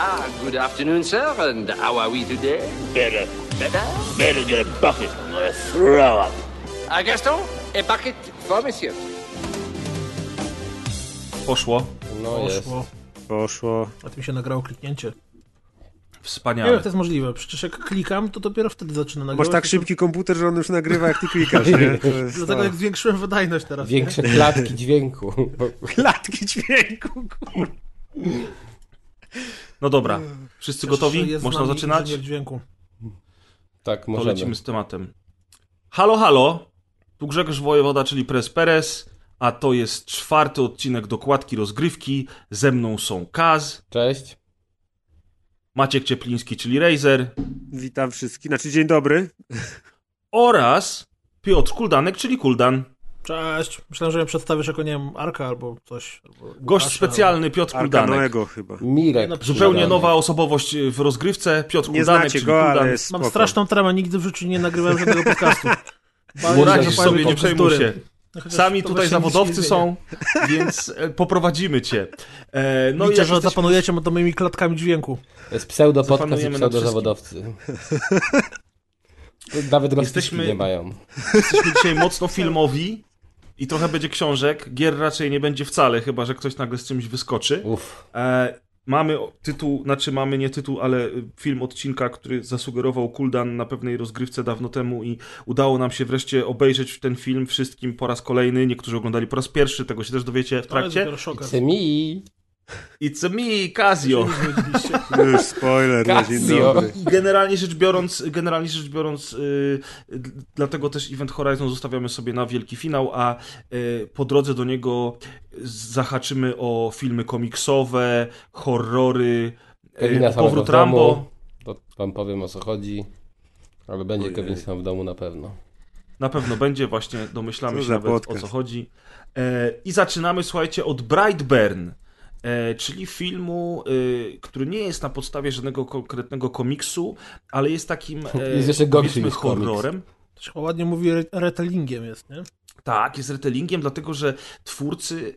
Ah, good afternoon, sir, and how are we today? Better, Better? better get a bucket. I'm gonna throw up. Ah, Gaston, a bucket for monsieur. Poszło. No jest. Poszło. Poszło. A tu mi się nagrało kliknięcie. Nie wiem, Wspaniale. jak to jest możliwe. Przecież jak klikam, to dopiero wtedy zaczyna nagrywać. Masz tak To- szybki komputer, że on już nagrywa, jak ty klikasz, nie? Jest Dlatego to. jak zwiększyłem wydajność teraz. Większe klatki dźwięku. Klatki dźwięku, kur... No dobra. Wszyscy Cieszę, gotowi? Można zaczynać? dźwięku. Tak, To możemy. lecimy z tematem. Halo, halo. Tu Grzegorz Wojewoda, czyli Press Perez, a to jest czwarty odcinek dokładki rozgrywki. Ze mną są Kaz, Cześć. Maciek Ciepliński, czyli Razer Witam wszystkich. Znaczy, dzień dobry. oraz Piotr Kuldanek, czyli Kuldan. Cześć. Myślałem, że mnie przedstawisz jako, nie wiem, Arka albo coś. Albo Gość specjalny Piotr Arka Kuldanek. Noego chyba. Mirek. No, Zupełnie nowa osobowość w rozgrywce. Piotr Nie Kuldanek, znacie go, Kuldan. ale jest Mam spoko. straszną tremę, nigdy w życiu nie nagrywałem żadnego podcastu. Powiem sobie, nie przejmuj się. No chociaż Sami tutaj zawodowcy są, więc e, poprowadzimy cię. E, No Liczę, że jesteśmy- zapanujecie nad moimi klatkami dźwięku. To jest pseudo podcast i Zapanujemy nad pseudo zawodowcy. Nawet Jesteśmy- nie mają. Jesteśmy dzisiaj mocno filmowi i trochę będzie książek. Gier raczej nie będzie wcale, chyba że ktoś nagle z czymś wyskoczy. Uff. E, mamy tytuł, znaczy mamy nie tytuł, ale y, film odcinka, który zasugerował Kuldan na pewnej rozgrywce dawno temu i udało nam się wreszcie obejrzeć ten film wszystkim po raz kolejny. Niektórzy oglądali po raz pierwszy, tego się też dowiecie w To jest trakcie. szok. It's me. It's me, Casio. Już spoiler, no, Casio. generalnie rzecz biorąc, generalnie rzecz biorąc, yy, dlatego też Event Horizon zostawiamy sobie na wielki finał, a yy, po drodze do niego zahaczymy o filmy komiksowe, horrory, yy, powrót w domu. Rambo. To wam powiem o co chodzi. Ale będzie. Kevin sam w domu na pewno. Na pewno będzie, właśnie domyślamy Co się nawet podcast. o co chodzi. E, I zaczynamy, słuchajcie, od Brightburn, czyli filmu, e, który nie jest na podstawie żadnego konkretnego komiksu, ale jest takim e, Jest jeszcze gorszy powiedzmy niż horrorem. To się ładnie mówi, re- retellingiem jest, nie? Tak, jest retellingiem, dlatego że twórcy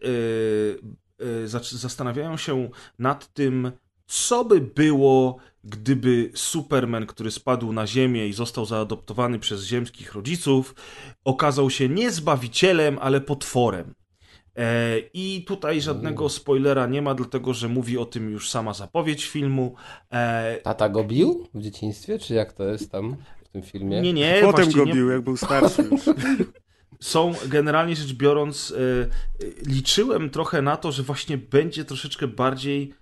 e, e, zastanawiają się nad tym, co by było, gdyby Superman, który spadł na Ziemię i został zaadoptowany przez ziemskich rodziców, okazał się nie zbawicielem, ale potworem. E, I tutaj żadnego spoilera nie ma, dlatego że mówi o tym już sama zapowiedź filmu. E, Tata go bił w dzieciństwie, czy jak to jest tam w tym filmie? nie, nie, Potem właśnie go nie, bił, jak był starszy są generalnie rzecz biorąc, e, liczyłem trochę na to, że właśnie będzie troszeczkę bardziej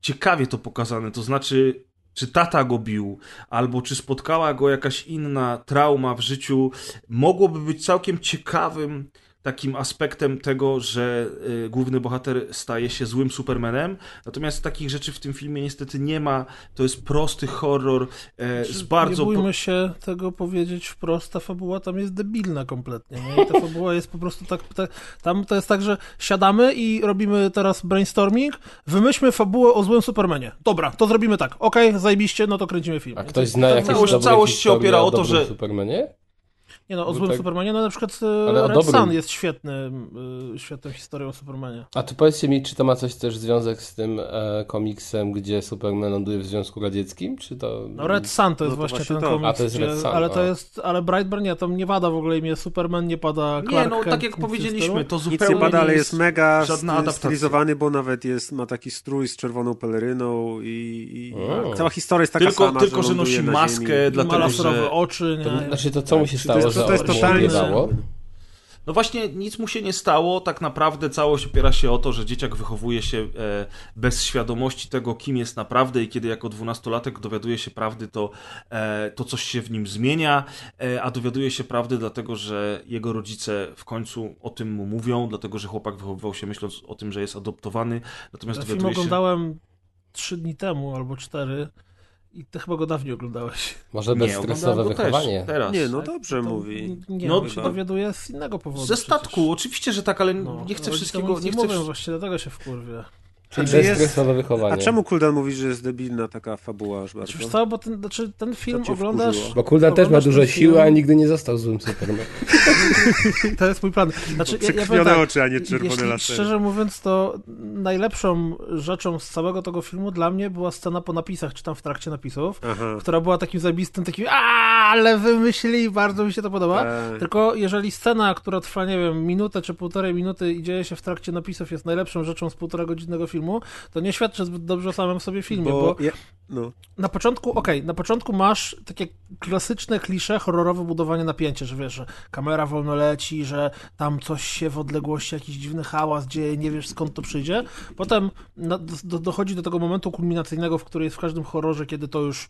ciekawie to pokazane. To znaczy, czy tata go bił, albo czy spotkała go jakaś inna trauma w życiu, mogłoby być całkiem ciekawym takim aspektem tego, że e, główny bohater staje się złym Supermanem. Natomiast takich rzeczy w tym filmie niestety nie ma. To jest prosty horror e, z bardzo. Nie bójmy się tego powiedzieć wprost, ta fabuła tam jest debilna kompletnie. Nie? I ta fabuła jest po prostu tak, ta, tam to jest tak, że siadamy i robimy teraz brainstorming, wymyślmy fabułę o złym Supermanie. Dobra, to zrobimy tak. Okej, zajebiście, no to kręcimy film. A ktoś to- zna to- jakieś całość- dobre całość się opiera o to, że- Supermanie? Nie no, o złym tak. Supermanie, no na przykład Ale e, Red. Sun jest świetny, y, świetną historią o Supermanie. A to powiedzcie mi, czy to ma coś też związek z tym e, komiksem, gdzie Superman ląduje w Związku Radzieckim, czy to... No Red Sun to jest No to właśnie, właśnie ten to. komiks, A, to jest gdzie, Red Sun, ale to jest, ale Brightburn nie, tam nie wada w ogóle imię Superman, nie pada Clark Nie, no tak jak nic powiedzieliśmy, to Nic zupełnie nie bada, ale jest mega stylizowany, bo nawet jest, ma taki strój z czerwoną peleryną i, i cała historia jest taka Tylko, sama, tylko że ląduje nosi maskę, dlatego laserowe że... oczy, nie? To, znaczy to co mu się stało, że to jest on się totalnie-? No właśnie, nic mu się nie stało. Tak naprawdę całość opiera się o to, że dzieciak wychowuje się e, bez świadomości tego, kim jest naprawdę i kiedy jako dwunastolatek dowiaduje się prawdy, to, e, to coś się w nim zmienia, e, a dowiaduje się prawdy dlatego, że jego rodzice w końcu o tym mu mówią, dlatego, że chłopak wychowywał się myśląc o tym, że jest adoptowany, natomiast film dowiaduje się... oglądałem trzy dni temu albo cztery i ty chyba go dawniej oglądałeś. Może bezstresowe wychowanie? Też, teraz. Nie, no dobrze To- mówi. Nie, No, się dowiaduje z innego powodu. Ze przecież. statku, oczywiście, że tak, ale No, nie chcę wszystkiego... Nie nie chcę mówią właśnie, dlatego się wkurwie. Czyli czy jest- bezstresowe wychowanie. A czemu Kuldan mówi, że jest debilna taka fabuła aż bardzo? Wiesz co, bo ten, znaczy, ten film oglądasz... wkurzyło? Bo Kuldan też ma dużo siły, film- a nigdy nie został złym Supermanem. To jest mój plan. Znaczy, ja, ja tak, oczy, a nie czerwone jeśli, lasery. Szczerze mówiąc, to najlepszą rzeczą z całego tego filmu dla mnie była scena po napisach, czy tam w trakcie napisów, Aha. która była takim zajebistym, takim "A, ale wymyślili, bardzo mi się to podoba. Tak. Tylko jeżeli scena, która trwa, nie wiem, minutę czy półtorej minuty i dzieje się w trakcie napisów, jest najlepszą rzeczą z półtora godzinnego filmu, to nie świadczy zbyt dobrze o samym sobie filmie, bo, Bo ja, no. na początku, okej, na początku masz takie klasyczne klisze, horrorowe budowanie napięcia, że wiesz, że kamera wolno leci, że tam coś się w odległości, jakiś dziwny hałas dzieje, nie wiesz skąd to przyjdzie. Potem do, dochodzi do tego momentu kulminacyjnego, w którym jest w każdym horrorze, kiedy to już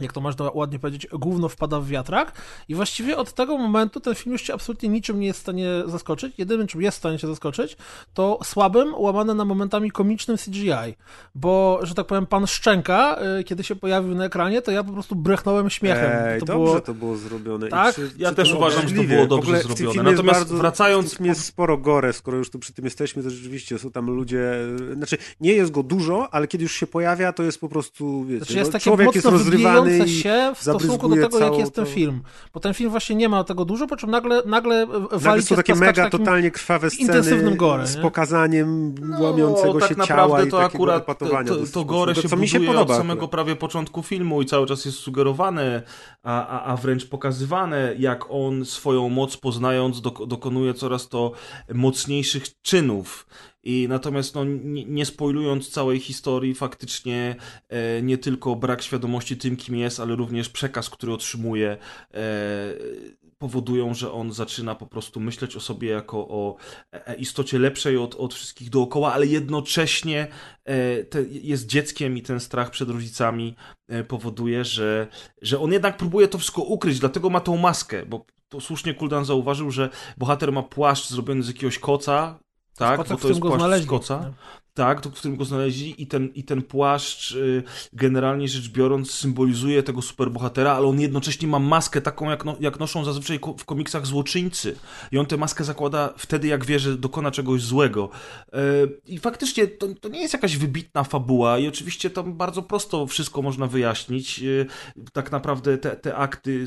jak to można ładnie powiedzieć, gówno wpada w wiatrak i właściwie od tego momentu ten film już cię absolutnie niczym nie jest w stanie zaskoczyć. Jedynym, czym jest w stanie cię zaskoczyć, to słabym, łamane na momentami komicznym CGI. Bo, że tak powiem, pan Szczęka, y, kiedy się pojawił na ekranie, to ja po prostu brechnąłem śmiechem. Ej, to dobrze było... to było zrobione. Tak? czy- Ja czy też uważam, że to było dobrze zrobione. Natomiast bardzo, wracając- W tym jest sporo gore, skoro już tu przy tym jesteśmy, to rzeczywiście są tam ludzie... Znaczy, nie jest go dużo, ale kiedy już się pojawia, to jest po prostu, wiecie, Znaczy jest no, człowiek jest rozrywany i się w stosunku do tego, jak całą jest ten tą- film. Bo ten film właśnie nie ma tego dużo, po czym nagle, nagle wali są takie mega, takim... totalnie krwawe sceny intensywnym gore, z nie? pokazaniem łamiącego tak się ciała i to takiego akurat epatowania to, to, to gore się co mi się buduje podoba od samego prawie początku filmu i cały czas jest sugerowane, a, a, a wręcz pokazywane, jak on swoją moc poznając dok dokonuje coraz to mocniejszych czynów. I natomiast no, nie, nie spoilując całej historii, faktycznie e, nie tylko brak świadomości tym, kim jest, ale również przekaz, który otrzymuje, e, powodują, że on zaczyna po prostu myśleć o sobie jako o e, istocie lepszej od, od wszystkich dookoła, ale jednocześnie e, te, jest dzieckiem i ten strach przed rodzicami e, powoduje, że, że on jednak próbuje to wszystko ukryć, dlatego ma tą maskę, bo to słusznie Kuldan zauważył, że bohater ma płaszcz zrobiony z jakiegoś koca, tak, Kocak, bo to jest go płaszcz znaleźli. Tak, to, w którym go znaleźli i ten, i ten płaszcz y, generalnie rzecz biorąc symbolizuje tego superbohatera, ale on jednocześnie ma maskę taką, jak, no, jak noszą zazwyczaj w komiksach złoczyńcy. I on tę maskę zakłada wtedy, jak wie, że dokona czegoś złego. Y, I faktycznie to, to nie jest jakaś wybitna fabuła i oczywiście tam bardzo prosto wszystko można wyjaśnić. Y, tak naprawdę te, te akty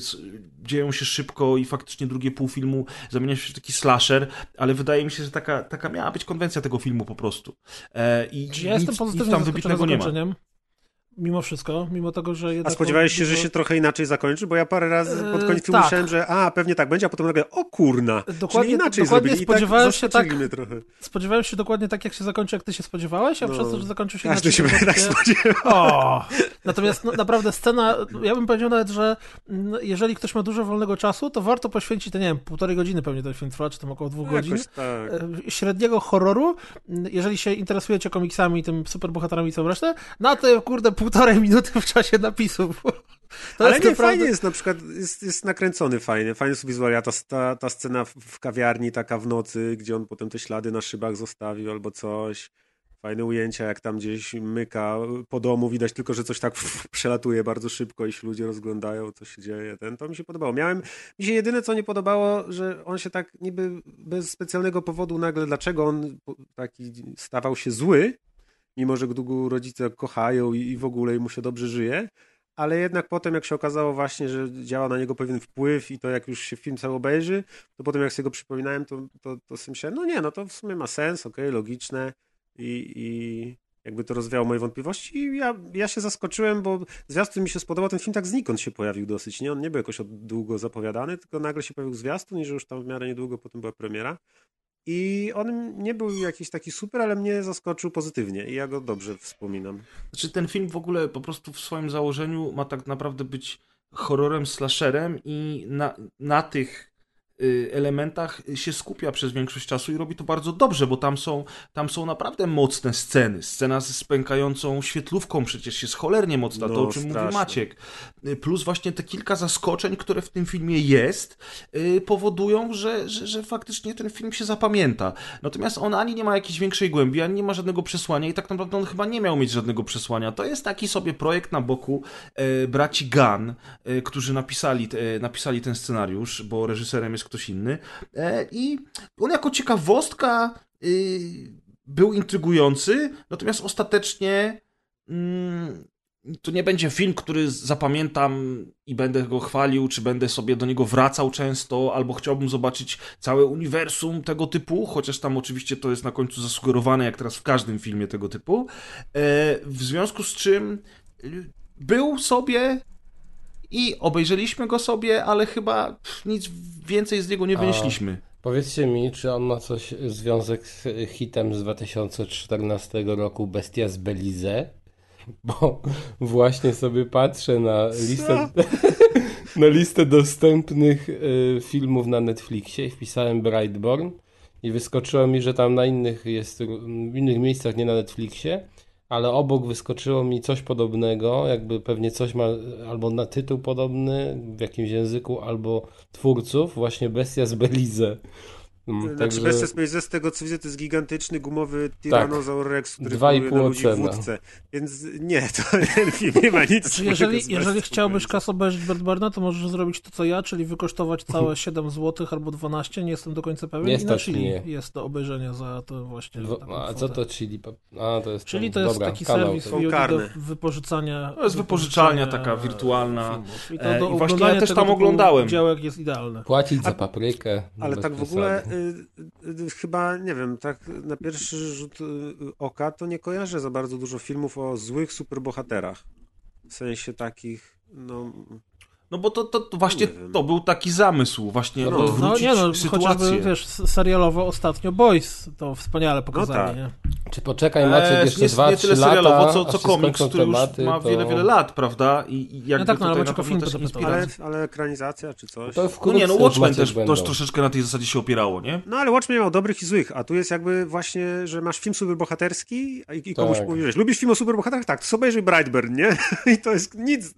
dzieją się szybko i faktycznie drugie pół filmu zamienia się w taki slasher, ale wydaje mi się, że taka, taka miała być konwencja tego filmu po prostu. E, I Ja jestem pozytywnie nic tam wybitnego nie ma. Mimo wszystko, mimo tego, że A jednak... spodziewałeś się, że się trochę inaczej zakończy? Bo ja parę razy pod Eee, koniec filmu tak. myślałem, że a, pewnie tak będzie, a potem nagle, o kurna, Dokładnie- inaczej dokładnie zrobili. spodziewałem I tak się tak- trochę. Spodziewałem się dokładnie tak, jak się zakończy, jak ty się spodziewałeś, a No. przez to, że zakończył się Każdy się inaczej, tak to spodziewał. O! Natomiast no, naprawdę scena, ja bym powiedział nawet, że mm, jeżeli ktoś ma dużo wolnego czasu, to warto poświęcić, to nie wiem, półtorej godziny pewnie ten film trwa, czy tam około dwóch godzin. Jakoś tak. e, średniego horroru, m, jeżeli się interesujecie komiksami, tym superbohaterami i całą resztę, na te, kurde, półtorej minuty w czasie napisów. To Ale jest nie, naprawdę... fajnie jest na przykład, jest, jest nakręcony fajnie, fajnie jest wizualia, ta, ta, ta scena w, kawiarni taka w nocy, gdzie on potem te ślady na szybach zostawił albo coś. Fajne ujęcia, jak tam gdzieś myka po domu, widać tylko, że coś tak przelatuje bardzo szybko i się ludzie rozglądają, co się dzieje. Ten, to mi się podobało. Miałem, mi się jedyne, co nie podobało, że on się tak niby bez specjalnego powodu nagle, dlaczego on taki stawał się zły, mimo że go rodzice kochają i, i w ogóle i mu się dobrze żyje, ale jednak potem, jak się okazało właśnie, że działa na niego pewien wpływ i to jak już się film cały obejrzy, to potem jak sobie go przypominałem, to, to, to sobie myślałem, no nie, no to w sumie ma sens, okej, logiczne i, i jakby to rozwiało moje wątpliwości i ja, ja się zaskoczyłem, bo zwiastun mi się spodobał, ten film tak znikąd się pojawił dosyć, nie? On nie był jakoś od długo zapowiadany, tylko nagle się pojawił zwiastun i że już tam w miarę niedługo potem była premiera. I on nie był jakiś taki super, ale mnie zaskoczył pozytywnie i ja go dobrze wspominam. Znaczy ten film w ogóle po prostu w swoim założeniu ma tak naprawdę być horrorem slasherem i na, na tych elementach się skupia przez większość czasu i robi to bardzo dobrze, bo tam są, tam są naprawdę mocne sceny. Scena z pękającą świetlówką przecież jest cholernie mocna, to No, o czym mówi straszne. Maciek. Y, Plus właśnie te kilka zaskoczeń, które w tym filmie jest, y, powodują, że, że, że faktycznie ten film się zapamięta. Natomiast on ani nie ma jakiejś większej głębi, ani nie ma żadnego przesłania i tak naprawdę on chyba nie miał mieć żadnego przesłania. To jest taki sobie projekt na boku braci Gunn, którzy napisali, napisali ten scenariusz, bo reżyserem jest ktoś inny. E, I on jako ciekawostka y, był intrygujący, natomiast ostatecznie mm, to nie będzie film, który zapamiętam i będę go chwalił, czy będę sobie do niego wracał często, albo chciałbym zobaczyć całe uniwersum tego typu, chociaż tam oczywiście to jest na końcu zasugerowane, jak teraz w każdym filmie tego typu. E, w związku z czym y, był sobie i obejrzeliśmy go sobie, ale chyba nic więcej z niego nie A- wynieśliśmy. Powiedzcie mi, czy on ma coś związek z hitem z 2014 roku Bestia z Belize? Bo właśnie sobie patrzę na listę, na listę dostępnych y, filmów na Netflixie i wpisałem Brightborn i wyskoczyło mi, że tam na innych jest, w innych miejscach, nie na Netflixie, ale obok wyskoczyło mi coś podobnego, jakby pewnie coś ma albo na tytuł podobny w jakimś języku, albo twórców, właśnie Bestia z Belize. Mm, Znaczy, Także Bestia Space z tego co widzę, to jest gigantyczny gumowy Tyrannosaur Rex, który Dwa i poluje pół na ludzi wódce. Więc nie, to nie ma nic Znaczy, wspólnego jeżeli, jeżeli chciałbyś kas obejrzeć Birdburna, to możesz zrobić to co ja, czyli wykosztować całe 7 zł albo 12, nie jestem do końca pewien. Nie I na Chili mnie. jest do obejrzenia za to właśnie. A co to Chili? A, to jest Czyli to jest dobra, taki kanał serwis do wypożyczania. To jest wypożyczalnia wypożyczania taka wirtualna. I to E, do i właśnie ja też tam oglądałem. Działek jest idealne. Płacić za paprykę. Ale tak w ogóle chyba, nie wiem, tak na pierwszy rzut y, oka to nie kojarzę za bardzo dużo filmów o złych superbohaterach. W sensie takich, no... No bo to, to, to właśnie Nie wiem. to był taki zamysł, właśnie No. No odwrócić nie no, sytuację. chociażby wiesz, serialowo ostatnio Boys to wspaniale pokazali, tak. nie? Czy poczekaj Maciek E, jeszcze nie, dwa, nie trzy tyle lata, serialowo, co, co komiks, który tematy, już ma to... wiele, wiele lat, prawda? I, i jakby No tak, no, ale Maciek o film też. Ale, ale ekranizacja czy coś? To No nie, no Watchmen Maciek też, też troszeczkę na tej zasadzie się opierało, nie? No ale Watchmen miał dobrych i złych, a tu jest jakby właśnie, że masz film superbohaterski i, i komuś Tak. mówisz, lubisz film o superbohaterach? Tak, to sobie obejrzyj Brightburn, nie? I to jest nic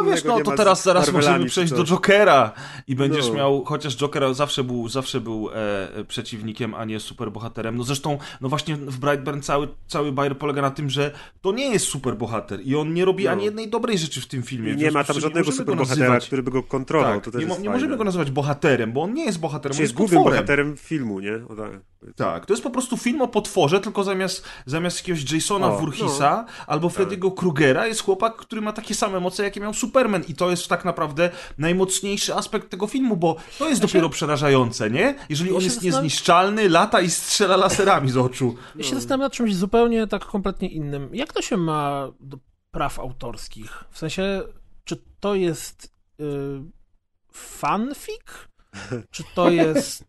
A wiesz, no to teraz zaraz Marvelami możemy przejść do. Jokera i będziesz No. miał, chociaż Joker zawsze był, zawsze był e, e, przeciwnikiem, a nie superbohaterem. No zresztą, no właśnie w Brightburn cały, cały bajer polega na tym, że to nie jest superbohater i on nie robi No. ani jednej dobrej rzeczy w tym filmie. I nie ma tam żadnego superbohatera, który by go kontrolował. Tak, nie, nie możemy go nazywać bohaterem, bo on nie jest bohaterem, on jest jest głównym bohaterem filmu, nie? O, tak. Tak, to jest po prostu film o potworze, tylko zamiast, zamiast jakiegoś Jasona O, no. Voorheesa albo Freddy'ego Krugera jest chłopak, który ma takie same moce, jakie miał Superman i to jest tak naprawdę najmocniejszy aspekt tego filmu, bo to jest dopiero przerażające, nie? Jeżeli Ja on się jest zastanawiam- niezniszczalny, lata i strzela laserami z oczu. Ja się zastanawiam nad czymś zupełnie tak kompletnie innym. Jak to się ma do praw autorskich? W sensie, czy to jest y, fanfic? Czy to jest...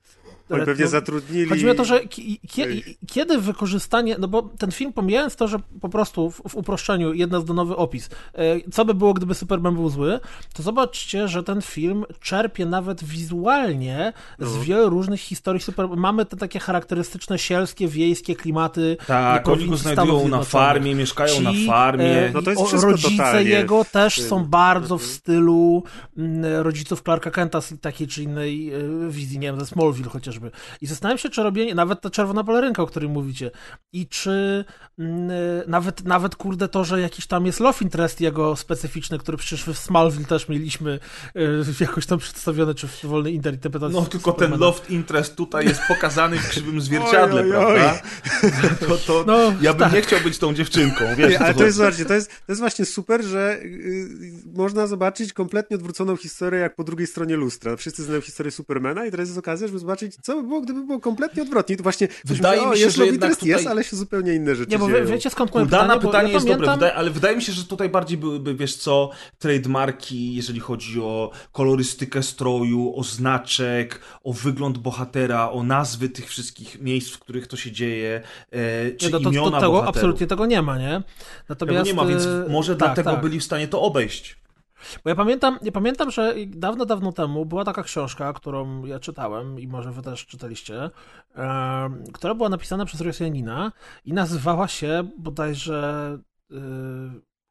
Oni pewnie retro- zatrudnili... Chodzi mi o to, że ki- kie- kiedy wykorzystanie, no bo ten film, pomijając to, że po prostu w, w uproszczeniu jednozdanowy opis, e, co by było, gdyby Superman był zły, to zobaczcie, że ten film czerpie nawet wizualnie z No. wielu różnych historii Superman. Mamy te takie charakterystyczne sielskie, wiejskie klimaty Tak, oni go znajdują na farmie, mieszkają Ci, na farmie. e, No to jest wszystko rodzice totalnie jego też są bardzo w Mhm. stylu mm, rodziców Clarka Kenta z takiej czy innej e, wizji, nie wiem, ze Smallville chociażby. I zastanawiam się, czy robienie, nawet ta czerwona pelerynka, o której mówicie, i czy mm, e, nawet, nawet kurde to, że jakiś tam jest love interest jego specyficzny, który przecież w Smallville też mieliśmy e, jakoś tam przedstawiony, czy w wolnej interpretacji No tylko ten Supermana. loft interest tutaj jest pokazany w krzywym zwierciadle, Oj, oj, oj. prawda? To, to No, ja bym tak. nie chciał być tą dziewczynką, wiesz Nie, ale to jest, zobaczcie, to jest, to jest właśnie super, że y, można zobaczyć kompletnie odwróconą historię, jak po drugiej stronie lustra. Wszyscy znają historię Supermana i teraz jest okazja, żeby zobaczyć, co by było, gdyby było kompletnie odwrotnie. To właśnie Wydaje mi o, się, jest że jednak jest, tutaj- ale się zupełnie inne rzeczy Nie, bo dzieją. wiecie skąd moje Dana pytanie? Pytanie ja jest pamiętam... dobre, wydaje, ale wydaje mi się, że tutaj bardziej byłyby, wiesz co, trademarki, jeżeli chodzi o kolorystykę stroju, o znaczek, o wygląd bohatera, o nazwy tych wszystkich miejsc, w których to się dzieje, e, czy Nie, no to, imiona to tego bohaterów. absolutnie tego nie ma, nie? Tego Natomiast nie ma, więc e, może tak, dlatego tak. byli w stanie to obejść. Bo ja pamiętam, ja pamiętam, że dawno, dawno temu była taka książka, którą ja czytałem i może wy też czytaliście, em, która była napisana przez Rosjanina i nazywała się bodajże y,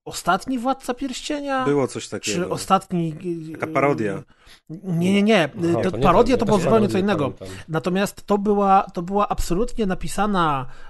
Ostatni Władca Pierścienia? Było coś takiego. Czy ostatni... y, Taka parodia. Nie, nie, nie. Aha, to, to nie parodia to było zupełnie co innego. pamiętam. Natomiast to była, to była absolutnie napisana e,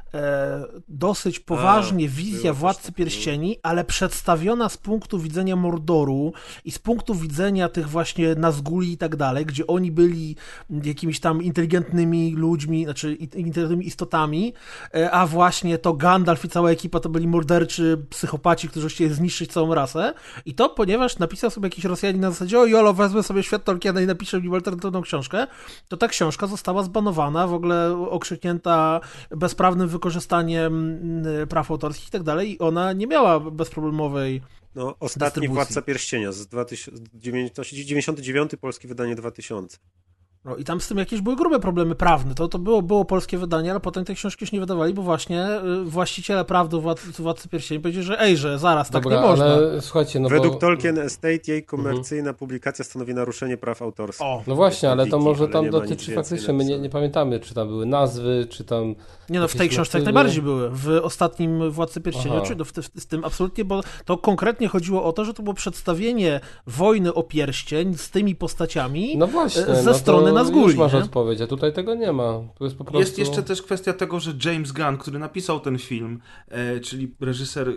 dosyć poważnie A, wizja Władcy. Pierścieni, ale przedstawiona z punktu widzenia Mordoru i z punktu widzenia tych właśnie Nazguli i tak dalej, gdzie oni byli jakimiś tam inteligentnymi ludźmi, znaczy inteligentnymi istotami, e, a właśnie to Gandalf i cała ekipa to byli morderczy psychopaci, którzy chcieli zniszczyć całą rasę. I to ponieważ napisał sobie jakiś Rosjanin na zasadzie, o jolo, wezmę sobie świat Tolkiena i napiszę mi alternatywną książkę, to ta książka została zbanowana, w ogóle okrzyknięta bezprawnym wykorzystaniem mm, praw autorskich i tak dalej i ona nie miała bezproblemowej No, ostatni. Władca Pierścienia z 2000, 99 polskie wydanie 2000. No i tam z tym jakieś były grube problemy prawne. To, to było, było polskie wydanie, ale potem te książki już nie wydawali, bo właśnie y, właściciele praw do Władcy, Władcy Pierścieni powiedzieli, że ej, że zaraz, tak Dobra, nie można. ale słuchajcie, no Według bo... Tolkien Estate jej komercyjna publikacja stanowi naruszenie praw autorskich. O, No właśnie, ale to może ale tam dotyczy faktycznie, my nie, nie pamiętamy, czy tam były nazwy, czy tam... nie no, w tej książce jak najbardziej były. W ostatnim Władcy Pierścienia, czy no, w, w, z tym absolutnie, bo to konkretnie chodziło o to, że to było przedstawienie wojny o pierścień z tymi postaciami No właśnie, ze no strony to Nazguli, już masz nie? odpowiedź, a tutaj tego nie ma. To jest po prostu... Jest jeszcze też kwestia tego, że James Gunn, który napisał ten film, e, czyli reżyser e,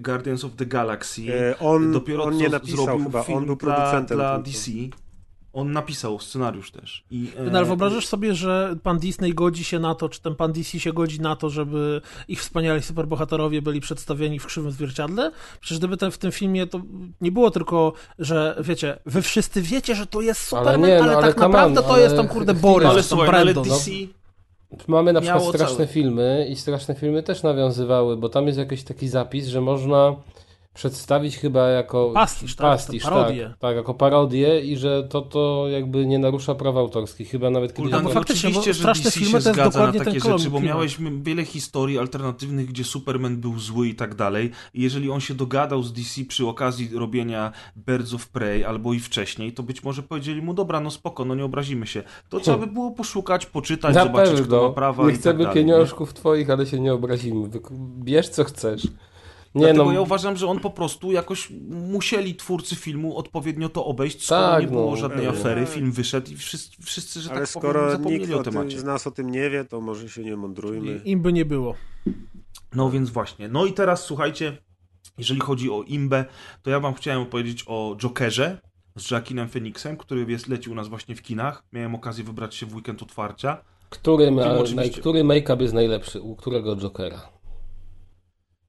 Guardians of the Galaxy, E, on, dopiero on co nie napisał zrobił chyba, film on był dla, producentem. dla tylko. DC. On napisał scenariusz też. I, e, No ale wyobrażasz sobie, że pan Disney godzi się na to, czy ten pan DC się godzi na to, żeby ich wspaniali superbohaterowie byli przedstawieni w krzywym zwierciadle? Przecież gdyby ten, w tym filmie to nie było tylko, że wiecie, wy wszyscy wiecie, że to jest Ale Superman, nie, ale, no, ale tak come naprawdę on, to ale jest tam kurde Borys, ale tam ale Brandon. DC... Mamy na przykład straszne całe. filmy i straszne filmy też nawiązywały, bo tam jest jakiś taki zapis, że można przedstawić chyba jako Pastisz, tak, pastisz to parodię. tak, tak, jako parodię i że to, to jakby nie narusza praw autorskich. Chyba nawet kiedyś... Kurde, bo no faktycznie, oczywiście, bo że straszne DC filmy się to jest zgadza na takie rzeczy, bo miałeś wiele historii alternatywnych, gdzie Superman był zły i tak dalej. I jeżeli on się dogadał z DC przy okazji robienia Birds of Prey albo i wcześniej, to być może powiedzieli mu, dobra, no spoko, no nie obrazimy się. To trzeba by było poszukać, poczytać, Na zobaczyć, kto pewno. ma prawa nie i tak chcemy dalej. nie? pieniążków twoich, ale się nie obrazimy. Bierz co chcesz. Nie Dlatego no, ja uważam, że on po prostu jakoś musieli twórcy filmu odpowiednio to obejść, skoro Tak, nie było no, żadnej pewnie. afery, film wyszedł i wszyscy, wszyscy że Ale tak powiem, skoro zapomnieli nikt o temacie. z nas o tym nie wie, to może się nie mądrujmy. Im by nie było. No więc właśnie. No i teraz słuchajcie, jeżeli chodzi o Imbę, to ja wam chciałem opowiedzieć o Jokerze z Joaquinem Phoenixem, który jest, leci u nas właśnie w kinach. Miałem okazję wybrać się w weekend otwarcia. który, ma, który make-up jest najlepszy? U którego Jokera?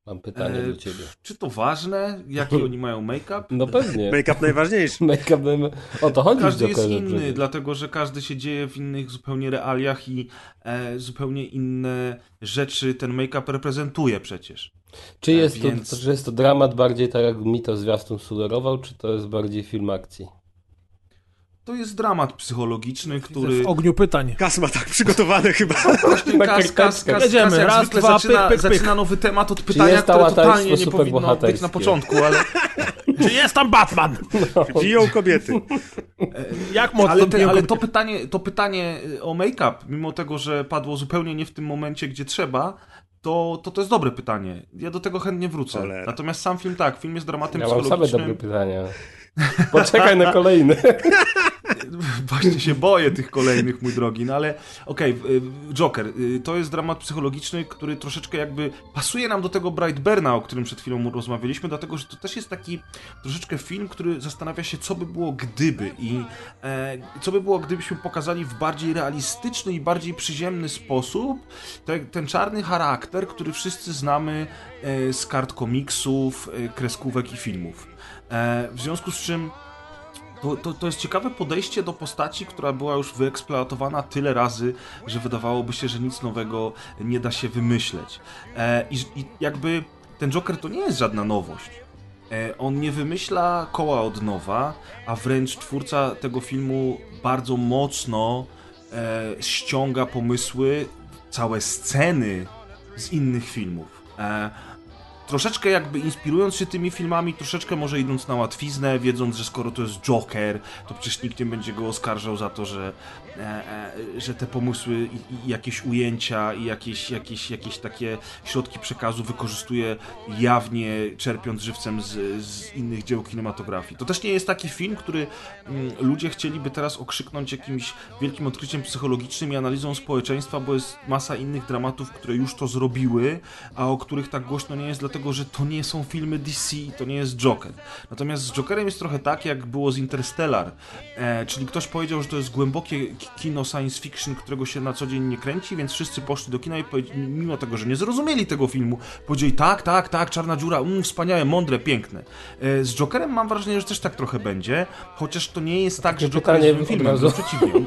Mam pytanie E, do ciebie. Czy to ważne, jaki oni mają make-up? No pewnie. Make-up najważniejszy. Make-up, najma- o to chodzi w Każdy jest inny, przecież. dlatego że każdy się dzieje w innych zupełnie realiach i e, zupełnie inne rzeczy ten make-up reprezentuje przecież. Czy jest, E, więc- to, czy jest to dramat bardziej tak jak mi to zwiastun sugerował, czy to jest bardziej film akcji? To jest dramat psychologiczny, który... W ogniu pytań. Kas ma tak przygotowane chyba. Właśnie Na kas, kas, karteczkę. kas, Jedziemy, kas jak raz, zwykle dwa, zaczyna, pyk, pyk, pyk. zaczyna nowy temat od pytania, jest które totalnie nie powinno być na początku, ale, Czy jest tam Batman? Biją kobiety. Jak mocno ale, te, ale to, pytanie, to pytanie o make-up, mimo tego, że padło zupełnie nie w tym momencie, gdzie trzeba, to, to to jest dobre pytanie. Ja do tego chętnie wrócę. Cholera. Natomiast sam film tak, film jest dramatem Ja mam same psychologicznym. dobre pytania. Poczekaj na kolejny. Właśnie się boję tych kolejnych, mój drogi, no ale okej, y, Joker, y, to jest dramat psychologiczny, który troszeczkę jakby pasuje nam do tego Brightburna, o którym przed chwilą rozmawialiśmy, dlatego, że to też jest taki troszeczkę film, który zastanawia się, co by było gdyby i e, co by było, gdybyśmy pokazali w bardziej realistyczny i bardziej przyziemny sposób te, ten czarny charakter, który wszyscy znamy e, z kart komiksów, e, kreskówek i filmów. E, w związku z czym to, to, to jest ciekawe podejście do postaci, która była już wyeksploatowana tyle razy, że wydawałoby się, że nic nowego nie da się wymyśleć. E, i, I jakby ten Joker to nie jest żadna nowość. E, on nie wymyśla koła od nowa, a wręcz twórca tego filmu bardzo mocno e, ściąga pomysły, całe sceny z innych filmów. E, troszeczkę jakby inspirując się tymi filmami, troszeczkę może idąc na łatwiznę, wiedząc, że skoro to jest Joker, to przecież nikt nie będzie go oskarżał za to, że, e, e, że te pomysły i, i jakieś ujęcia i jakieś, jakieś, jakieś takie środki przekazu wykorzystuje jawnie, czerpiąc żywcem z, z innych dzieł kinematografii. To też nie jest taki film, który mm, ludzie chcieliby teraz okrzyknąć jakimś wielkim odkryciem psychologicznym i analizą społeczeństwa, bo jest masa innych dramatów, które już to zrobiły, a o których tak głośno nie jest, dlatego że to nie są filmy DC, to nie jest Joker. Natomiast z Jokerem jest trochę tak, jak było z Interstellar, e, czyli ktoś powiedział, że to jest głębokie kino science fiction, którego się na co dzień nie kręci, więc wszyscy poszli do kina i mimo tego, że nie zrozumieli tego filmu, powiedzieli tak, tak, tak, czarna dziura, mm, wspaniałe, mądre, piękne. E, z Jokerem mam wrażenie, że też tak trochę będzie, chociaż to nie jest tak, że Joker jest filmem, wręcz przeciwnie.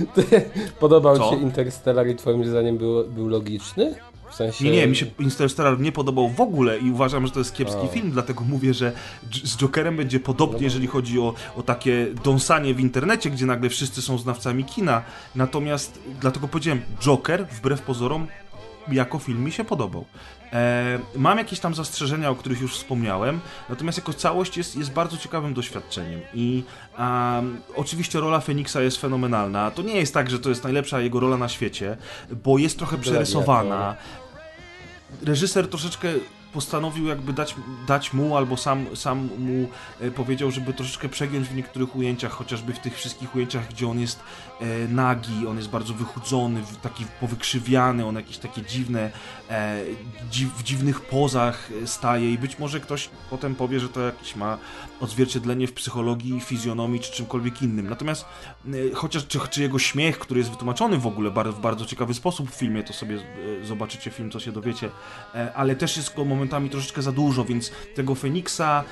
Podobał Co? Ci Interstellar i twoim zdaniem był, był logiczny? W sensie... Nie, nie, mi się Interstellar nie podobał w ogóle i uważam, że to jest kiepski film, dlatego mówię, że z Jokerem będzie podobnie, no jeżeli chodzi o, o takie dąsanie w internecie, gdzie nagle wszyscy są znawcami kina. Natomiast dlatego powiedziałem, Joker, wbrew pozorom, jako film mi się podobał. E, mam jakieś tam zastrzeżenia, o których już wspomniałem, natomiast jako całość jest, jest bardzo ciekawym doświadczeniem. I um, oczywiście rola Feniksa jest fenomenalna. To nie jest tak, że to jest najlepsza jego rola na świecie, bo jest trochę przerysowana. Reżyser troszeczkę postanowił jakby dać, dać mu, albo sam, sam mu e, powiedział, żeby troszeczkę przegiąć w niektórych ujęciach, chociażby w tych wszystkich ujęciach, gdzie on jest e, nagi, on jest bardzo wychudzony, taki powykrzywiany, on jakieś takie dziwne, e, dziw, w dziwnych pozach staje i być może ktoś potem powie, że to jakieś ma odzwierciedlenie w psychologii, fizjonomii czy czymkolwiek innym. Natomiast e, chociaż czy, czy, jego śmiech, który jest wytłumaczony w ogóle w bardzo ciekawy sposób w filmie, to sobie e, zobaczycie film, co się dowiecie, e, ale też jest go momentami troszeczkę za dużo, więc tego Feniksa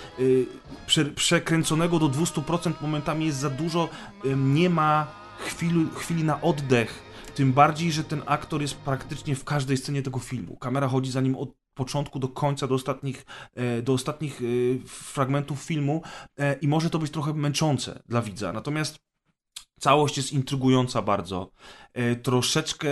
prze, przekręconego do 200% momentami jest za dużo, nie ma chwili, chwili na oddech, tym bardziej, że ten aktor jest praktycznie w każdej scenie tego filmu. Kamera chodzi za nim od początku do końca, do ostatnich, e, do ostatnich e, fragmentów filmu e, i może to być trochę męczące dla widza. Natomiast całość jest intrygująca bardzo. Troszeczkę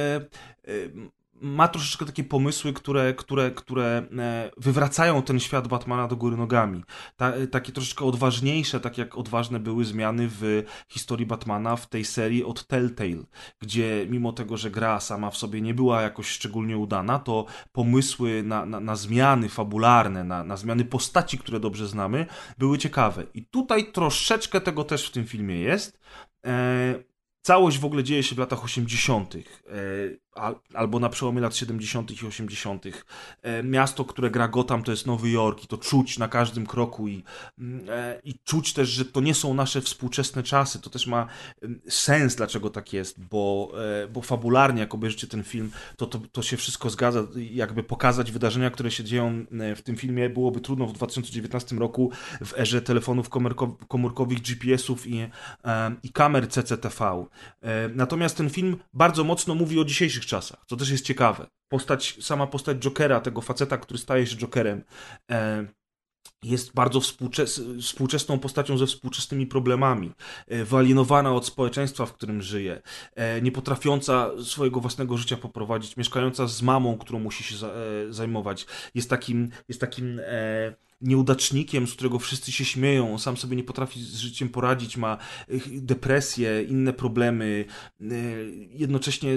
ma troszeczkę takie pomysły, które, które, które e, wywracają ten świat Batmana do góry nogami. Ta, takie troszeczkę odważniejsze, tak jak odważne były zmiany w historii Batmana w tej serii od Telltale, gdzie mimo tego, że gra sama w sobie nie była jakoś szczególnie udana, to pomysły na, na, na zmiany fabularne, na, na zmiany postaci, które dobrze znamy, były ciekawe. I tutaj troszeczkę tego też w tym filmie jest. E, Całość w ogóle dzieje się w latach 80., e, albo na przełomie lat 70. i 80. E, miasto, które gra Gotham, to jest Nowy Jork i to czuć na każdym kroku i, mm, e, i czuć też, że to nie są nasze współczesne czasy. To też ma mm, sens, dlaczego tak jest, bo, bo fabularnie, jak obejrzycie ten film, to, to, to się wszystko zgadza. Jakby pokazać wydarzenia, które się dzieją w tym filmie, byłoby trudno w 2019 roku w erze telefonów komórkowych, GPS-ów i, i kamer CCTV. E, natomiast ten film bardzo mocno mówi o dzisiejszych czasach, co też jest ciekawe. Postać, sama postać Jokera, tego faceta, który staje się Jokerem, e, jest bardzo współczes współczesną postacią ze współczesnymi problemami, e, wyalienowana od społeczeństwa, w którym żyje, nie potrafiąca swojego własnego życia poprowadzić, mieszkająca z mamą, którą musi się zajmować. Jest takim, jest takim nieudacznikiem, z którego wszyscy się śmieją, sam sobie nie potrafi z życiem poradzić, ma depresję, inne problemy, jednocześnie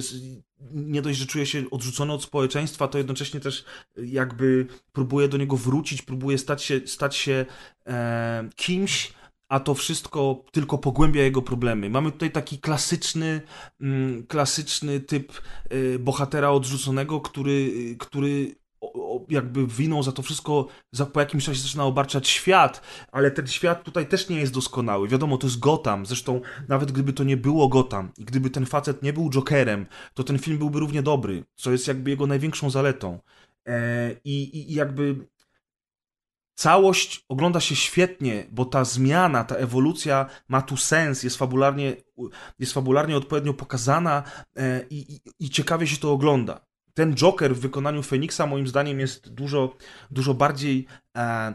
nie dość, że czuje się odrzucony od społeczeństwa, to jednocześnie też jakby próbuje do niego wrócić, próbuje stać się, stać się e, kimś, a to wszystko tylko pogłębia jego problemy. Mamy tutaj taki klasyczny, mm, klasyczny typ y, bohatera odrzuconego, który, który jakby winą za to wszystko za, po jakimś czasie zaczyna obarczać świat, ale ten świat tutaj też nie jest doskonały. Wiadomo, to jest Gotham. Zresztą nawet gdyby to nie było Gotham i gdyby ten facet nie był Jokerem, to ten film byłby równie dobry, co jest jakby jego największą zaletą. E, i, I jakby całość ogląda się świetnie, bo ta zmiana, ta ewolucja ma tu sens, jest fabularnie, jest fabularnie odpowiednio pokazana e, i, i, i ciekawie się to ogląda ten Joker w wykonaniu Feniksa moim zdaniem jest dużo, dużo bardziej e,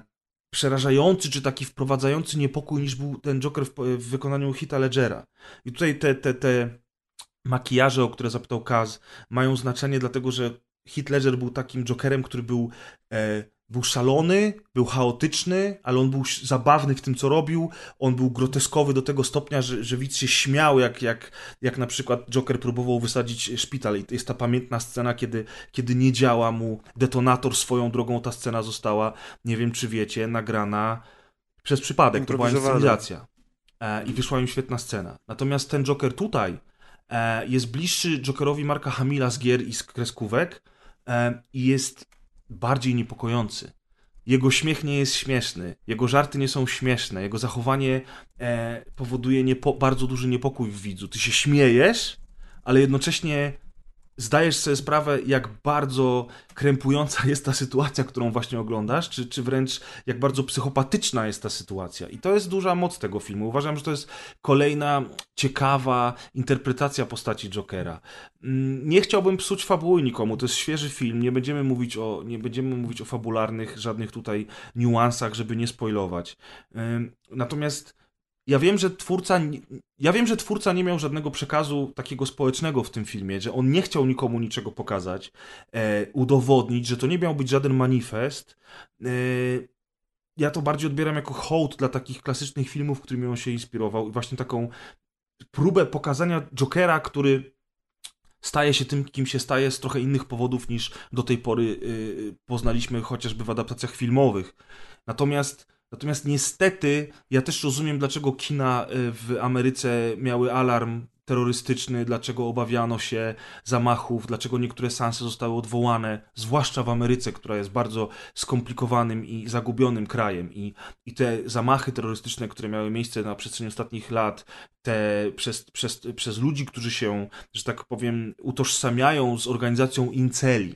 przerażający, czy taki wprowadzający niepokój niż był ten Joker w, w wykonaniu Hita Ledgera. I tutaj te, te, te makijaże, o które zapytał Kaz, mają znaczenie dlatego, że Heath Ledger był takim Jokerem, który był e, był szalony, był chaotyczny, ale on był zabawny w tym, co robił. On był groteskowy do tego stopnia, że, że widz się śmiał, jak, jak, jak na przykład Joker próbował wysadzić szpital. I to jest ta pamiętna scena, kiedy, kiedy nie działa mu detonator swoją drogą. Ta scena została, nie wiem czy wiecie, nagrana przez przypadek. To była inscenizacja. E, I wyszła im świetna scena. Natomiast ten Joker tutaj e, jest bliższy Jokerowi Marka Hamila z gier i z kreskówek e, i jest bardziej niepokojący. Jego śmiech nie jest śmieszny, jego żarty nie są śmieszne, jego zachowanie e, powoduje niepo- bardzo duży niepokój w widzu. Ty się śmiejesz, ale jednocześnie zdajesz sobie sprawę, jak bardzo krępująca jest ta sytuacja, którą właśnie oglądasz, czy, czy wręcz jak bardzo psychopatyczna jest ta sytuacja. I to jest duża moc tego filmu. Uważam, że to jest kolejna ciekawa interpretacja postaci Jokera. Mm, nie chciałbym psuć fabuły nikomu, to jest świeży film, nie będziemy mówić o, nie będziemy mówić o fabularnych, żadnych tutaj niuansach, żeby nie spoilować. Natomiast ja wiem, że twórca, ja wiem, że twórca nie miał żadnego przekazu takiego społecznego w tym filmie, że on nie chciał nikomu niczego pokazać, e, udowodnić, że to nie miał być żaden manifest. E, ja to bardziej odbieram jako hołd dla takich klasycznych filmów, którymi on się inspirował i właśnie taką próbę pokazania Jokera, który staje się tym, kim się staje z trochę innych powodów niż do tej pory y, poznaliśmy chociażby w adaptacjach filmowych. Natomiast Natomiast niestety, ja też rozumiem, dlaczego kina y, w Ameryce miały alarm terrorystyczny, dlaczego obawiano się zamachów, dlaczego niektóre seanse zostały odwołane, zwłaszcza w Ameryce, która jest bardzo skomplikowanym i zagubionym krajem. I, i te zamachy terrorystyczne, które miały miejsce na przestrzeni ostatnich lat, te przez, przez, przez ludzi, którzy się, że tak powiem, utożsamiają z organizacją Inceli,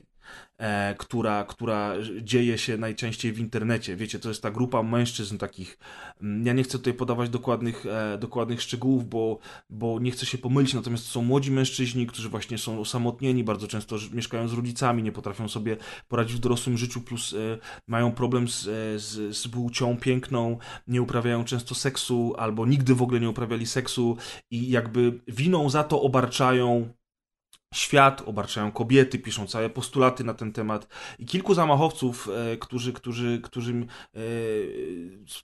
e, która, która dzieje się najczęściej w internecie. Wiecie, to jest ta grupa mężczyzn takich. Mm, ja nie chcę tutaj podawać dokładnych, e, dokładnych szczegółów, bo, bo nie chcę się pomylić, natomiast to są młodzi mężczyźni, którzy właśnie są osamotnieni, bardzo często mieszkają z rodzicami, nie potrafią sobie poradzić w dorosłym życiu, plus e, mają problem z, e, z, z płcią piękną, nie uprawiają często seksu, albo nigdy w ogóle nie uprawiali seksu i jakby winą za to obarczają świat, obarczają kobiety, piszą całe postulaty na ten temat. I kilku zamachowców, e, którzy, którzy, e,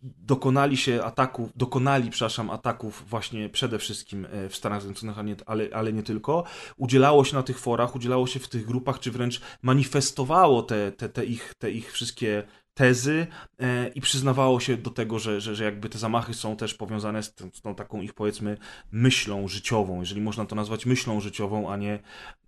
dokonali się ataków, dokonali, przepraszam, ataków właśnie przede wszystkim e, w Stanach Zjednoczonych, ale, ale nie tylko, udzielało się na tych forach, udzielało się w tych grupach, czy wręcz manifestowało te, te, te, ich, te ich wszystkie tezy e, i przyznawało się do tego, że, że, że jakby te zamachy są też powiązane z, tą, z tą taką ich powiedzmy myślą życiową, jeżeli można to nazwać myślą życiową, a nie,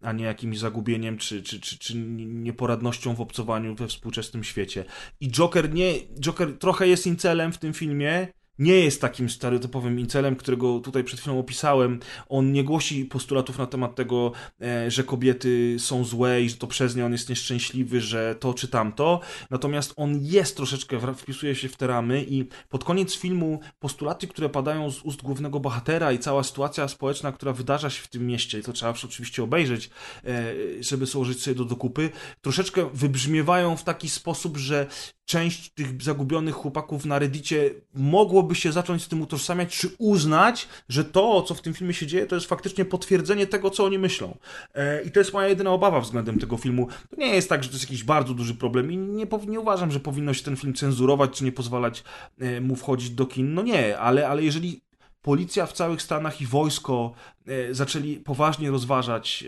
a nie jakimś zagubieniem czy, czy, czy, czy nieporadnością w obcowaniu we współczesnym świecie. I Joker nie, Joker trochę jest incelem w tym filmie, nie jest takim stereotypowym incelem, którego tutaj przed chwilą opisałem. On nie głosi postulatów na temat tego, e, że kobiety są złe i że to przez nie on jest nieszczęśliwy, że to czy tamto. Natomiast on jest troszeczkę, wpisuje się w te ramy i pod koniec filmu postulaty, które padają z ust głównego bohatera i cała sytuacja społeczna, która wydarza się w tym mieście, i to trzeba oczywiście obejrzeć, e, żeby złożyć sobie do dokupy, troszeczkę wybrzmiewają w taki sposób, że część tych zagubionych chłopaków na Reddicie mogłoby się zacząć z tym utożsamiać, czy uznać, że to, co w tym filmie się dzieje, to jest faktycznie potwierdzenie tego, co oni myślą. E, I to jest moja jedyna obawa względem tego filmu. To nie jest tak, że to jest jakiś bardzo duży problem i nie, nie uważam, że powinno się ten film cenzurować, czy nie pozwalać e, mu wchodzić do kin. No nie, ale, ale jeżeli policja w całych Stanach i wojsko e, zaczęli poważnie rozważać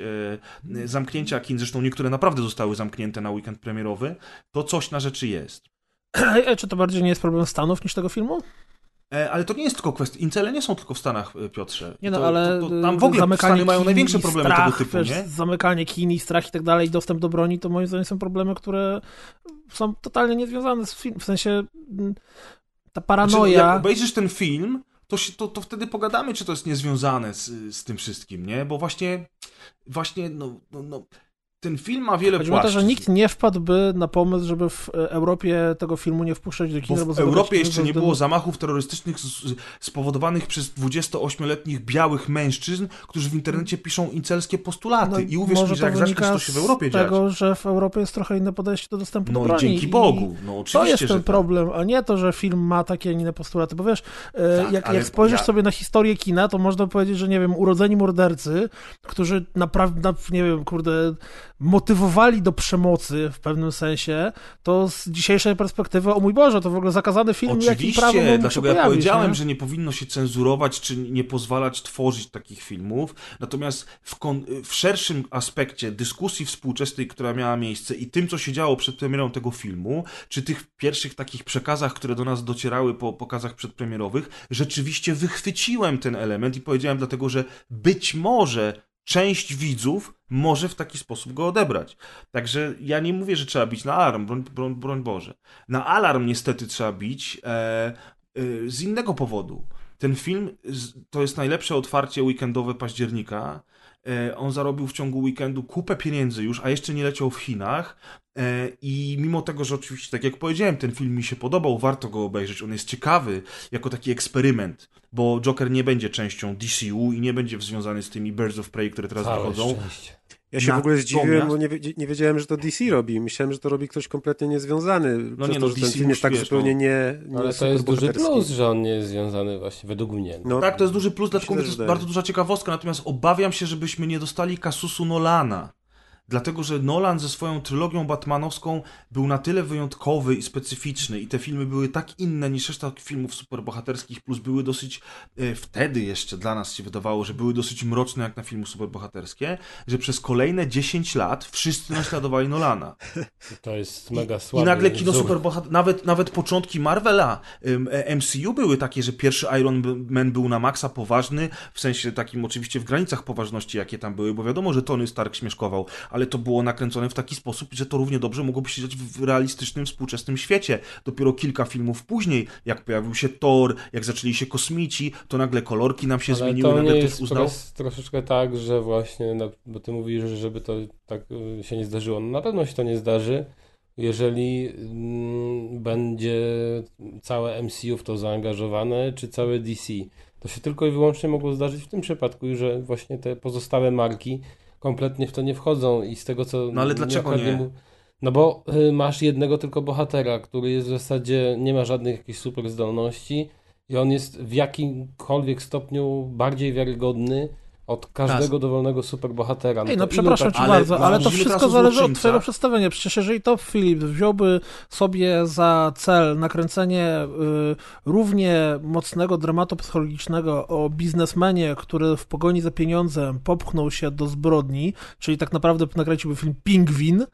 e, zamknięcia kin, zresztą niektóre naprawdę zostały zamknięte na weekend premierowy, to coś na rzeczy jest. Czy to bardziej nie jest problem Stanów niż tego filmu? E, ale to nie jest tylko kwestia. Incele nie są tylko w Stanach, e, Piotrze. Nie no, to, ale to, to tam w ogóle Stany mają największe problemy strach, tego typu, wiesz, nie? Zamykanie kin i strach i tak dalej, dostęp do broni, to moim zdaniem są problemy, które są totalnie niezwiązane z filmem. W sensie mm, ta paranoja... Znaczy, jak obejrzysz ten film, to, się, to, to wtedy pogadamy, czy to jest niezwiązane z, z tym wszystkim, nie? Bo właśnie, właśnie, no, no, no ten film ma wiele Chodzi o to, że nikt nie wpadłby na pomysł, żeby w Europie tego filmu nie wpuszczać do kina. Bo w Europie jeszcze nie było zamachów terrorystycznych spowodowanych przez 28-letnich białych mężczyzn, którzy w internecie piszą incelskie postulaty. No, I uwierz mi, że jak zacznie to się w Europie tego, dziać. że w Europie jest trochę inne podejście do dostępu no, do broni. dzięki Bogu. No, oczywiście, to jest ten tak. problem, a nie to, że film ma takie, a inne postulaty. Bo wiesz, e, tak, jak, jak spojrzysz ja... sobie na historię kina, to można powiedzieć, że nie wiem, urodzeni mordercy, którzy naprawdę, nie wiem, kurde motywowali do przemocy w pewnym sensie, to z dzisiejszej perspektywy, o mój Boże, to w ogóle zakazany film, Oczywiście, się dlatego ja pojawić, powiedziałem, nie? że nie powinno się cenzurować, czy nie pozwalać tworzyć takich filmów. Natomiast w, w szerszym aspekcie dyskusji współczesnej, która miała miejsce i tym, co się działo przed premierą tego filmu, czy tych pierwszych takich przekazach, które do nas docierały po pokazach przedpremierowych, rzeczywiście wychwyciłem ten element i powiedziałem dlatego, że być może część widzów może w taki sposób go odebrać. Także ja nie mówię, że trzeba bić na alarm, broń, broń, broń Boże. Na alarm niestety trzeba bić e, e, z innego powodu. Ten film to jest najlepsze otwarcie weekendowe października. E, on zarobił w ciągu weekendu kupę pieniędzy już, a jeszcze nie leciał w Chinach. E, I mimo tego, że oczywiście, tak jak powiedziałem, ten film mi się podobał, warto go obejrzeć. On jest ciekawy jako taki eksperyment, bo Joker nie będzie częścią DCU i nie będzie związany z tymi Birds of Prey, które teraz Całe wychodzą. szczęście. Ja się w ogóle zdziwiłem, bo nie, nie wiedziałem, że to DC robi. Myślałem, że to robi ktoś kompletnie niezwiązany. No przez nie, to, no, że ten DC film jest tak wiesz, zupełnie no. nie, nie Ale to jest duży plus, że on nie jest związany właśnie, według mnie. No, Tak, to jest duży plus, dlatego to jest wydaje. bardzo duża ciekawostka, natomiast obawiam się, żebyśmy nie dostali kasusu Nolana. Dlatego, że Nolan ze swoją trylogią batmanowską był na tyle wyjątkowy i specyficzny i te filmy były tak inne niż reszta filmów superbohaterskich, plus były dosyć, e, wtedy jeszcze dla nas się wydawało, że były dosyć mroczne jak na filmy superbohaterskie, że przez kolejne 10 lat wszyscy naśladowali Nolana. To jest mega I słaby nagle kino superbohater, nawet, nawet początki Marvela, e, MCU były takie, że pierwszy Iron Man był na maksa poważny, w sensie takim oczywiście w granicach poważności, jakie tam były, bo wiadomo, że Tony Stark śmieszkował, ale to było nakręcone w taki sposób, że to równie dobrze mogłoby się dziać w realistycznym, współczesnym świecie. Dopiero kilka filmów później, jak pojawił się Thor, jak zaczęli się kosmici, to nagle kolorki nam się Ale zmieniły, to nagle ktoś jest uznał... pros- troszeczkę tak, że właśnie, bo ty mówisz, żeby to tak y, się nie zdarzyło. No na pewno się to nie zdarzy, jeżeli mm, będzie całe MCU w to zaangażowane, czy całe DC. To się tylko i wyłącznie mogło zdarzyć w tym przypadku, że właśnie te pozostałe marki kompletnie w to nie wchodzą i z tego co... No ale dlaczego nie? mu- No bo y, masz jednego tylko bohatera, który jest w zasadzie, nie ma żadnych jakichś super zdolności i on jest w jakimkolwiek stopniu bardziej wiarygodny od każdego dowolnego superbohatera. Ej, no to przepraszam tak- cię ale bardzo, ale to mówimy wszystko zależy od twojego przedstawienia. Przecież jeżeli Top Philip wziąłby sobie za cel nakręcenie y, równie mocnego dramatu psychologicznego o biznesmenie, który w pogoni za pieniądzem popchnął się do zbrodni, czyli tak naprawdę nakręciłby film Pingwin,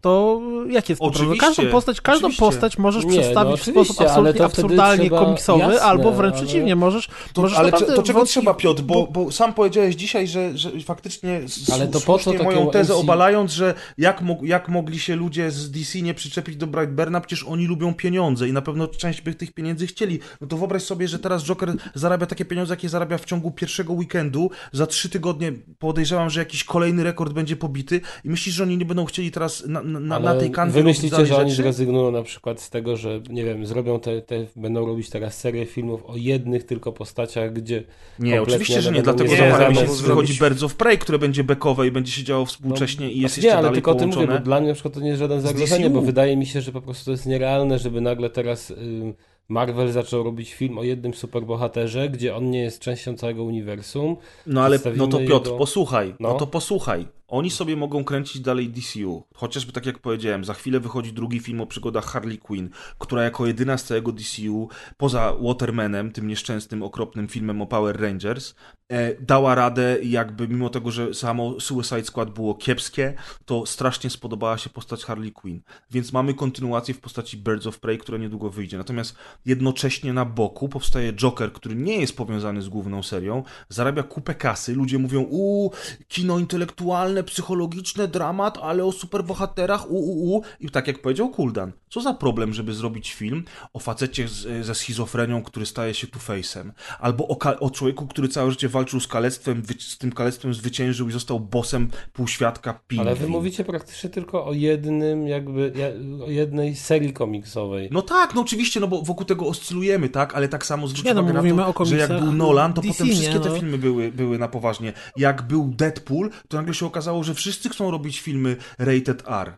to jakie jest? Oczywiście, Każdą postać, każdą oczywiście. postać możesz Nie, przedstawić no w sposób absolutnie absurdalnie trzeba- komiksowy, jasne, albo wręcz ale- przeciwnie, możesz, To, możesz ale to czego wątki- trzeba, Piotr? Bo, bo sam powiedziałeś dzisiaj, że, że faktycznie Ale to po co moją tezę MC? obalając, że jak, mog, jak mogli się ludzie z DC nie przyczepić do Brightburna, przecież oni lubią pieniądze i na pewno część by tych pieniędzy chcieli. No to wyobraź sobie, że teraz Joker zarabia takie pieniądze, jakie zarabia w ciągu pierwszego weekendu. Za trzy tygodnie podejrzewam, że jakiś kolejny rekord będzie pobity i myślisz, że oni nie będą chcieli teraz na, na, na, tej kanwie Wy robić myślicie, dalej że oni rzeczy? zrezygnują na przykład z tego, że nie wiem, zrobią te, te będą robić teraz serię filmów o jednych tylko postaciach, gdzie Nie, oczywiście, że nie, dlatego nie za parę miesięcy wychodzi Birds of Prey, które będzie bekowe i będzie się działo współcześnie i jest no, jeszcze nie, ale tylko o tym połączone. mówię, bo dla mnie na przykład to nie jest żaden zagrożenie, bo wydaje mi się, że po prostu to jest nierealne, żeby nagle teraz ym, Marvel zaczął robić film o jednym superbohaterze, gdzie on nie jest częścią całego uniwersum. No ale no to Piotr, jego- posłuchaj, no. No. to posłuchaj. Oni sobie mogą kręcić dalej DCU. Chociażby tak jak powiedziałem, za chwilę wychodzi drugi film o przygodach Harley Quinn, która jako jedyna z całego DCU, poza Watermanem, tym nieszczęsnym, okropnym filmem o Power Rangers, e, dała radę jakby mimo tego, że samo Suicide Squad było kiepskie, to strasznie spodobała się postać Harley Quinn. Więc mamy kontynuację w postaci Birds of Prey, która niedługo wyjdzie. Natomiast jednocześnie na boku powstaje Joker, który nie jest powiązany z główną serią, zarabia kupę kasy, ludzie mówią, uuu, kino intelektualne, psychologiczne, dramat, ale o superbohaterach, uuu, i tak jak powiedział Kuldan, co za problem, żeby zrobić film o facecie z, ze schizofrenią, który staje się Two-Face'em, albo o, o człowieku, który całe życie walczył z kalectwem, z tym kalectwem zwyciężył i został bossem półświadka Pingwin. Ale wy mówicie praktycznie tylko o jednym, jakby, ja- o jednej serii komiksowej. No tak, no oczywiście, no bo wokół tego oscylujemy, tak, ale tak samo zwróć Nie, no, uwagę na mówimy to, że jak był Nolan, to DC, potem wszystkie nie, te no. filmy były, były na poważnie. Jak był Deadpool, to nagle się okazało, że wszyscy chcą robić filmy rated R.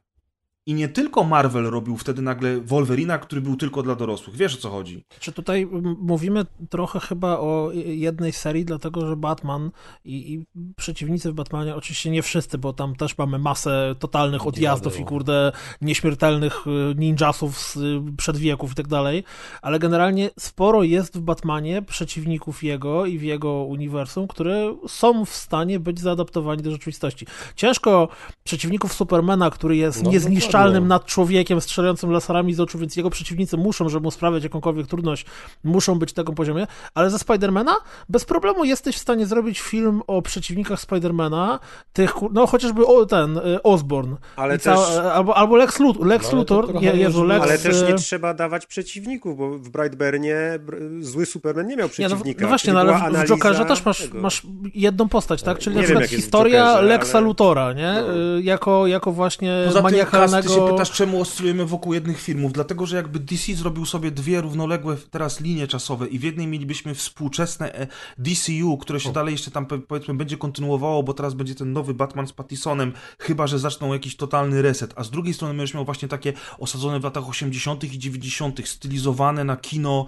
I nie tylko Marvel robił wtedy nagle Wolverina, który był tylko dla dorosłych. Wiesz o co chodzi? Czy tutaj mówimy trochę chyba o jednej serii, dlatego że Batman i, i przeciwnicy w Batmanie, oczywiście nie wszyscy, bo tam też mamy masę totalnych odjazdów i kurde nieśmiertelnych y, ninjasów z y, przedwieków i tak dalej, ale generalnie sporo jest w Batmanie przeciwników jego i w jego uniwersum, które są w stanie być zaadaptowani do rzeczywistości. Ciężko przeciwników Supermana, który jest No, niezniszczalnym dokładnie. nad człowiekiem strzelającym laserami z oczu, więc jego przeciwnicy muszą, żeby mu sprawiać jakąkolwiek trudność, muszą być w takim poziomie, ale ze Spidermana bez problemu jesteś w stanie zrobić film o przeciwnikach Spidermana, tych, kur- no chociażby o, ten, y, Osborn. Ale ca- też- albo, albo Lex, Lut- Lex No, Luthor, je, Jezu. Lex... Ale też nie y, trzeba dawać przeciwników, bo w Brightburnie br- zły Superman nie miał Nie, no, przeciwnika. no właśnie, czyli no, ale w, Jokerze też masz, tego. masz jedną postać, tak? Czyli Nie na wiem, przykład historia Jokerze, Lexa ale- Luthora, nie? No. Y, Jako, jako właśnie Poza tym, Kas, ty się pytasz, czemu oscylujemy wokół jednych filmów? Dlatego, że jakby DC zrobił sobie dwie równoległe teraz linie czasowe i w jednej mielibyśmy współczesne e, DCU, które się dalej jeszcze tam po- powiedzmy będzie kontynuowało, bo teraz będzie ten nowy Batman z Pattisonem, chyba, że zaczną jakiś totalny reset, a z drugiej strony będziesz miał właśnie takie osadzone w latach 80. i 90., stylizowane na kino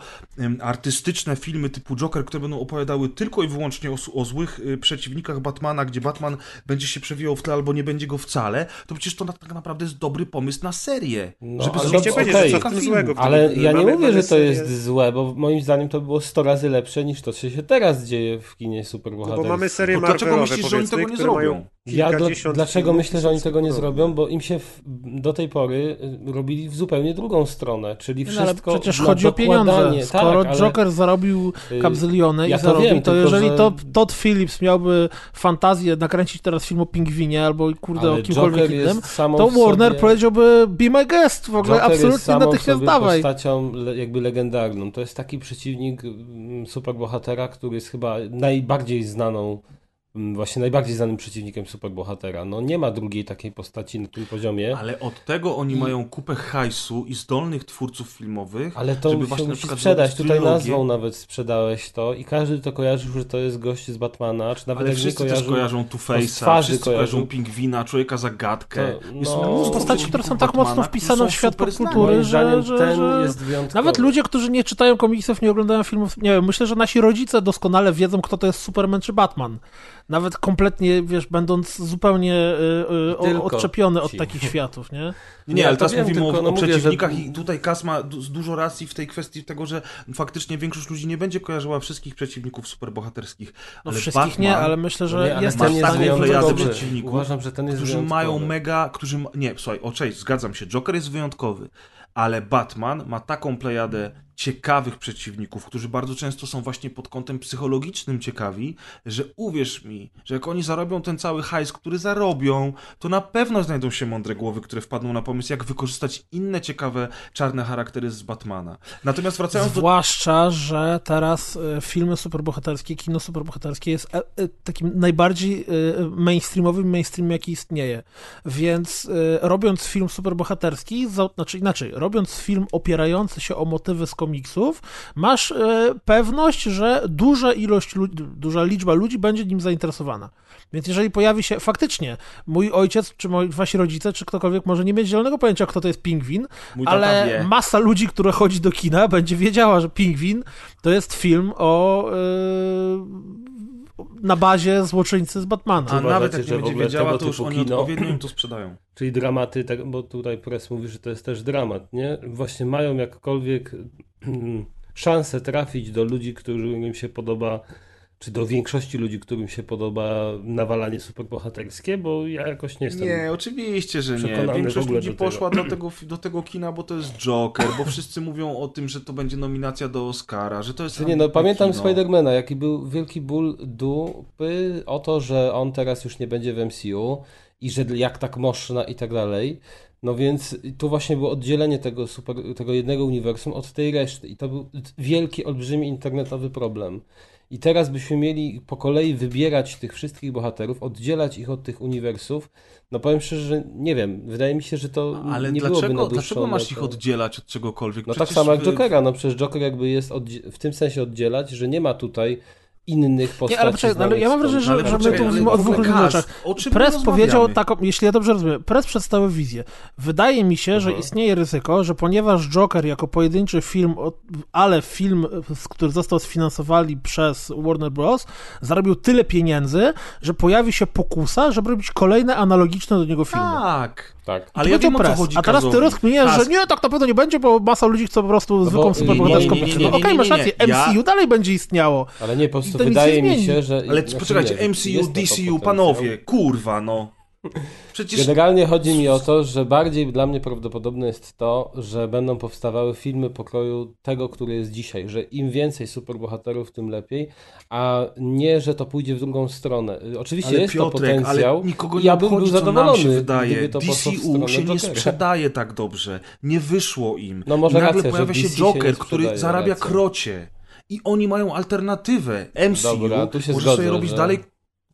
artystyczne filmy typu Joker, które będą opowiadały tylko i wyłącznie o, o złych y, przeciwnikach Batmana, gdzie Batman będzie się przewijał w tle albo nie będzie go wcale, to przecież to tak naprawdę jest dobry pomysł na serię. No, żeby ale zrobić Chciałem powiedzieć, że co złego. Ale ja nie mówię, że to jest złe, bo moim zdaniem to było 100 razy lepsze niż to, co się teraz dzieje w kinie No superbohaterskim. bo mamy serię No dlaczego Marvelowe, myślisz, że oni tego nie zrobią? mają Ja dla, dlaczego filmów myślę, że oni tego nie zrobią? Bo im się w, do tej pory y, robili w zupełnie drugą stronę, czyli No, ale wszystko przecież chodzi o pieniądze. Skoro tak, ale, Joker zarobił y, kapzyliony ja i to zarobił, wiem, to jeżeli że- to Todd Phillips miałby fantazję nakręcić teraz film o pingwinie albo kurde ale o kimkolwiek Joker innym, to Warner sobie, powiedziałby be my guest, w ogóle Joker absolutnie natychmiast dawaj. postacią le, jakby legendarną. To jest taki przeciwnik mm, superbohatera, który jest chyba najbardziej znaną właśnie najbardziej znanym przeciwnikiem superbohatera. No nie ma drugiej takiej postaci na tym poziomie. Ale od tego oni I- mają kupę hajsu i zdolnych twórców filmowych, Ale to żeby się właśnie musi sprzedać. Tutaj nazwą nawet sprzedałeś to i każdy to kojarzył, że to jest gość z Batmana, czy nawet Ale jak nie wszyscy też kojarzą Two-Face'a, twarzy wszyscy kojarzą. kojarzą Pingwina, Człowieka Zagadkę. To, no, mnóstwo Postaci, które są tak Batmana, mocno wpisane w świat popkultury, że, że, ten że... jest wyjątkowy. Nawet ludzie, którzy nie czytają komiksów, nie oglądają filmów, nie wiem, myślę, że nasi rodzice doskonale wiedzą, kto to jest Superman czy Batman. Nawet kompletnie, wiesz, będąc zupełnie y, y, o- odczepiony od ci. takich światów, nie? Nie, Nie, ale teraz wiem, mówimy tylko o, no o mówię, że- przeciwnikach i tutaj Kas ma du- dużo racji w tej kwestii tego, że faktycznie większość ludzi nie będzie kojarzyła wszystkich przeciwników superbohaterskich. No ale wszystkich Batman nie, ale myślę, że No nie, ale jest jest taką wydobyć. przeciwników, Uważam, że ten jest którzy wyjątkowy. mają mega, którzy, ma- nie, słuchaj, o cześć, zgadzam się, Joker jest wyjątkowy, ale Batman ma taką plejadę ciekawych przeciwników, którzy bardzo często są właśnie pod kątem psychologicznym ciekawi, że uwierz mi, że jak oni zarobią ten cały hajs, który zarobią, to na pewno znajdą się mądre głowy, które wpadną na pomysł, jak wykorzystać inne ciekawe czarne charaktery z Batmana. Natomiast wracając do Zwłaszcza, że teraz e, filmy superbohaterskie, kino superbohaterskie jest e, e, takim najbardziej mainstreamowym mainstreamem, jaki istnieje. Więc robiąc film superbohaterski, znaczy inaczej, robiąc film opierający się o motywy z komiksów, masz e, pewność, że duża ilość, duża liczba ludzi będzie nim zainteresowana. Więc jeżeli pojawi się, faktycznie, mój ojciec, czy moi, wasi rodzice, czy ktokolwiek może nie mieć zielonego pojęcia, kto to jest pingwin, ale wie. masa ludzi, która chodzi do kina, będzie wiedziała, że Pingwin to jest film o yy, na bazie złoczyńcy z Batmana. A uważacie, nawet jak nie będzie wiedziała, to już oni kino- odpowiednio im to sprzedają. Czyli dramaty, tak, bo tutaj Press mówi, że to jest też dramat, nie? Właśnie mają jakkolwiek szansę trafić do ludzi, którym się podoba, czy do większości ludzi, którym się podoba nawalanie superbohaterskie, bo ja jakoś nie jestem... Nie, oczywiście, że nie. Większość ludzi poszła do tego, do tego kina, bo to jest Joker, bo wszyscy mówią o tym, że to będzie nominacja do Oscara, że to jest... Nie, no pamiętam kino. Spidermana, jaki był wielki ból dupy o to, że on teraz już nie będzie w MCU i że jak tak można i tak dalej. No więc tu właśnie było oddzielenie tego, super, tego jednego uniwersum od tej reszty i to był wielki, olbrzymi internetowy problem. I teraz byśmy mieli po kolei wybierać tych wszystkich bohaterów, oddzielać ich od tych uniwersów. No powiem szczerze, że nie wiem, wydaje mi się, że to Ale nie byłoby dlaczego, na dłuższą dlaczego masz ich oddzielać od czegokolwiek? No tak Przecież samo jak Jokera, no przecież Joker jakby jest w tym sensie oddzielać, że nie ma tutaj innych postaci. Nie, ale poczekaj, no, ale ja mam wrażenie, że, że my poczekaj, tu mówimy o dwóch różnych rzeczach. Press my powiedział taką, jeśli ja dobrze rozumiem, Press przedstawił wizję. Wydaje mi się, że Mhm. istnieje ryzyko, że ponieważ Joker jako pojedynczy film, ale film, który został sfinansowany przez Warner Bros., zarobił tyle pieniędzy, że pojawi się pokusa, żeby robić kolejne analogiczne do niego filmy. Tak. Tak. Ale To ja wiem, o co Press. chodzi A teraz ty rozkminiasz, że nie, tak na pewno nie będzie, bo masa ludzi chce po prostu zwykłą bo- superbohaterską Okej, nie, masz rację, nie. Ja- MCU dalej będzie istniało. Ale nie, po prostu wydaje mi się, że... Ale poczekajcie, MCU, DCU, panowie, kurwa, no. Przecież Generalnie chodzi mi o to, że bardziej dla mnie prawdopodobne jest to, że będą powstawały filmy pokroju tego, który jest dzisiaj, że im więcej superbohaterów, tym lepiej, a nie, że to pójdzie w drugą stronę. Oczywiście Ale jest to Piotrek, potencjał ale nikogo nie ja bym był obchodzi, nam zadowolony, się wydaje. to DCU się nie Jokera. sprzedaje tak dobrze. Nie wyszło im. No może I nagle racja, pojawia się DC się Joker, nie który zarabia racja. krocie. I oni mają alternatywę. MCU Dobra, tu się może zgodzę, sobie robić że- dalej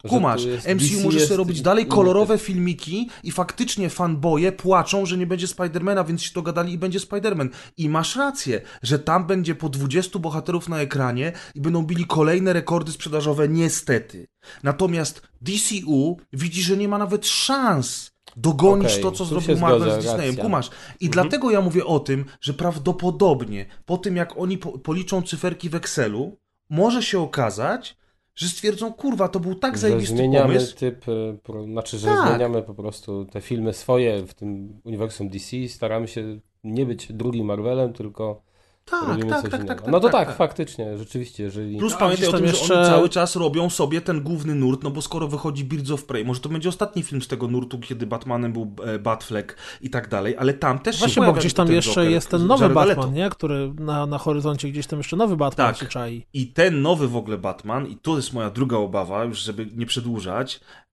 Kumasz, jest- MCU DC może jest sobie robić dalej kolorowe filmiki i faktycznie fanboje płaczą, że nie będzie Spidermana, więc się dogadali i będzie Spiderman. I masz rację, że tam będzie po 20 bohaterów na ekranie i będą bili kolejne rekordy sprzedażowe, niestety. Natomiast DCU widzi, że nie ma nawet szans dogonić Okej, to, co zrobił Marvel zgodzę, z Disneyem. racja. Kumasz. I dlatego ja mówię o tym, że prawdopodobnie po tym, jak oni po, policzą cyferki w Excelu, może się okazać, że stwierdzą, kurwa, to był tak że zajebisty zmieniamy pomysł. typ, y, pro, znaczy, że Tak. zmieniamy po prostu te filmy swoje w tym uniwersum DC, staramy się nie być drugim Marvelem, tylko Tak, tak, tak, tak, no to tak, tak, tak. faktycznie, rzeczywiście, jeżeli... Plus No, pamiętaj o tym, że jeszcze- oni cały czas robią sobie ten główny nurt, no bo skoro wychodzi Birds of Prey, może to będzie ostatni film z tego nurtu, kiedy Batmanem był e, Batfleck i tak dalej, ale tam też się Właśnie, bo pojawia gdzieś tam jeszcze Joker, jest ten nowy Jared Batman, Leto. nie? Który na, na horyzoncie gdzieś tam jeszcze nowy Batman Tak. się czai. I ten nowy w ogóle Batman, i to jest moja druga obawa, już żeby nie przedłużać, e,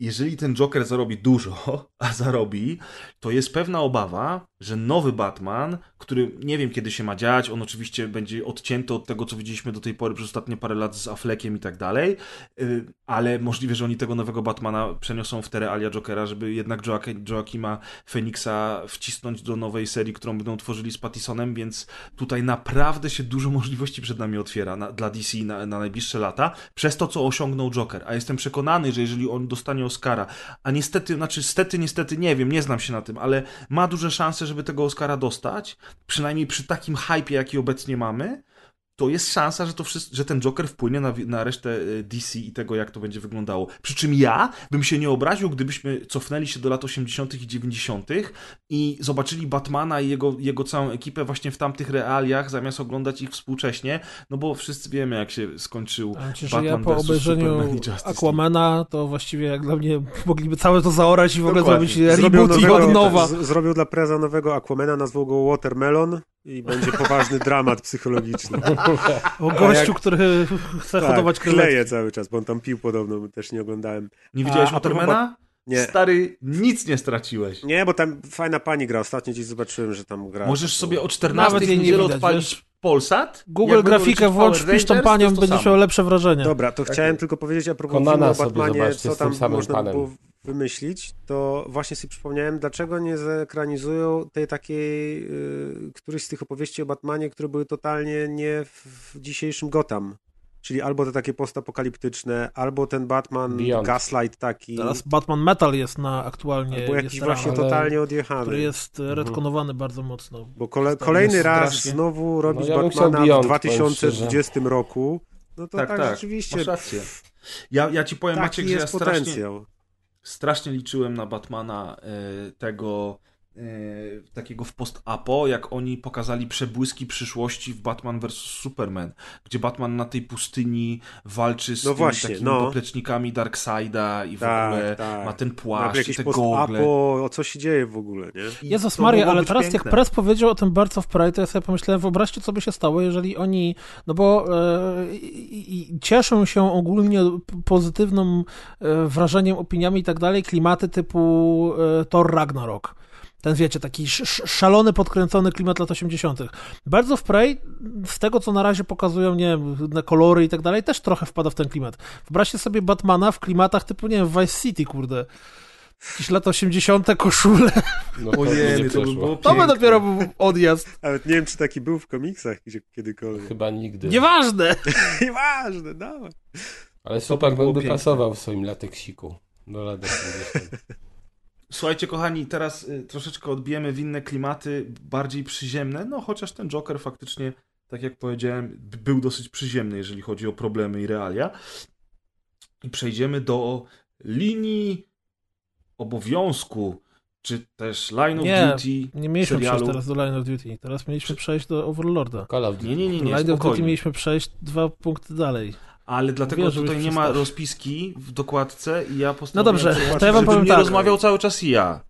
jeżeli ten Joker zarobi dużo, a zarobi, to jest pewna obawa, że nowy Batman, który nie wiem kiedy się ma dziać, on oczywiście będzie odcięty od tego, co widzieliśmy do tej pory przez ostatnie parę lat z Affleckiem i tak dalej, y, ale możliwe, że oni tego nowego Batmana przeniosą w te realia Jokera, żeby jednak Joaquima Phoenixa wcisnąć do nowej serii, którą będą tworzyli z Pattisonem, więc tutaj naprawdę się dużo możliwości przed nami otwiera na, dla DC na, na najbliższe lata, przez to, co osiągnął Joker. A jestem przekonany, że jeżeli on dostanie Oscara, a niestety, znaczy stety, niestety nie wiem, nie znam się na tym, ale ma duże szanse, żeby tego Oscara dostać, przynajmniej przy takim hypie, jaki obecnie mamy, to jest szansa, że, to wszystko, że ten Joker wpłynie na, na resztę e, DC i tego, jak to będzie wyglądało. Przy czym ja bym się nie obraził, gdybyśmy cofnęli się do lat 80. i 90. i zobaczyli Batmana i jego, jego całą ekipę właśnie w tamtych realiach, zamiast oglądać ich współcześnie, no bo wszyscy wiemy, jak się skończył że Batman ja po obejrzeniu. Aquamana, to właściwie jak dla mnie mogliby całe to zaorać i w ogóle Dokładnie. zrobić Zrobił reboot i nowego- od nowa. z- Zrobił dla preza nowego Aquamana, nazwał go Watermelon i będzie poważny dramat psychologiczny. O gościu, jak- który chce hodować tak, krewetki. kleje cały czas, bo on tam pił podobno, też nie oglądałem. Nie widziałeś Watermana? Nie. Stary, nic nie straciłeś. Nie, bo tam fajna pani gra. Ostatnio gdzieś zobaczyłem, że tam gra. Możesz sobie o Nawet 14 w jej nie niedzielę odpalić? Polsat. Google Jak grafikę włącz, wpisz tą panią, to będziesz miał lepsze wrażenie. Dobra, to Tak chciałem tylko powiedzieć a propos Konana filmu o Batmanie, co z tym tam samym można panem. było wymyślić, to właśnie sobie przypomniałem, dlaczego nie zekranizują tej takiej, y, któryś z tych opowieści o Batmanie, które były totalnie nie w, w dzisiejszym Gotham. Czyli albo te takie postapokaliptyczne, albo ten Batman Beyond. Gaslight taki, Teraz Batman Metal jest na aktualnie, albo jakiś jest właśnie ale- totalnie odjechany. który jest e, retkonowany bardzo mocno. Bo kole, kolejny raz strasznie. znowu robić ja bym chciał Batmana Beyond, w powiem 2020 roku, no to tak, Tak, tak, rzeczywiście. Ja, ja ci powiem, taki Maciek, że ja jest strasznie, potencjał. Strasznie liczyłem na Batmana e, tego takiego w post-apo, jak oni pokazali przebłyski przyszłości w Batman vs. Superman, gdzie Batman na tej pustyni walczy z No tymi właśnie, takimi no. poplecznikami Darkseida i w Tak, ogóle tak. ma ten płaszcz i te gogle. o co się dzieje w ogóle, nie? I Jezus Maria, ale teraz jak piękne. Press powiedział o tym Birds of Prey, to ja sobie pomyślałem, wyobraźcie, co by się stało, jeżeli oni, no bo e, i, cieszą się ogólnie pozytywnym e, wrażeniem, opiniami i tak dalej, klimaty typu e, Thor Ragnarok. Ten, wiecie, taki sz, sz- szalony, podkręcony klimat lat 80. Bardzo w Prey, z tego co na razie pokazują, nie wiem, na kolory i tak dalej, też trochę wpada w ten klimat. Wyobraźcie sobie Batmana w klimatach typu, nie wiem, Vice City, kurde. Jakieś lata 80. koszule. No, to Ojej, to by było To by dopiero był odjazd. Nawet nie wiem, czy taki był w komiksach gdzie, kiedykolwiek. Chyba nigdy. Nieważne. Nieważne, dawaj. Ale Superman by piękne. pasował w swoim lateksiku do lat 80. Słuchajcie, kochani, teraz y, troszeczkę odbijemy w inne klimaty, bardziej przyziemne, no chociaż ten Joker faktycznie, tak jak powiedziałem, był dosyć przyziemny, jeżeli chodzi o problemy i realia. I przejdziemy do linii obowiązku, czy też line of Nie, duty Nie mieliśmy serialu. przejść teraz do Line of Duty. Teraz mieliśmy przejść do Overlorda. Call of Duty. Nie, nie, nie, nie, Line of Duty spokojnie. mieliśmy przejść dwa punkty dalej. Ale dlatego żebyś tutaj nie ma rozpiski w dokładce i ja postanowiłem dobrze, zobaczyć, to ja wam żebym powiem nie tak. rozmawiał cały czas i ja.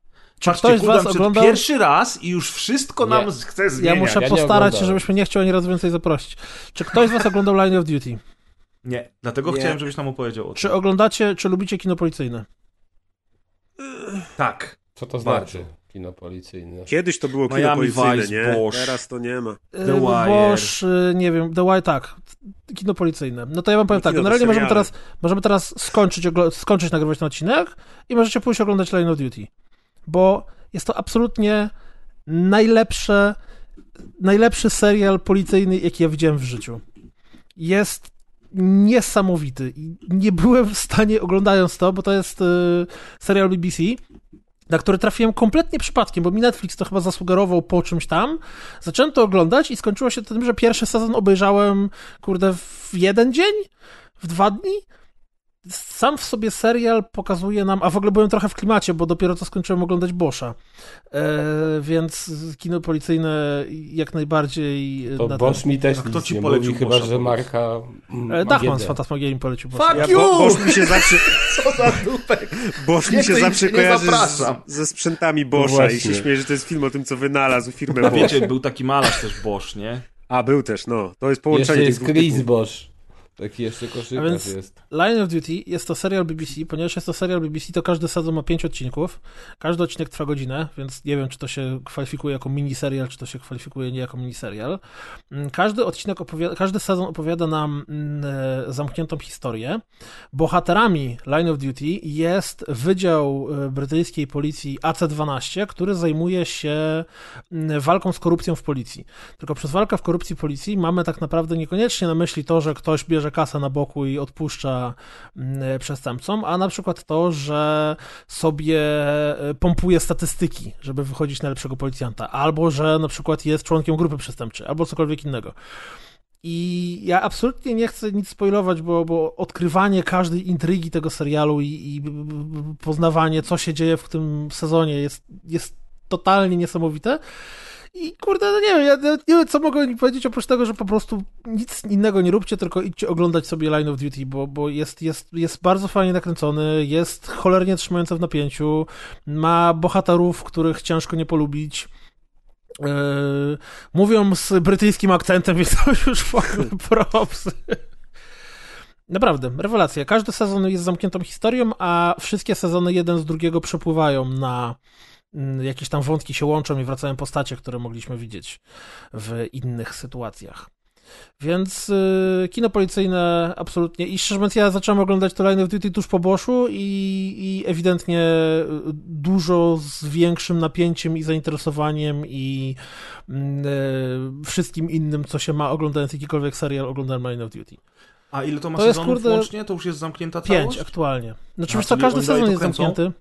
Czy ktoś z was oglądał- pierwszy raz i już wszystko nam Nie. chce Ja zmieniać. muszę Ja postarać się, żebyśmy nie chcieli ani raz więcej zaprosić. Czy ktoś z was oglądał Line of Duty? Nie, dlatego Nie. chciałem, żebyś nam opowiedział o tym. Czy oglądacie, czy lubicie kino policyjne? Tak. Co to Bardzo. Kino policyjne. Kiedyś to było kino Miami policyjne, Vice, nie? Bosch. Teraz to nie ma. The The Wire. Bosch, y, nie wiem, The Wire, tak. Kino policyjne. No to ja wam powiem Kino tak, generalnie możemy seriale. teraz, możemy teraz skończyć, skończyć nagrywać ten odcinek i możecie pójść oglądać Line of Duty. Bo jest to absolutnie najlepsze, najlepszy serial policyjny, jaki ja widziałem w życiu. Jest niesamowity i nie byłem w stanie, oglądając to, bo to jest y, serial BBC, na który trafiłem kompletnie przypadkiem, bo mi Netflix to chyba zasugerował po czymś tam. Zacząłem to oglądać i skończyło się tym, że pierwszy sezon obejrzałem, kurde, w jeden dzień? W dwa dni? Sam w sobie serial pokazuje nam, a w ogóle byłem trochę w klimacie, bo dopiero co skończyłem oglądać Boscha. E, więc kino policyjne jak najbardziej... To na Bosch mi też A kto ci polecił mówi, chyba że marka E, Dachman z. Fantasmagierii polecił Boscha. Fuck Ja, you! bo, Bosch mi się zawsze, Co za dupek! Bosch mi się zawsze kojarzy z, ze sprzętami Boscha i właśnie. się śmieję, że to jest film o tym, co wynalazł firmę A Bosch. wiecie, był taki malarz też Bosch, nie? A, był też, no. To jest Jeszcze połączenie tych jest dwóch Chris typów. Bosch. Taki jeszcze koszykarz A więc- jest. Line of Duty jest to serial BBC, ponieważ jest to serial BBC, to każdy sezon ma pięć odcinków. Każdy odcinek trwa godzinę, więc nie wiem, czy to się kwalifikuje jako miniserial, czy to się kwalifikuje nie jako miniserial. Mm, Każdy odcinek opowiada, każdy sezon opowiada nam mm, e, zamkniętą historię. Bohaterami Line of Duty jest Wydział e, Brytyjskiej Policji AC-12, który zajmuje się mm, walką z korupcją w policji. Tylko przez walkę w korupcji policji mamy tak naprawdę niekoniecznie na myśli to, że ktoś bierze kasę na boku i odpuszcza mm, przestępcom, a na przykład to, że sobie e, pompuje statystyki, żeby wychodzić na lepszego policjanta, albo że na przykład jest członkiem grupy przestępczej, albo cokolwiek innego. I ja absolutnie nie chcę nic spoilować, bo, bo odkrywanie każdej intrygi tego serialu i, i poznawanie, co się dzieje w tym sezonie jest, jest totalnie niesamowite. I kurde, no nie wiem, ja nie wiem, co mogę powiedzieć, oprócz tego, że po prostu nic innego nie róbcie, tylko idźcie oglądać sobie Line of Duty, bo, bo jest, jest, jest bardzo fajnie nakręcony, jest cholernie trzymający w napięciu, ma bohaterów, których ciężko nie polubić. Yy, mówią z brytyjskim akcentem, więc to już w ogóle props. Naprawdę, rewelacja. Każdy sezon jest zamkniętą historią, a wszystkie sezony jeden z drugiego przepływają na jakieś tam wątki się łączą i wracają postacie, które mogliśmy widzieć w innych sytuacjach. Więc y, kino policyjne absolutnie. I szczerze mówiąc, ja zacząłem oglądać to Line of Duty tuż po Boschu i, i ewidentnie y, dużo z większym napięciem i zainteresowaniem i mm, y, wszystkim innym, co się ma oglądając jakikolwiek serial, oglądałem Line of Duty. A ile to ma To jest, sezonów kurde, łącznie? To już jest zamknięta Pięć całość? aktualnie. Znaczy, A, wiesz co, każdy sezon jest kręcą? zamknięty.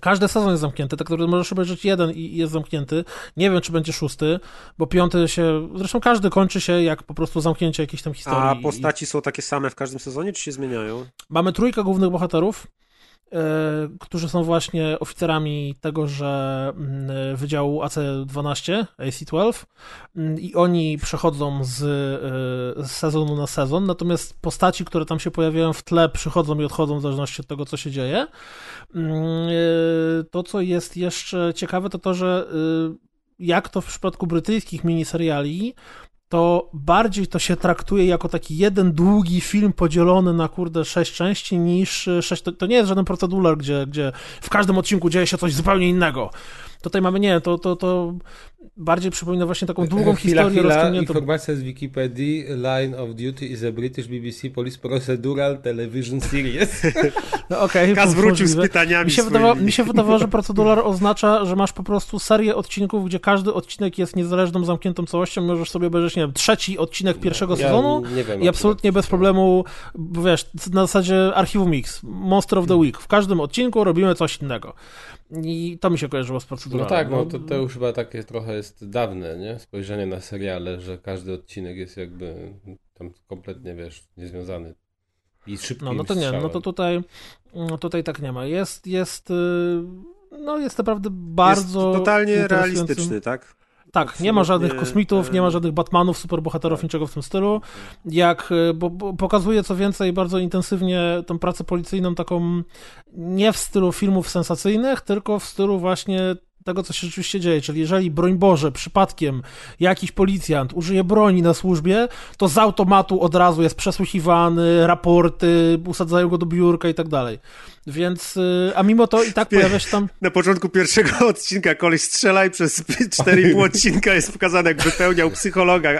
Każdy sezon jest zamknięty, tak naprawdę możesz obejrzeć jeden i i jest zamknięty. Nie wiem, czy będzie szósty, bo piąty się... Zresztą każdy kończy się jak po prostu zamknięcie jakiejś tam historii. A I- postaci są takie same w każdym sezonie, czy się zmieniają? Mamy trójkę głównych bohaterów, którzy są właśnie oficerami tegoże mm, Wydziału AC-12, AC-12 mm, i oni przechodzą z, e, z sezonu na sezon, natomiast postaci, które tam się pojawiają w tle, przychodzą i odchodzą w zależności od tego, co się dzieje. Mm, e, To, co jest jeszcze ciekawe, to to, że e, jak to w przypadku brytyjskich miniseriali, to bardziej to się traktuje jako taki jeden długi film podzielony na kurde sześć części niż e, sześć. To, to nie jest żaden procedural, gdzie, gdzie w każdym odcinku dzieje się coś zupełnie innego. Tutaj mamy nie, to, to, to bardziej przypomina właśnie taką długą chwila, historię chwila, rozciągniętą. informacja z Wikipedii. Line of Duty is a British BBC Police Procedural Television Series. No, okej, Kaz wrócił z pytaniami Mi się, wydawało, mi się wydawało, że procedural oznacza, że masz po prostu serię odcinków, gdzie każdy odcinek jest niezależną, zamkniętą całością. Możesz sobie obejrzeć, nie wiem, trzeci odcinek pierwszego Ja sezonu nie wiem, i absolutnie bez problemu, bo wiesz, na zasadzie archiwum Mix, Monster of the Week. W każdym odcinku robimy coś innego. I to mi się kojarzyło z No procedurą. tak, no to, to już chyba takie trochę jest dawne, nie? Spojrzenie na seriale, że każdy odcinek jest jakby tam kompletnie, wiesz, niezwiązany. I szybkim No, no to nie, no to tutaj, no tutaj tak nie ma. Jest, jest, y, no jest naprawdę bardzo Jest totalnie realistyczny, tak? Tak, nie ma żadnych kosmitów, nie ma e, żadnych Batmanów, superbohaterów, niczego w tym stylu. Jak, y, bo, bo pokazuje co więcej bardzo intensywnie tą pracę policyjną taką nie w stylu filmów sensacyjnych, tylko w stylu właśnie tego, co się rzeczywiście dzieje. Czyli jeżeli, broń Boże, przypadkiem jakiś policjant użyje broni na służbie, to z automatu od razu jest przesłuchiwany, raporty, usadzają go do biurka i tak dalej. Więc, y, a mimo to i tak pojawia się tam Na początku pierwszego odcinka koleś strzela i przez 4,5 odcinka jest pokazane, jak wypełniał psychologa, a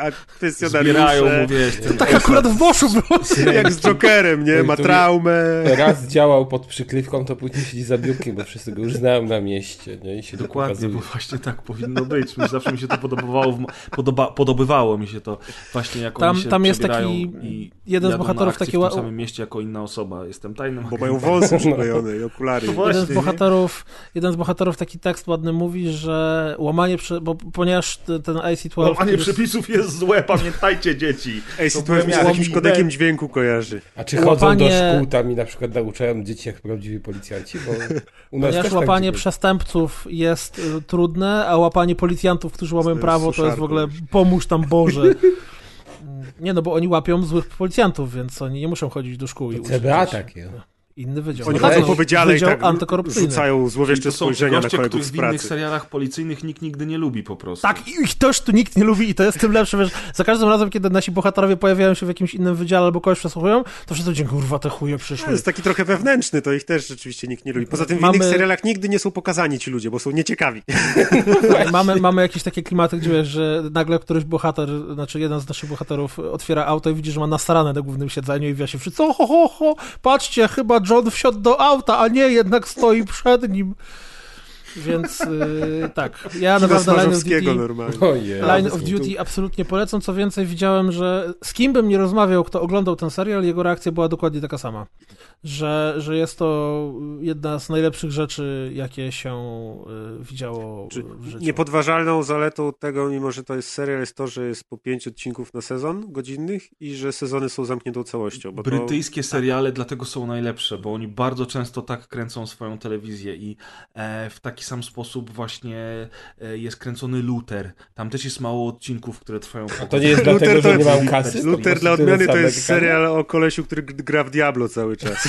Zbierają mu, kwestionariusze. wiesz, ten tak akurat w Boszu było. Jak z Jokerem, nie? Ma To- traumę. Raz działał pod przykrywką, to później siedzi za biurkiem, bo wszyscy go już znają na mieście, nie? I się to Dokładnie, pokazuje. bo właśnie tak powinno być. Mi Zawsze mi się to podobało, podoba, podobywało mi się to właśnie jak Tam- oni się tam jest taki- i jeden z bohaterów taki w tym samym mieście jako inna osoba. Jestem tajnym Bo mają wąsy przyklejone i okulary. Właśnie. Jeden z bohaterów, jeden z bohaterów taki tekst ładny mówi, że łamanie, prze, bo ponieważ ten IC-12... Łamanie jest- przepisów jest złe, pamiętajcie dzieci. Ej, To sytuacja mi się z byłem jakimś ja. kodekiem dźwięku kojarzy. A czy chodzą Łapanie- do szkół tam i na przykład nauczają dzieci jak prawdziwi policjanci? Bo u nas Ponieważ też łapanie tak przestępców jest y, trudne, a łapanie policjantów, którzy łamią prawo, to jest w ogóle pomóż tam Boże. Nie no, bo oni łapią złych policjantów, więc oni nie muszą chodzić do szkół i To uczyć. CBA takie. Inny wydział. Oni No tak, chodzą po wydziale i tak rzucają złowieszcze to są spojrzenia na goście, kolegów których z w innych pracy. serialach policyjnych nikt nigdy nie lubi po prostu. Tak, i ich też tu nikt nie lubi i to jest tym lepsze, wiesz, za każdym razem, kiedy nasi bohaterowie pojawiają się w jakimś innym wydziale albo kogoś przesłuchują, to wszyscy dzień kurwa, te chuje To przyszły. jest taki trochę wewnętrzny, to ich też rzeczywiście nikt nie lubi. Poza tym w Mamy- innych serialach nigdy nie są pokazani ci ludzie, bo są nieciekawi. Mamy, mamy jakieś takie klimaty, gdzie wiesz, że nagle któryś bohater, znaczy jeden z naszych bohaterów otwiera auto i widzi, że ma nasrane na głównym siedzeniu i wia się wszyscy, ho, ho, ho, patrzcie, chyba John wsiadł do auta, a nie, jednak stoi przed nim. Więc yy, tak, ja naprawdę Line of Duty... normalnie. Ojej. Line of Duty absolutnie polecam. Co więcej, widziałem, że z kim bym nie rozmawiał, kto oglądał ten serial, jego reakcja była dokładnie taka sama. Że, że jest to jedna z najlepszych rzeczy, jakie się y, widziało Czy w życiu. Niepodważalną zaletą tego, mimo że to jest serial, jest to, że jest po pięć odcinków na sezon godzinnych i że sezony są zamkniętą całością. Bo to... Brytyjskie seriale dlatego są najlepsze, bo oni bardzo często tak kręcą swoją telewizję i e, w taki sam sposób właśnie e, jest kręcony Luther. Tam też jest mało odcinków, które trwają po To nie jest Luther dlatego, to że nie mam kasy? Luther dla odmiany to jest serial o kolesiu, który gra w Diablo cały czas.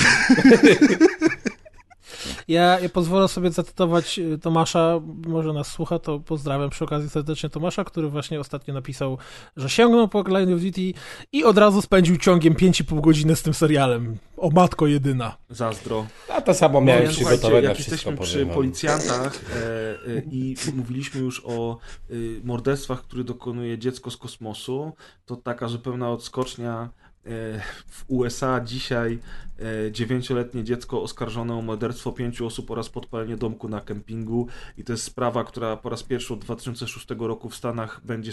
Ja, ja pozwolę sobie zacytować y, Tomasza, może nas słucha, to pozdrawiam przy okazji serdecznie Tomasza, który właśnie ostatnio napisał, że sięgnął po Line of Duty i od razu spędził ciągiem 5,5 godziny z tym serialem. O matko jedyna. Zazdro. A to samo miałem No, na jak wszystko, jesteśmy przy powiem wam. policjantach e, e, i mówiliśmy już o e, morderstwach, które dokonuje dziecko z kosmosu, to taka zupełna odskocznia e, w USA dzisiaj e, dziewięcioletnie dziecko oskarżone o morderstwo pięciu osób oraz podpalenie domku na kempingu i to jest sprawa, która po raz pierwszy od 2006 roku w Stanach będzie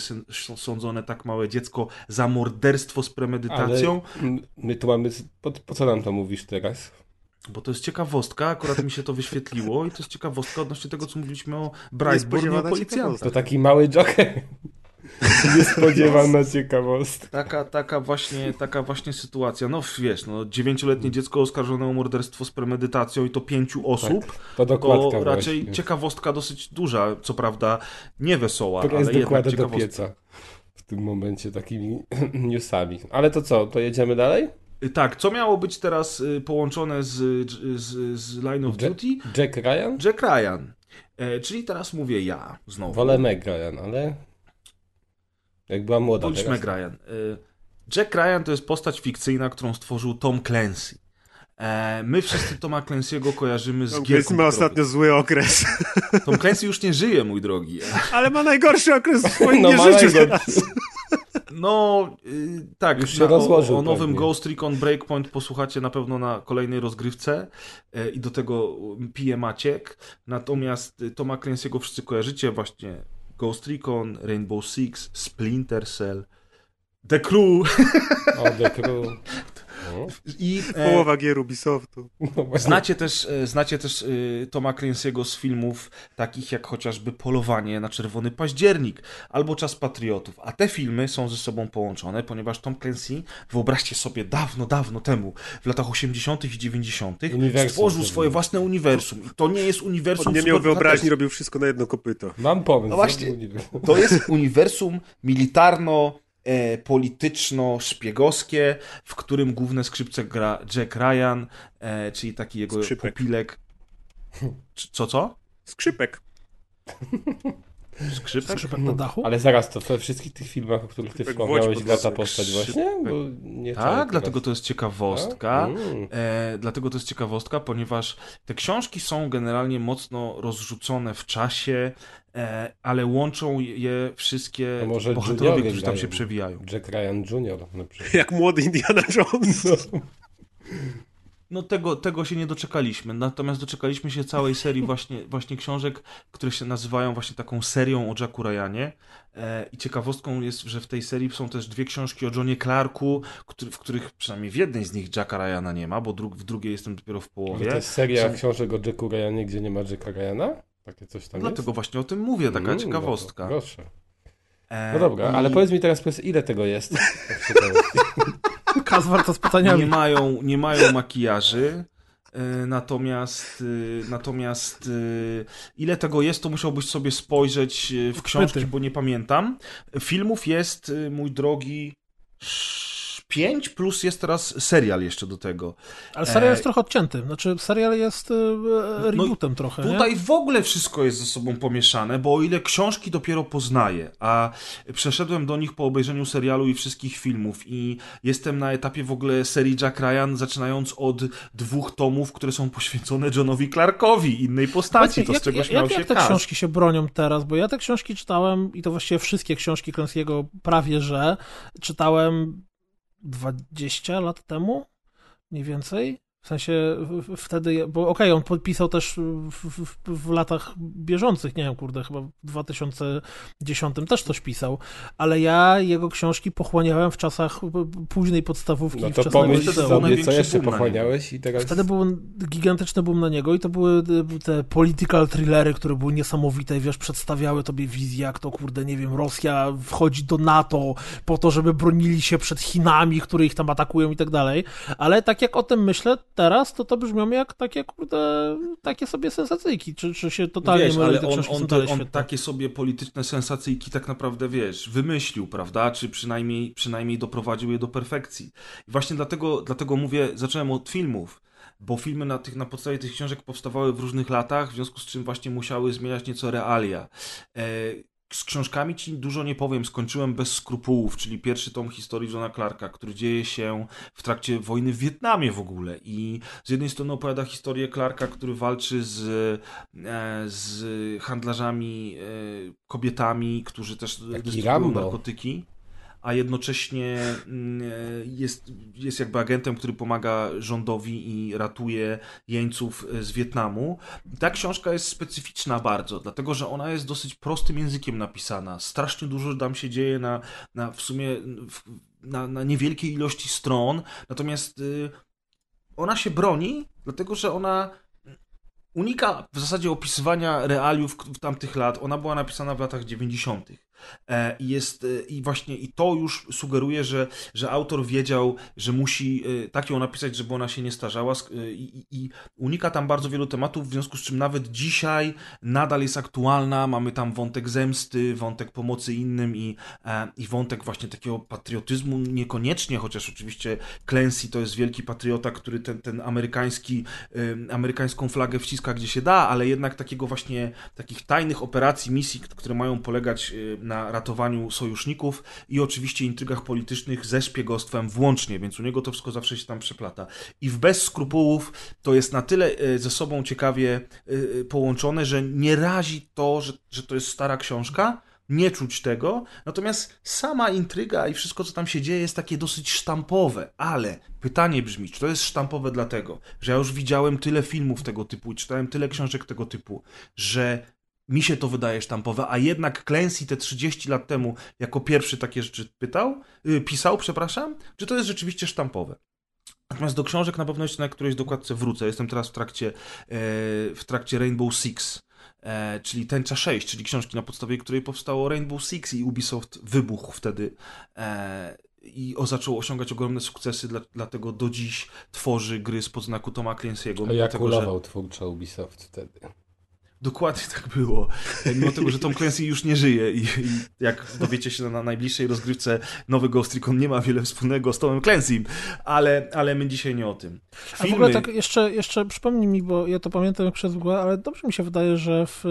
sądzone tak małe dziecko za morderstwo z premedytacją. Ale my tu mamy... Po, po co nam to mówisz teraz? Bo to jest ciekawostka, akurat mi się to wyświetliło i to jest ciekawostka odnośnie tego, co mówiliśmy o Brightburn i o policjantach. To taki mały joker. Niespodziewana ciekawostka. Taka, taka, właśnie, taka właśnie sytuacja. No wiesz, no, dziewięcioletnie dziecko oskarżone o morderstwo z premedytacją i to pięciu osób, To dokładka to raczej właśnie. ciekawostka dosyć duża, co prawda nie wesoła, Która ale jednak dokładna do ciekawostka. pieca. W tym momencie takimi newsami. Ale to co, to jedziemy dalej? Y, Tak, co miało być teraz y, połączone z, z, z Line of Jack- Duty? Jack Ryan? Jack Ryan. E, czyli teraz mówię ja znowu. Wolę Meg Ryan, ale... Jak była młoda Bądź teraz. Ryan. Y, Jack Ryan to jest postać fikcyjna, którą stworzył Tom Clancy. E, my wszyscy Toma Clancy'ego kojarzymy z Tom gierką Clancy ma ostatnio zły okres. Tom Clancy już nie żyje, mój drogi. Ale ma najgorszy okres w swoim No, no, życiu teraz. No, y, tak, Już się na- rozłożył o, o nowym pewnie. Ghost Recon Breakpoint posłuchacie na pewno na kolejnej rozgrywce e, i do tego pije Maciek. Natomiast y, Toma Clancy'ego wszyscy kojarzycie właśnie Ghost Recon, Rainbow Six, Splinter Cell, The Crew O, The Crew. I e, Połowa gier Ubisoftu. no. Znacie też, e, znacie też e, Toma Clancy'ego z filmów takich jak chociażby Polowanie na Czerwony Październik albo Czas Patriotów. A te filmy są ze sobą połączone, ponieważ Tom Clancy, wyobraźcie sobie, dawno, dawno temu, w latach 80. i 90., Uniwersum stworzył swoje własne uniwersum. I to nie jest uniwersum On nie miał wyobraźni, robił wszystko na jedno kopyto. Mam pomysł. No właśnie. To jest uniwersum militarno polityczno-szpiegowskie, w którym główne skrzypce gra Jack Ryan, e, czyli taki jego Skrzypek. popilek. Co, co? Skrzypek. Skrzypek? Skrzypek na dachu? Ale zaraz, to we wszystkich tych filmach, o których ty wspomniałeś, gra ta postać właśnie? Bo nie czuję Tak, dlatego to jest ciekawostka. Mm. E, dlatego to jest ciekawostka, ponieważ te książki są generalnie mocno rozrzucone w czasie, e, ale łączą je wszystkie bohaterowie, którzy tam się przewijają. Jack Ryan Jr. na przykład. Jak młody Indiana Jones. No tego, tego się nie doczekaliśmy, natomiast doczekaliśmy się całej serii właśnie, właśnie książek, które się nazywają właśnie taką serią o Jacku Ryanie e, i ciekawostką jest, że w tej serii są też dwie książki o Johnie Clarku, który, w których przynajmniej w jednej z nich Jacka Ryana nie ma, bo dru w drugiej jestem dopiero w połowie. to jest seria Są- książek o Jacku Ryanie, gdzie nie ma Jacka Ryana? Takie coś tam Dlatego jest? właśnie o tym mówię, taka Mm, no ciekawostka. proszę. E, No dobra, i ale powiedz mi teraz, powiedz, ile tego jest? Kazwar to z nie pytaniami. mają, nie mają makijaży. e, Natomiast, e, natomiast ile tego jest, to musiałbyś sobie spojrzeć w książki, bo nie pamiętam. Filmów jest, mój drogi, 5 plus jest teraz serial jeszcze do tego. Ale serial E, jest trochę odcięty. Znaczy, serial jest e, e, rebootem trochę, nie? Tutaj w ogóle wszystko jest ze sobą pomieszane, bo o ile książki dopiero poznaję, a przeszedłem do nich po obejrzeniu serialu i wszystkich filmów i jestem na etapie w ogóle serii Jack Ryan, zaczynając od dwóch tomów, które są poświęcone Johnowi Clarkowi, innej postaci, to z jak, czego jak, śmiał jak, się jak te książki się bronią teraz? Bo ja te książki czytałem i to właściwie wszystkie książki Clancy'ego prawie, że czytałem 20 lat temu, mniej więcej. W sensie wtedy, bo okej, on podpisał też w, w, w latach bieżących, nie wiem, kurde, chyba w 2010 też coś pisał, ale ja jego książki pochłaniałem w czasach późnej podstawówki, No to pomyśl sobie, co jeszcze pochłaniałeś i teraz... Wtedy był gigantyczny boom na niego i to były y, te political thrillery, które były niesamowite, wiesz, przedstawiały tobie wizję, jak to, kurde, nie wiem, Rosja wchodzi do NATO po to, żeby bronili się przed Chinami, które ich tam atakują i tak dalej, ale tak jak o tym myślę teraz, to to brzmią jak takie, kurde, takie sobie sensacyjki, czy, czy się totalnie Wiesz, ale on, on, to, on takie sobie polityczne sensacyjki tak naprawdę, wiesz, wymyślił, prawda? Czy przynajmniej, przynajmniej doprowadził je do perfekcji. I właśnie dlatego, dlatego mówię, zacząłem od filmów, bo filmy na, tych, na podstawie tych książek powstawały w różnych latach, w związku z czym właśnie musiały zmieniać nieco realia. E, z książkami ci dużo nie powiem. Skończyłem bez skrupułów, czyli pierwszy tom historii Johna Clarka, który dzieje się w trakcie wojny w Wietnamie w ogóle. I z jednej strony opowiada historię Clarka, który walczy z, e, z handlarzami e, kobietami, którzy też Rambo. narkotyki. A jednocześnie mm, e, jest, jest jakby agentem, który pomaga rządowi i ratuje jeńców e, z Wietnamu. Ta książka jest specyficzna bardzo, dlatego że ona jest dosyć prostym językiem napisana. Strasznie dużo tam się dzieje na, na w sumie w, na, na niewielkiej ilości stron, natomiast y, ona się broni, dlatego że ona unika w zasadzie opisywania realiów w tamtych lat. Ona była napisana w latach 90. E, jest, e, i właśnie i to już sugeruje, że, że autor wiedział, że musi e, tak ją napisać, żeby ona się nie starzała i, i, unika tam bardzo wielu tematów, w związku z czym nawet dzisiaj nadal jest aktualna. Mamy tam wątek zemsty, wątek pomocy innym i, i wątek właśnie takiego patriotyzmu niekoniecznie, chociaż oczywiście Clancy to jest wielki patriota, który ten, ten amerykański, amerykańską flagę wciska gdzie się da, ale jednak takiego właśnie takich tajnych operacji, misji, które mają polegać e, na ratowaniu sojuszników i oczywiście intrygach politycznych ze szpiegostwem włącznie, więc u niego to wszystko zawsze się tam przeplata. I w Bez skrupułów to jest na tyle e, ze sobą ciekawie e, połączone, że nie razi to, że, że to jest stara książka, nie czuć tego, natomiast sama intryga i wszystko, co tam się dzieje, jest takie dosyć sztampowe, ale pytanie brzmi, czy to jest sztampowe dlatego, że ja już widziałem tyle filmów tego typu i czytałem tyle książek tego typu, że mi się to wydaje sztampowe, a jednak Clancy te 30 lat temu jako pierwszy takie rzeczy pytał, yy, pisał, przepraszam, czy to jest rzeczywiście sztampowe. Natomiast do książek na pewno jeszcze na którejś dokładce wrócę. Jestem teraz w trakcie, e, w trakcie Rainbow Six, e, czyli Tęcza 6, czyli książki na podstawie której powstało Rainbow Six i Ubisoft wybuchł wtedy e, i o, zaczął osiągać ogromne sukcesy, dla, dlatego do dziś tworzy gry spod znaku Toma Clancy'ego. Jak dlatego, że- twórczo Ubisoft wtedy? Dokładnie tak było. Mimo tego, że Tom Clancy już nie żyje i, i jak dowiecie się na najbliższej rozgrywce, nowy Ghost Recon nie ma wiele wspólnego z Tomem Clancy'm, ale, ale my dzisiaj nie o tym. A w ogóle tak jeszcze, jeszcze przypomnij mi, bo ja to pamiętam jak przez mgłę, ale dobrze mi się wydaje, że w,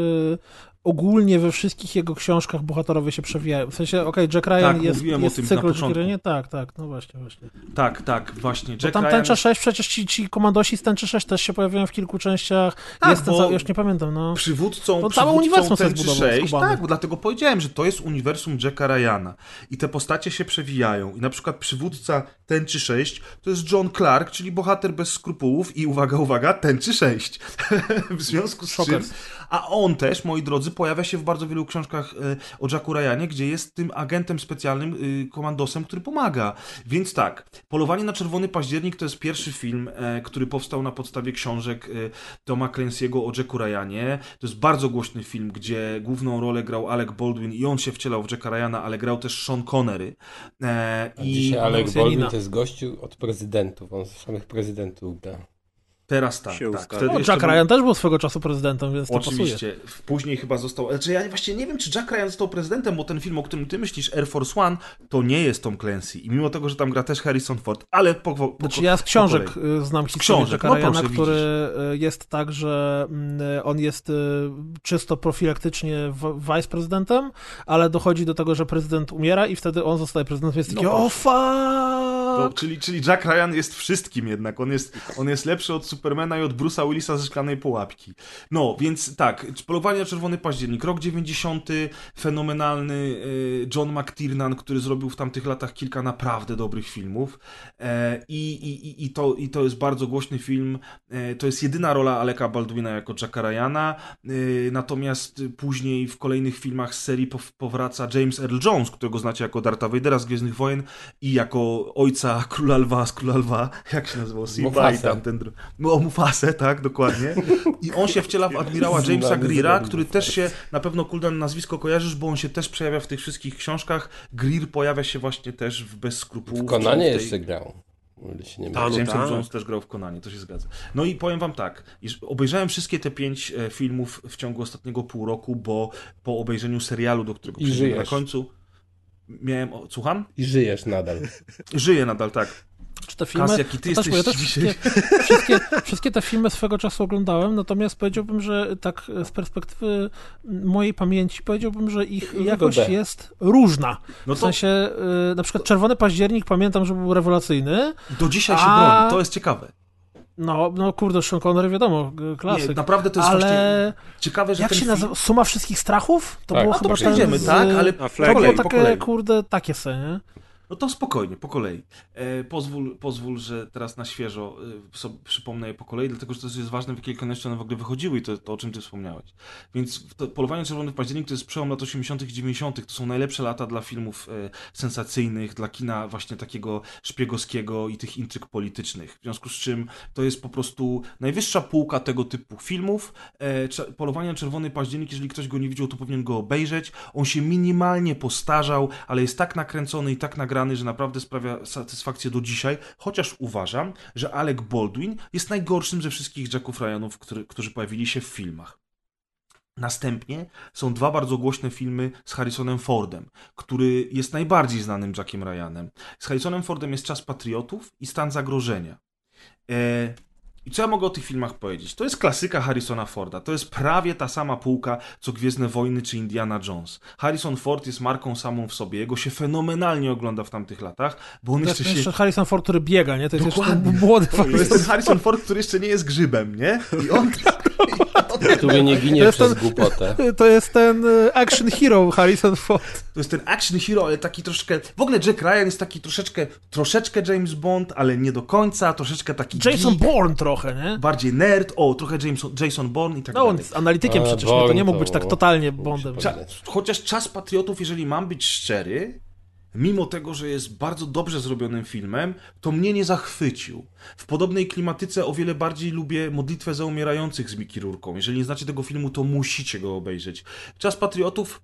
ogólnie we wszystkich jego książkach bohaterowie się przewijają. W sensie, okej, Jack Ryan Tak, jest, mówiłem o jest tym cykl. Jackie Tak, tak, no właśnie, właśnie. Tak, tak, właśnie. Bo Jack tam Ryan Tęcza jest 6, przecież ci, ci komandosi z Tęczy 6 też się pojawiają w kilku częściach. Tak, jest ten, bo- za- już nie pamiętam, no. przywódcą, To całe uniwersum Tęczy zbudował, 6, skubany. tak, dlatego powiedziałem, że to jest uniwersum Jacka Ryana i te postacie się przewijają i na przykład przywódca Tęczy 6 to jest John Clark, czyli bohater bez skrupułów i uwaga, uwaga, Tęczy 6. w związku z czym, Shockers. A on też, moi drodzy, pojawia się w bardzo wielu książkach e, o Jacku Ryanie, gdzie jest tym agentem specjalnym, y, komandosem, który pomaga. Więc tak, Polowanie na Czerwony Październik to jest pierwszy film, e, który powstał na podstawie książek e, Toma Clancy'ego o Jacku Ryanie. To jest bardzo głośny film, gdzie główną rolę grał Alec Baldwin i on się wcielał w Jacka Ryana, ale grał też Sean Connery. E, A I dzisiaj Alec. Baldwin to jest gościu od prezydentów, on z samych prezydentów gra. Teraz tak, Się tak. Wtedy No, Jack był- Ryan też był swego czasu prezydentem, więc to pasuje. Oczywiście. Później chyba został. Znaczy ja właśnie nie wiem, czy Jack Ryan został prezydentem, bo ten film, o którym ty myślisz, Air Force One, to nie jest Tom Clancy. I mimo tego, że tam gra też Harrison Ford, ale po, po, po, Znaczy ja z książek y, znam historię książek, Jacka no Ryana, proszę, który y, jest tak, że mm, on jest y, czysto profilaktycznie vice-prezydentem, ale dochodzi do tego, że prezydent umiera i wtedy on zostaje prezydentem. Jest No o To, czyli, czyli Jack Ryan jest wszystkim jednak. On jest, on jest lepszy od Supermana i od Bruce'a Willisa ze szklanej pułapki. No, więc tak, Polowanie na Czerwony Październik, rok 90, fenomenalny y, John McTiernan, który zrobił w tamtych latach kilka naprawdę dobrych filmów. E, I, i, i, to, I to jest bardzo głośny film. E, To jest jedyna rola Aleka Baldwina jako Jacka Ryana. E, Natomiast później w kolejnych filmach z serii pow- powraca James Earl Jones, którego znacie jako Darta Vadera z Gwiezdnych Wojen i jako ojca Króla Lwa z Króla Lwa, jak się nazywał? Simba i Mufasę. tamten... dru- No, Mufasę, tak, dokładnie. I on się wciela w admirała Jamesa Greera, który też się, na pewno Kuldan nazwisko kojarzysz, bo on się też przejawia w tych wszystkich książkach. Greer pojawia się właśnie też w Bez skrupułów. W Konanie tej- jeszcze grał. O ile się nie Ta, mylę. no James tak. Jones też grał w Konanie, to się zgadza. No i powiem wam tak, obejrzałem wszystkie te pięć e, filmów w ciągu ostatniego pół roku, bo po obejrzeniu serialu, do którego I przejdziemy na końcu, miałem... O, słucham? I żyjesz nadal. Żyję nadal, tak. Czy te filmy... Kas, jaki ty jesteś ja też wszystkie, wszystkie, wszystkie te filmy swego czasu oglądałem, natomiast powiedziałbym, że tak z perspektywy mojej pamięci, powiedziałbym, że ich jakość jest różna. No W to sensie, y, na przykład Czerwony Październik pamiętam, że był rewelacyjny. do dzisiaj się A- broni, to jest ciekawe. No, no kurde, Sean Connery wiadomo, klasyk. Nie, naprawdę to jest właśnie ale ciekawe, że jak ten się film... nazywa? Suma wszystkich strachów? To Tak, było a to chyba przejdziemy, ten z, tak, ale. To było takie, kurde, takie se, nie? No to spokojnie, po kolei. E, pozwól, pozwól, że teraz na świeżo e, sobie przypomnę je po kolei, dlatego że to jest ważne, w jakiej kolejności one w ogóle wychodziły i to, to o czym ty wspomniałeś. Więc Polowanie na Czerwony Październik to jest przełom lat 80 i 90 To są najlepsze lata dla filmów e, sensacyjnych, dla kina właśnie takiego szpiegowskiego i tych intryg politycznych. W związku z czym to jest po prostu najwyższa półka tego typu filmów. E, Polowanie Czerwony Październik, jeżeli ktoś go nie widział, to powinien go obejrzeć. On się minimalnie postarzał, ale jest tak nakręcony i tak nagrany, że naprawdę sprawia satysfakcję do dzisiaj, chociaż uważam, że Alec Baldwin jest najgorszym ze wszystkich Jacków Ryanów, który, którzy pojawili się w filmach. Następnie są dwa bardzo głośne filmy z Harrisonem Fordem, który jest najbardziej znanym Jackiem Ryanem. Z Harrisonem Fordem jest Czas Patriotów i Stan Zagrożenia. E, I co ja mogę o tych filmach powiedzieć? To jest klasyka Harrisona Forda. To jest prawie ta sama półka, co Gwiezdne Wojny czy Indiana Jones. Harrison Ford jest marką samą w sobie. Jego się fenomenalnie ogląda w tamtych latach, bo on To jeszcze jest się... jeszcze Harrison Ford, który biega, nie? To jest jeszcze Dokładnie. ten młody To jest ten Harrison Ford, który jeszcze nie jest grzybem, nie? I on... Który nie To ginie jest przez ten- głupotę. To jest ten e, action hero Harrison Ford. To jest ten action hero, ale taki troszeczkę... W ogóle Jack Ryan jest taki troszeczkę, troszeczkę James Bond, ale nie do końca, troszeczkę taki Jason geek, Bourne trochę, nie? bardziej nerd, o, trochę Jameson, Jason Bourne i tak No on dalej. jest analitykiem A, przecież, nie? to nie mógł to- być tak totalnie Bondem. Cza- chociaż Czas Patriotów, jeżeli mam być szczery, mimo tego, że jest bardzo dobrze zrobionym filmem, to mnie nie zachwycił. W podobnej klimatyce o wiele bardziej lubię Modlitwę za umierających z Mickey Rourką. Jeżeli nie znacie tego filmu, to musicie go obejrzeć. Czas Patriotów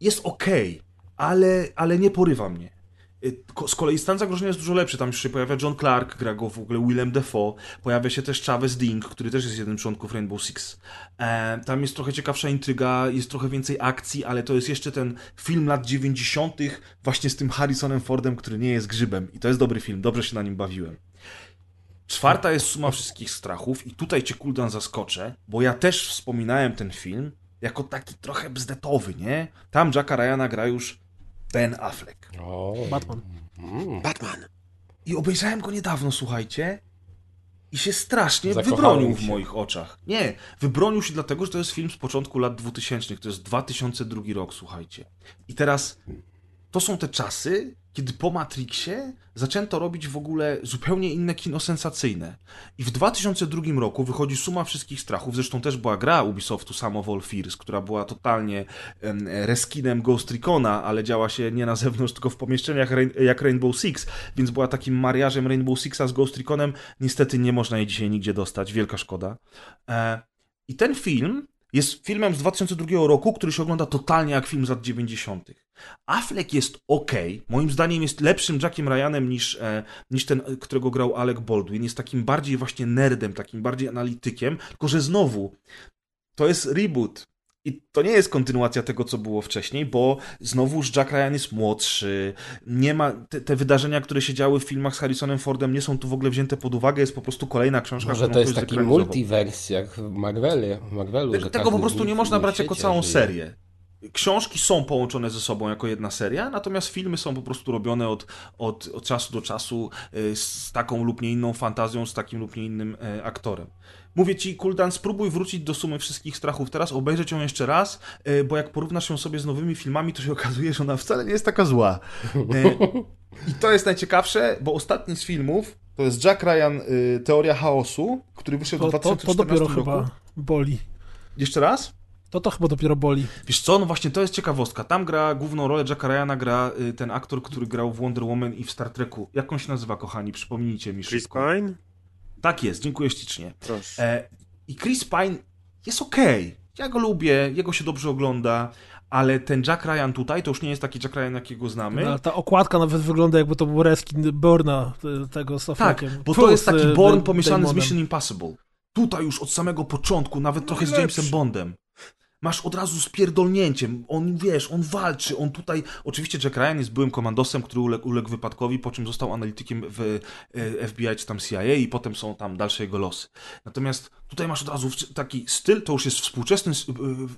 jest okej, ale, ale nie porywa mnie. Y, Z kolei Stan Zagrożenia jest dużo lepszy. Tam już się pojawia John Clark, gra go w ogóle Willem Dafoe. Pojawia się też Chavez Ding, który też jest jednym z członków Rainbow Six. E, tam jest trochę ciekawsza intryga, jest trochę więcej akcji, ale to jest jeszcze ten film lat 90. właśnie z tym Harrisonem Fordem, który nie jest grzybem. I to jest dobry film, dobrze się na nim bawiłem. Czwarta jest Suma Wszystkich Strachów i tutaj cię Kuldan zaskoczę, bo ja też wspominałem ten film jako taki trochę bzdetowy, nie? Tam Jacka Ryana gra już Ben Affleck. O, Batman. Batman. I obejrzałem go niedawno, słuchajcie. I się strasznie Zakochałem wybronił w się. moich oczach. Nie, wybronił się dlatego, że to jest film z początku lat 2000. To jest 2002 rok, słuchajcie. I teraz to są te czasy, kiedy po Matrixie zaczęto robić w ogóle zupełnie inne kino sensacyjne. I w 2002 roku wychodzi Suma Wszystkich Strachów, zresztą też była gra Ubisoftu Sam of All Fears, która była totalnie em, reskinem Ghost Recona, ale działa się nie na zewnątrz, tylko w pomieszczeniach jak Rainbow Six, więc była takim mariażem Rainbow Sixa z Ghost Reconem. Niestety nie można jej dzisiaj nigdzie dostać, wielka szkoda. E, I ten film jest filmem z 2002 roku, który się ogląda totalnie jak film z lat 90. Affleck jest ok, moim zdaniem jest lepszym Jackiem Ryanem niż, e, niż ten, e, którego grał Alec Baldwin. Jest takim bardziej właśnie nerdem, takim bardziej analitykiem, tylko że znowu to jest reboot. I to nie jest kontynuacja tego, co było wcześniej, bo znowuż Jack Ryan jest młodszy. Nie ma. Te, te wydarzenia, które się działy w filmach z Harrisonem Fordem, nie są tu w ogóle wzięte pod uwagę. Jest po prostu kolejna książka, Może to jest taki multiverse jak w Marvelu. Marvelu Tego, że tego po prostu nie można brać jako całą żyje. serię. Książki są połączone ze sobą jako jedna seria, natomiast filmy są po prostu robione od, od, od czasu do czasu y, z taką lub nie inną fantazją, z takim lub nie innym e, aktorem. Mówię ci, Kuldan, spróbuj wrócić do sumy wszystkich strachów teraz, obejrzeć ją jeszcze raz, e, bo jak porównasz ją sobie z nowymi filmami, to się okazuje, że ona wcale nie jest taka zła. E, I to jest najciekawsze, bo ostatni z filmów to jest Jack Ryan y, Teoria Chaosu, który wyszedł w To, to, to 2014 dopiero roku. chyba boli. Jeszcze raz? To to chyba dopiero boli. Wiesz co, no właśnie to jest ciekawostka. Tam gra główną rolę Jacka Ryana, gra y, ten aktor, który grał w Wonder Woman i w Star Treku. Jak on się nazywa, kochani? Przypomnijcie mi Chris szybko. Pine? Tak jest, dziękuję ślicznie. Proszę. E, I Chris Pine jest okej. Ja go lubię, jego się dobrze ogląda, ale ten Jack Ryan tutaj to już nie jest taki Jack Ryan, jakiego znamy. No, ale ta okładka nawet wygląda jakby to był reskin Burna y, tego z tak, bo to jest taki y, Born pomieszany z. Mission Impossible. Tutaj już od samego początku, nawet trochę z. Jamesem Bondem. Masz od razu z pierdolnięciem. On, wiesz, on walczy, on tutaj... Oczywiście Jack Ryan jest byłym komandosem, który uległ, uległ wypadkowi, po czym został analitykiem w e, FBI czy tam CIA i potem są tam dalsze jego losy. Natomiast tutaj masz od razu taki styl, to już jest współczesny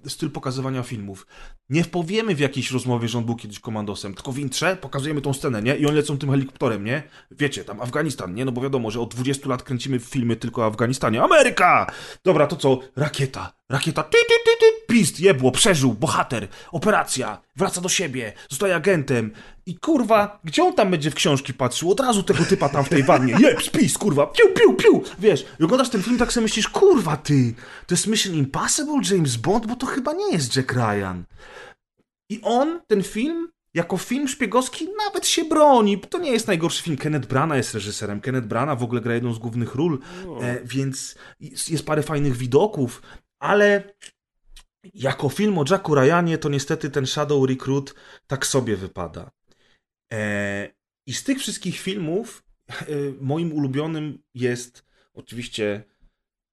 y, styl pokazywania filmów. Nie powiemy w jakiejś rozmowie, że on był kiedyś komandosem, tylko w intrze pokazujemy tą scenę, nie? I oni lecą tym helikopterem, nie? Wiecie, tam Afganistan, nie? No bo wiadomo, że od 20 lat kręcimy filmy tylko o Afganistanie. Ameryka! Dobra, to co? Rakieta. Rakieta. Ty, ty, ty, ty. Pist, jebło, przeżył, bohater, operacja, wraca do siebie, zostaje agentem. I kurwa, gdzie on tam będzie w książki patrzył? Od razu tego typa tam w tej wannie. Jeb, spis, kurwa, piu, piu, piu. Wiesz, i oglądasz ten film, tak sobie myślisz, kurwa ty, to jest Mission Impossible, James Bond, bo to chyba nie jest Jack Ryan. I on, ten film, jako film szpiegowski nawet się broni. To nie jest najgorszy film. Kenneth Branagh jest reżyserem. Kenneth Branagh w ogóle gra jedną z głównych ról, e, więc jest, jest parę fajnych widoków, ale jako film o Jacku Ryanie to niestety ten Shadow Recruit tak sobie wypada. E, I z tych wszystkich filmów e, moim ulubionym jest oczywiście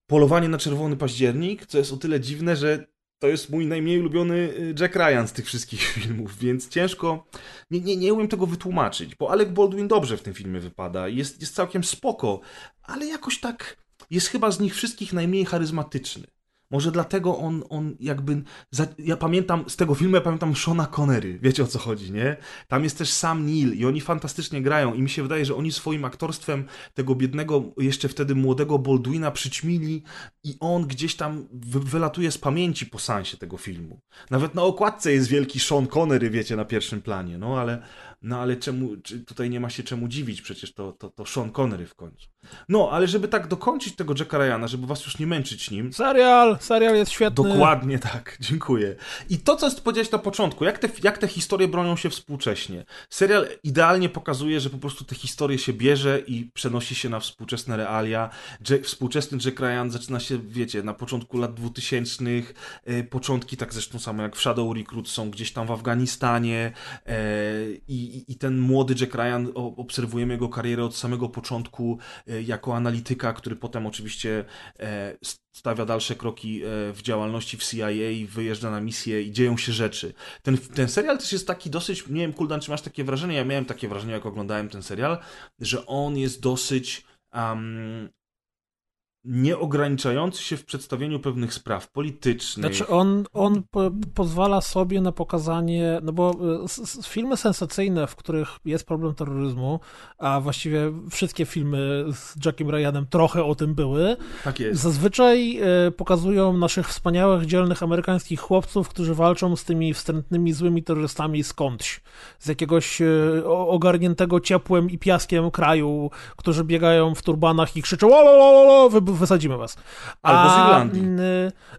Polowanie na Czerwony Październik, co jest o tyle dziwne, że to jest mój najmniej ulubiony y, Jack Ryan z tych wszystkich filmów, więc ciężko, nie, nie, nie umiem tego wytłumaczyć, bo Alec Baldwin dobrze w tym filmie wypada, jest, jest całkiem spoko, ale jakoś tak jest chyba z nich wszystkich najmniej charyzmatyczny. Może dlatego on, on jakby. Za, ja pamiętam z tego filmu, ja pamiętam Shona Connery. Wiecie o co chodzi, nie? Tam jest też Sam Neill i oni fantastycznie grają. I mi się wydaje, że oni swoim aktorstwem tego biednego, jeszcze wtedy młodego Baldwina przyćmili i on gdzieś tam wy, wylatuje z pamięci po sensie tego filmu. Nawet na okładce jest wielki Sean Connery, wiecie, na pierwszym planie. No ale, no ale czemu, tutaj nie ma się czemu dziwić, przecież to, to, to Sean Connery w końcu. No, ale żeby tak dokończyć tego Jacka Ryana, żeby was już nie męczyć nim. Serial, serial jest świetny. Dokładnie tak, dziękuję. I to, co powiedziałeś na początku, jak te, jak te historie bronią się współcześnie. Serial idealnie pokazuje, że po prostu te historie się bierze i przenosi się na współczesne realia. Jack, współczesny Jack Ryan zaczyna się, wiecie, na początku lat 2000, e, początki tak zresztą samo jak w Shadow Recruit są gdzieś tam w Afganistanie e, i, i ten młody Jack Ryan, o, obserwujemy jego karierę od samego początku jako analityka, który potem oczywiście e, stawia dalsze kroki e, w działalności w CIA, wyjeżdża na misję i dzieją się rzeczy. Ten, ten serial też jest taki dosyć, nie wiem Kuldan, czy masz takie wrażenie, ja miałem takie wrażenie, jak oglądałem ten serial, że on jest dosyć um, nieograniczający się w przedstawieniu pewnych spraw politycznych. Znaczy on, on po, pozwala sobie na pokazanie, no bo e, filmy sensacyjne, w których jest problem terroryzmu, a właściwie wszystkie filmy z Jackiem Ryanem trochę o tym były, tak jest. zazwyczaj e, pokazują naszych wspaniałych, dzielnych amerykańskich chłopców, którzy walczą z tymi wstrętnymi, złymi terrorystami skądś, z jakiegoś e, ogarniętego ciepłem i piaskiem kraju, którzy biegają w turbanach i krzyczą wysadzimy was. Albo z Irlandii.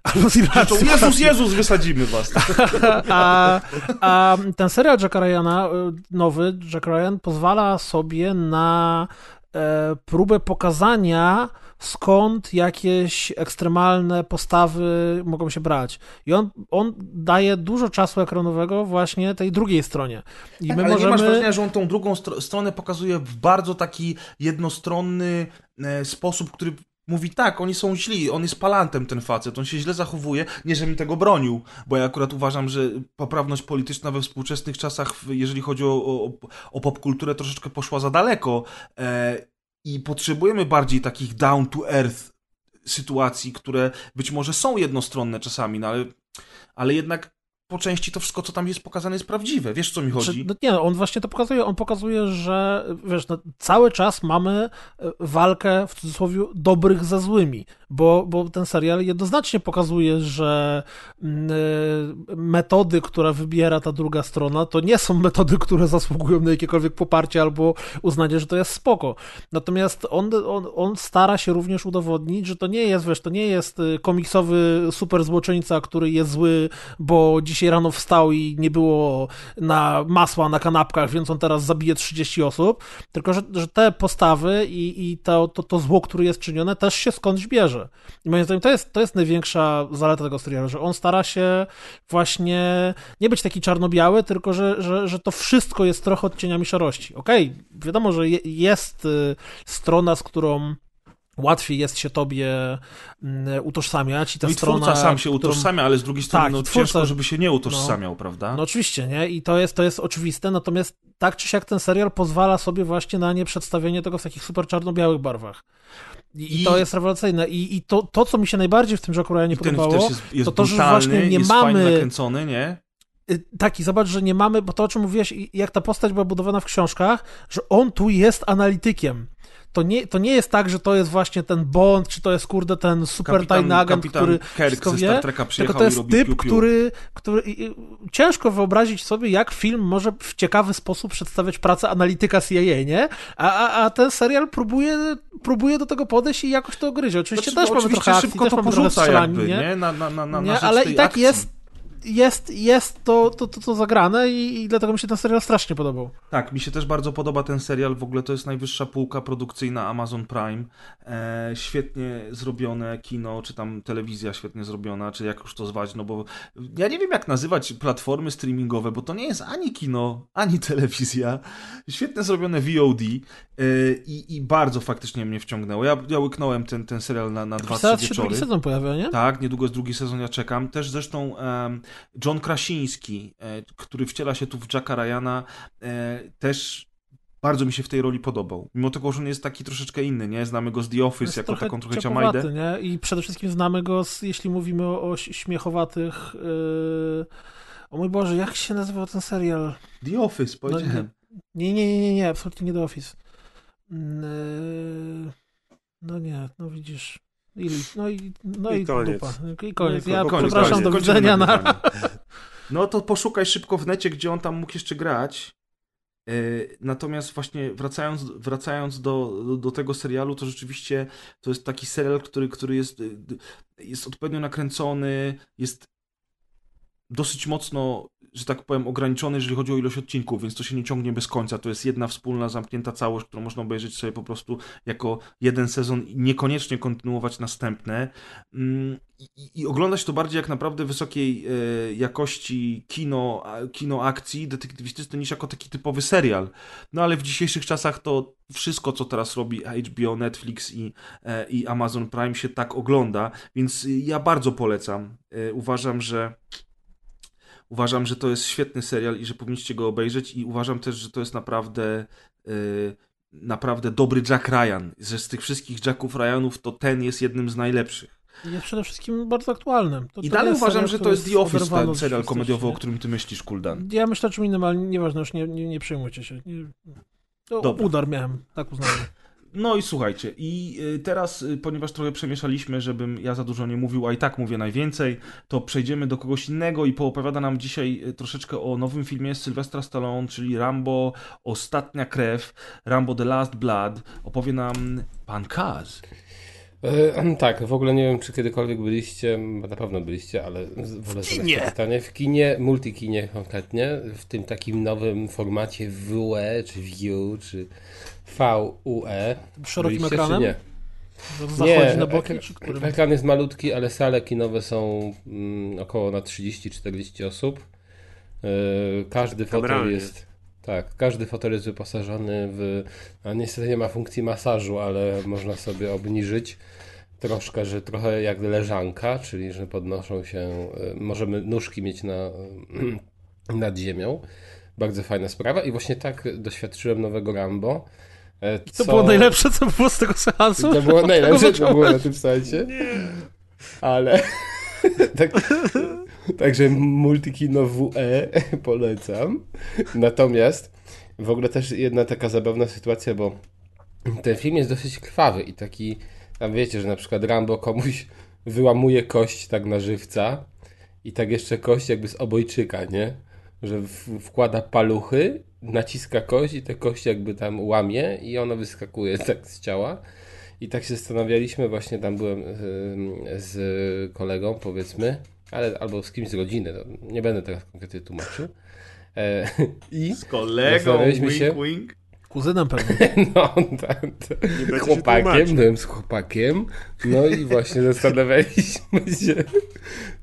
albo z Irlandii. Jezus, Jezus, wysadzimy was. a, a ten serial Jacka Ryana, y, nowy Jack Ryan, pozwala sobie na e, próbę pokazania skąd jakieś ekstremalne postawy mogą się brać. I on, on daje dużo czasu ekranowego właśnie tej drugiej stronie. I tak, my ale możemy... nie masz wrażenia, że on tą drugą str stronę pokazuje w bardzo taki jednostronny e, sposób, który mówi tak, oni są źli, on jest palantem ten facet, on się źle zachowuje, nie żebym tego bronił, bo ja akurat uważam, że poprawność polityczna we współczesnych czasach, jeżeli chodzi o, o, o popkulturę, troszeczkę poszła za daleko. E, i potrzebujemy bardziej takich down to earth sytuacji, które być może są jednostronne czasami, no ale, ale jednak po części to wszystko, co tam jest pokazane, jest prawdziwe. Wiesz, co mi chodzi? No nie, on właśnie to pokazuje. On pokazuje, że wiesz, no, cały czas mamy e, walkę w cudzysłowie dobrych ze złymi, bo, bo ten serial jednoznacznie pokazuje, że mm, e, metody, które wybiera ta druga strona, to nie są metody, które zasługują na jakiekolwiek poparcie albo uznanie, że to jest spoko. Natomiast on, on, on stara się również udowodnić, że to nie jest, wiesz, to nie jest e, komiksowy super złoczyńca, który jest zły, bo dziś dzisiaj rano wstał i nie było na masła na kanapkach, więc on teraz zabije 30 osób, tylko że, że te postawy i, i to, to, to zło, które jest czynione, też się skądś bierze. I moim zdaniem to jest, to jest największa zaleta tego serialu, że on stara się właśnie nie być taki czarno-biały, tylko że, że, że to wszystko jest trochę odcieniami szarości. Okej, okay, wiadomo, że je, jest y, strona, z którą łatwiej jest się tobie mm, utożsamiać. I ta no i strona, twórca sam się którą... utożsamia, ale z drugiej strony tak, no, twórca... ciężko, żeby się nie utożsamiał, no, prawda? No oczywiście, nie? I to jest, to jest oczywiste, natomiast tak czy siak ten serial pozwala sobie właśnie na nie przedstawienie tego w takich super czarno-białych barwach. I, I, to jest rewelacyjne. I, i to, to, co mi się najbardziej w tym Jacku nie podobało, jest, jest to to, że właśnie nie jest mamy... nakręcony, nie? Y, taki, zobacz, że nie mamy, bo to o czym mówiłeś, jak ta postać była budowana w książkach, że on tu jest analitykiem to nie, to nie jest tak, że to jest właśnie ten Bond, czy to jest kurde ten super kapitan, tajny agent, który Kirk wszystko wie, tylko to jest typ, piu, piu. który, który ciężko wyobrazić sobie, jak film może w ciekawy sposób przedstawiać pracę analityka CIA, nie? A, a, a ten serial próbuje, próbuje do tego podejść i jakoś to gryzie. Oczywiście znaczy, też mamy trochę akcji, szybko też to porzuca jakby, nie? nie? Na, na, na, na nie? Ale i tak akcji. jest jest, jest to, to, to, to zagrane i, i dlatego mi się ten serial strasznie podobał. Tak, mi się też bardzo podoba ten serial. W ogóle to jest najwyższa półka produkcyjna Amazon Prime. E, świetnie zrobione kino, czy tam telewizja świetnie zrobiona, czy jak już to zwać, no bo ja nie wiem jak nazywać platformy streamingowe, bo to nie jest ani kino, ani telewizja. Świetnie zrobione VOD e, i, i bardzo faktycznie mnie wciągnęło. Ja, ja łyknąłem ten, ten serial na, na dwa, trzy Zaraz się wieczory. drugi sezon pojawia, nie? Tak, niedługo jest drugi sezon, ja czekam. Też zresztą John Krasiński, e, który wciela się tu w Jacka Ryana, e, też bardzo mi się w tej roli podobał. Mimo tego, że on jest taki troszeczkę inny, nie? Znamy go z The Office Jest jako taką trochę ciamajdę. nie? I przede wszystkim znamy go, z, jeśli mówimy o, o śmiechowatych... Yy... O mój Boże, jak się nazywał ten serial? The Office, powiedziałem. Nie, nie, nie, nie, nie absolutnie nie The Office. Yy... No nie, no widzisz. I, no i, no I i, koniec. dupa. I koniec. Ja koniec, przepraszam, koniec. do widzenia. Na... No to poszukaj szybko w necie, gdzie on tam mógł jeszcze grać. E, Natomiast właśnie wracając, wracając do, do, do tego serialu, to rzeczywiście to jest taki serial, który, który jest, d- jest odpowiednio nakręcony, jest dosyć mocno, że tak powiem, ograniczony, jeżeli chodzi o ilość odcinków, więc to się nie ciągnie bez końca. To jest jedna wspólna, zamknięta całość, którą można obejrzeć sobie po prostu jako jeden sezon i niekoniecznie kontynuować następne. Mm, I, i oglądać to bardziej jak naprawdę wysokiej e, jakości kino, kino akcji detektywistyczne niż jako taki typowy serial. No ale w dzisiejszych czasach to wszystko, co teraz robi HBO, Netflix i, e, i Amazon Prime się tak ogląda, więc ja bardzo polecam. E, Uważam, że uważam, że to jest świetny serial i że powinniście go obejrzeć i uważam też, że to jest naprawdę e, naprawdę dobry Jack Ryan, że z tych wszystkich Jacków Ryanów to ten jest jednym z najlepszych. Jest przede wszystkim bardzo aktualnym. To, I to dalej uważam, serial, że to jest The Office, ten serial komediowy, o którym ty myślisz, Kuldan. Ja myślę o czym innym, ale nieważne, już nie, nie, nie przejmujcie się. Nie... To Dobra. udar miałem, tak uznałem. No i słuchajcie, i y, teraz, y, ponieważ trochę przemieszaliśmy, żebym ja za dużo nie mówił, a i tak mówię najwięcej, to przejdziemy do kogoś innego i poopowiada nam dzisiaj y, troszeczkę o nowym filmie Sylwestra Stallone, czyli Rambo Ostatnia Krew, Rambo The Last Blood. Opowie nam pan Kaz. E, tak, w ogóle nie wiem, czy kiedykolwiek byliście, na pewno byliście, ale wolę zadać to pytanie. W kinie, multikinie konkretnie, w tym takim nowym formacie WE, czy VIEW, czy VUE. Szerokim Byliście, ekranem? Czy nie? Zachodzi na boki, ekra- czy którym? Ekran jest malutki, ale sale kinowe są mm, około na 30-40 osób. E, każdy fotel Kameralnie. jest. Tak, każdy fotel jest wyposażony w. A niestety nie ma funkcji masażu, ale można sobie obniżyć troszkę, że trochę jak leżanka, czyli że podnoszą się. e, Możemy nóżki mieć na, nad ziemią. Bardzo fajna sprawa. I właśnie tak doświadczyłem nowego Rambo. E, To co- było najlepsze, co było z tego seansu? to było najlepsze, co było na tym sajcie. Ale tak, także multikino WE polecam. Natomiast w ogóle też jedna taka zabawna sytuacja, bo ten film jest dosyć krwawy i taki, tam wiecie, że na przykład Rambo komuś wyłamuje kość tak na żywca i tak jeszcze kość jakby z obojczyka, nie? Że w, wkłada paluchy, naciska kość i te kość jakby tam łamie i ona wyskakuje tak z ciała. I tak się zastanawialiśmy, właśnie tam byłem z kolegą, powiedzmy, ale albo z kimś z rodziny, no, nie będę teraz konkretnie tłumaczył. E, I Z kolegą, wink, się. wink. Kuzynem pewnie. no, tak, chłopakiem, byłem z chłopakiem, no i właśnie zastanawialiśmy się,